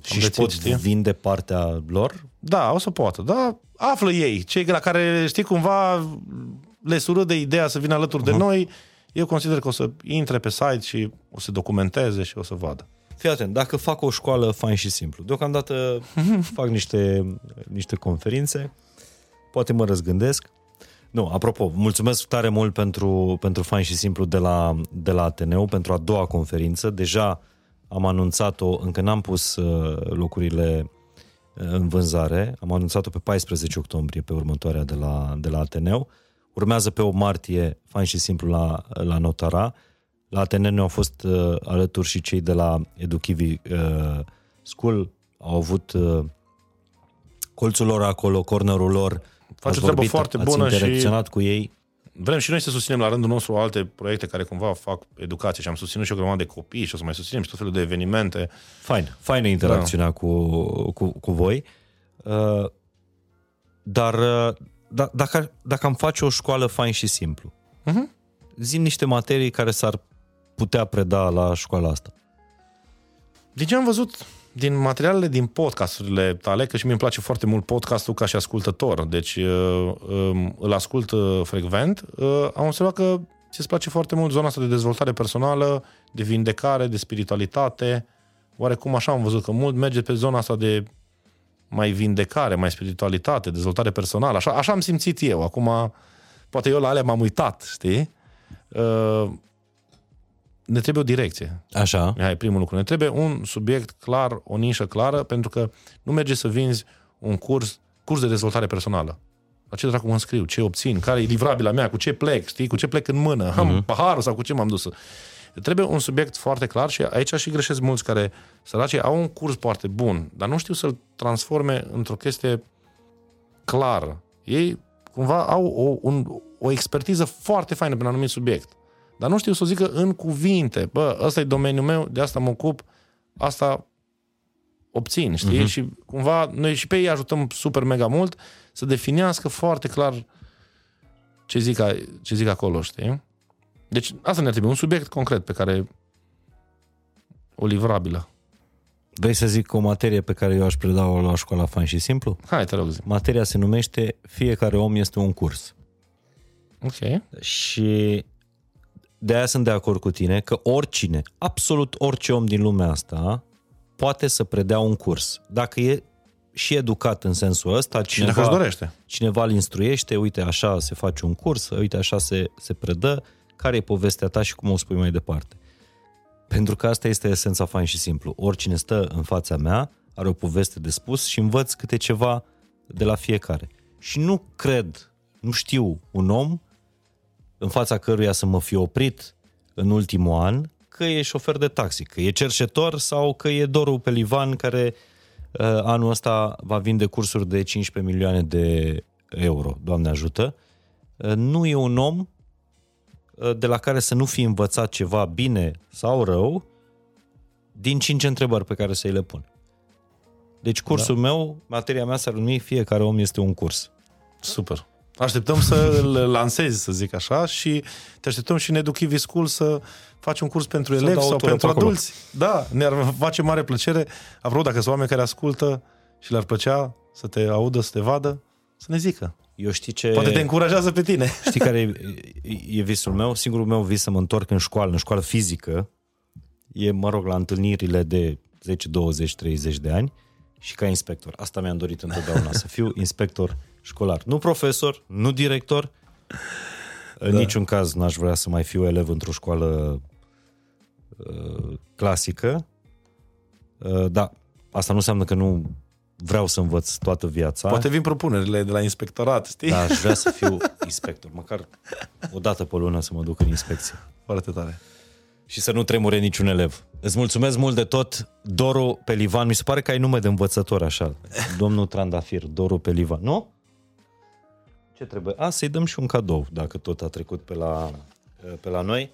Și își pot știi? vinde partea lor? Da, o să poată, da. Află ei, cei la care, știi, cumva le sură de ideea să vină alături uh-huh. de noi, eu consider că o să intre pe site și o să documenteze și o să vadă. Fii atent, dacă fac o școală fain și simplu, deocamdată (laughs) fac niște, niște conferințe, poate mă răzgândesc. Nu, apropo, mulțumesc tare mult pentru, pentru fain și simplu de la, de la Ateneu, pentru a doua conferință. Deja am anunțat-o, încă n-am pus uh, locurile uh, în vânzare, am anunțat-o pe 14 octombrie, pe următoarea de la, de la Ateneu. Urmează pe 8 martie, fain și simplu, la, la Notara la Ateneu au fost uh, alături și cei de la Educhivi uh, School. Au avut uh, colțul lor acolo, cornerul lor. Face o treabă foarte bună interacționat și cu ei. Vrem și noi să susținem la rândul nostru alte proiecte care cumva fac educație și am susținut și o grămadă de copii și o să mai susținem și tot felul de evenimente. Fain, faină interacțiunea da. cu, cu, cu voi. Uh, dar uh, da, dacă, dacă am face o școală fain și simplu, uh-huh. zim niște materii care s-ar putea preda la școala asta? Din ce am văzut din materialele din podcasturile tale, că și mie îmi place foarte mult podcastul ca și ascultător, deci uh, um, îl ascult uh, frecvent, uh, am observat că ți-ți place foarte mult zona asta de dezvoltare personală, de vindecare, de spiritualitate. Oarecum așa am văzut că mult merge pe zona asta de mai vindecare, mai spiritualitate, dezvoltare personală. Așa, așa am simțit eu. Acum, poate eu la alea m-am uitat, știi? Ne trebuie o direcție. Așa. Hai, primul lucru. Ne trebuie un subiect clar, o nișă clară, pentru că nu merge să vinzi un curs, curs de dezvoltare personală. La ce dracu mă înscriu? Ce obțin? Care e livrabila mea? Cu ce plec? Știi? Cu ce plec în mână? Am uh-huh. paharul sau cu ce m-am dus? Trebuie un subiect foarte clar și aici și greșesc mulți care săracii au un curs foarte bun, dar nu știu să-l transforme într-o chestie clară. Ei cumva au o, un, o expertiză foarte faină pe un anumit subiect. Dar nu știu să o zică în cuvinte. Bă, ăsta e domeniul meu, de asta mă ocup, asta obțin, știi? Uh-huh. Și cumva noi și pe ei ajutăm super mega mult să definească foarte clar ce zic, ce zic acolo, știi? Deci asta ne trebuie, un subiect concret pe care o livrabilă. Vrei să zic o materie pe care eu aș preda-o la școala Fan și Simplu? Hai, te rog zi. Materia se numește Fiecare om este un curs. Ok. Și de aia sunt de acord cu tine că oricine, absolut orice om din lumea asta poate să predea un curs. Dacă e și educat în sensul ăsta, cineva, și dorește. cineva îl instruiește, uite așa se face un curs, uite așa se, se predă, care e povestea ta și cum o spui mai departe. Pentru că asta este esența fain și simplu. Oricine stă în fața mea are o poveste de spus și învăț câte ceva de la fiecare. Și nu cred, nu știu un om în fața căruia să mă fi oprit în ultimul an, că e șofer de taxi, că e cerșetor sau că e Doru Pelivan care uh, anul ăsta va vinde cursuri de 15 milioane de euro, Doamne ajută. Uh, nu e un om uh, de la care să nu fi învățat ceva bine sau rău din cinci întrebări pe care să-i le pun. Deci cursul da. meu, materia mea s-ar numi Fiecare om este un curs. Super. Așteptăm să îl lansezi, să zic așa, și te așteptăm și în Educhivi School să faci un curs pentru elevi sau pentru adulți. Da, ne-ar face mare plăcere. Apropo, dacă sunt oameni care ascultă și le-ar plăcea să te audă, să te vadă, să ne zică. Eu știi ce... Poate te încurajează pe tine. (laughs) Știi care e, e visul meu? Singurul meu vis să mă întorc în școală, în școală fizică. E, mă rog, la întâlnirile de 10, 20, 30 de ani și ca inspector. Asta mi-am dorit întotdeauna, să fiu inspector școlar. Nu profesor, nu director. Da. În niciun caz n-aș vrea să mai fiu elev într-o școală uh, clasică. Uh, da, asta nu înseamnă că nu vreau să învăț toată viața. Poate vin propunerile de la inspectorat, știi? Da, aș vrea să fiu (laughs) inspector. Măcar o dată pe lună să mă duc în inspecție. Foarte tare și să nu tremure niciun elev. Îți mulțumesc mult de tot, Doru Pelivan. Mi se pare că ai nume de învățător așa. Domnul Trandafir, Doru Pelivan. Nu? Ce trebuie? A, să-i dăm și un cadou, dacă tot a trecut pe la, pe la noi.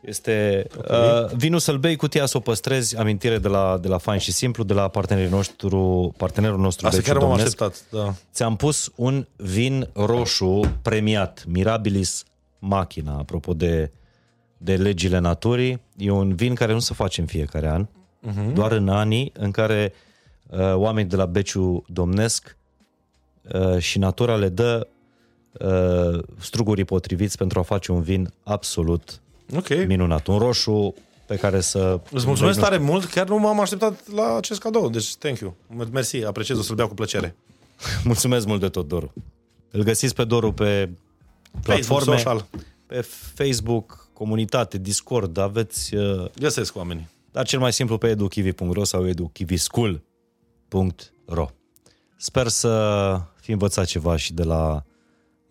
Este okay. uh, vinul să-l bei, cutia să o păstrezi, amintire de la, de la Fain și Simplu, de la partenerul nostru, partenerul nostru Asta chiar m-am așteptat, da. Ți-am pus un vin roșu premiat, Mirabilis Machina, apropo de de legile naturii. E un vin care nu se face în fiecare an, uh-huh. doar în anii în care uh, oamenii de la Beciu domnesc uh, și natura le dă uh, strugurii potriviți pentru a face un vin absolut okay. minunat. Un roșu pe care să... Îți mulțumesc tare mult, chiar nu m-am așteptat la acest cadou, deci thank you. Mersi, apreciez, o să-l beau cu plăcere. (laughs) Mulțumesc mult de tot, Doru. Îl găsiți pe Doru pe platforme, Facebook, social. pe Facebook, comunitate, Discord, aveți... Uh, Găsesc oamenii. Dar cel mai simplu pe educhivi.ro sau educhivischool.ro Sper să fi învățat ceva și de la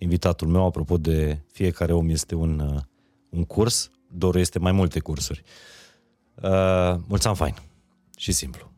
invitatul meu, apropo de fiecare om este un, uh, un curs, doar este mai multe cursuri. Uh, mulțumim fain și simplu.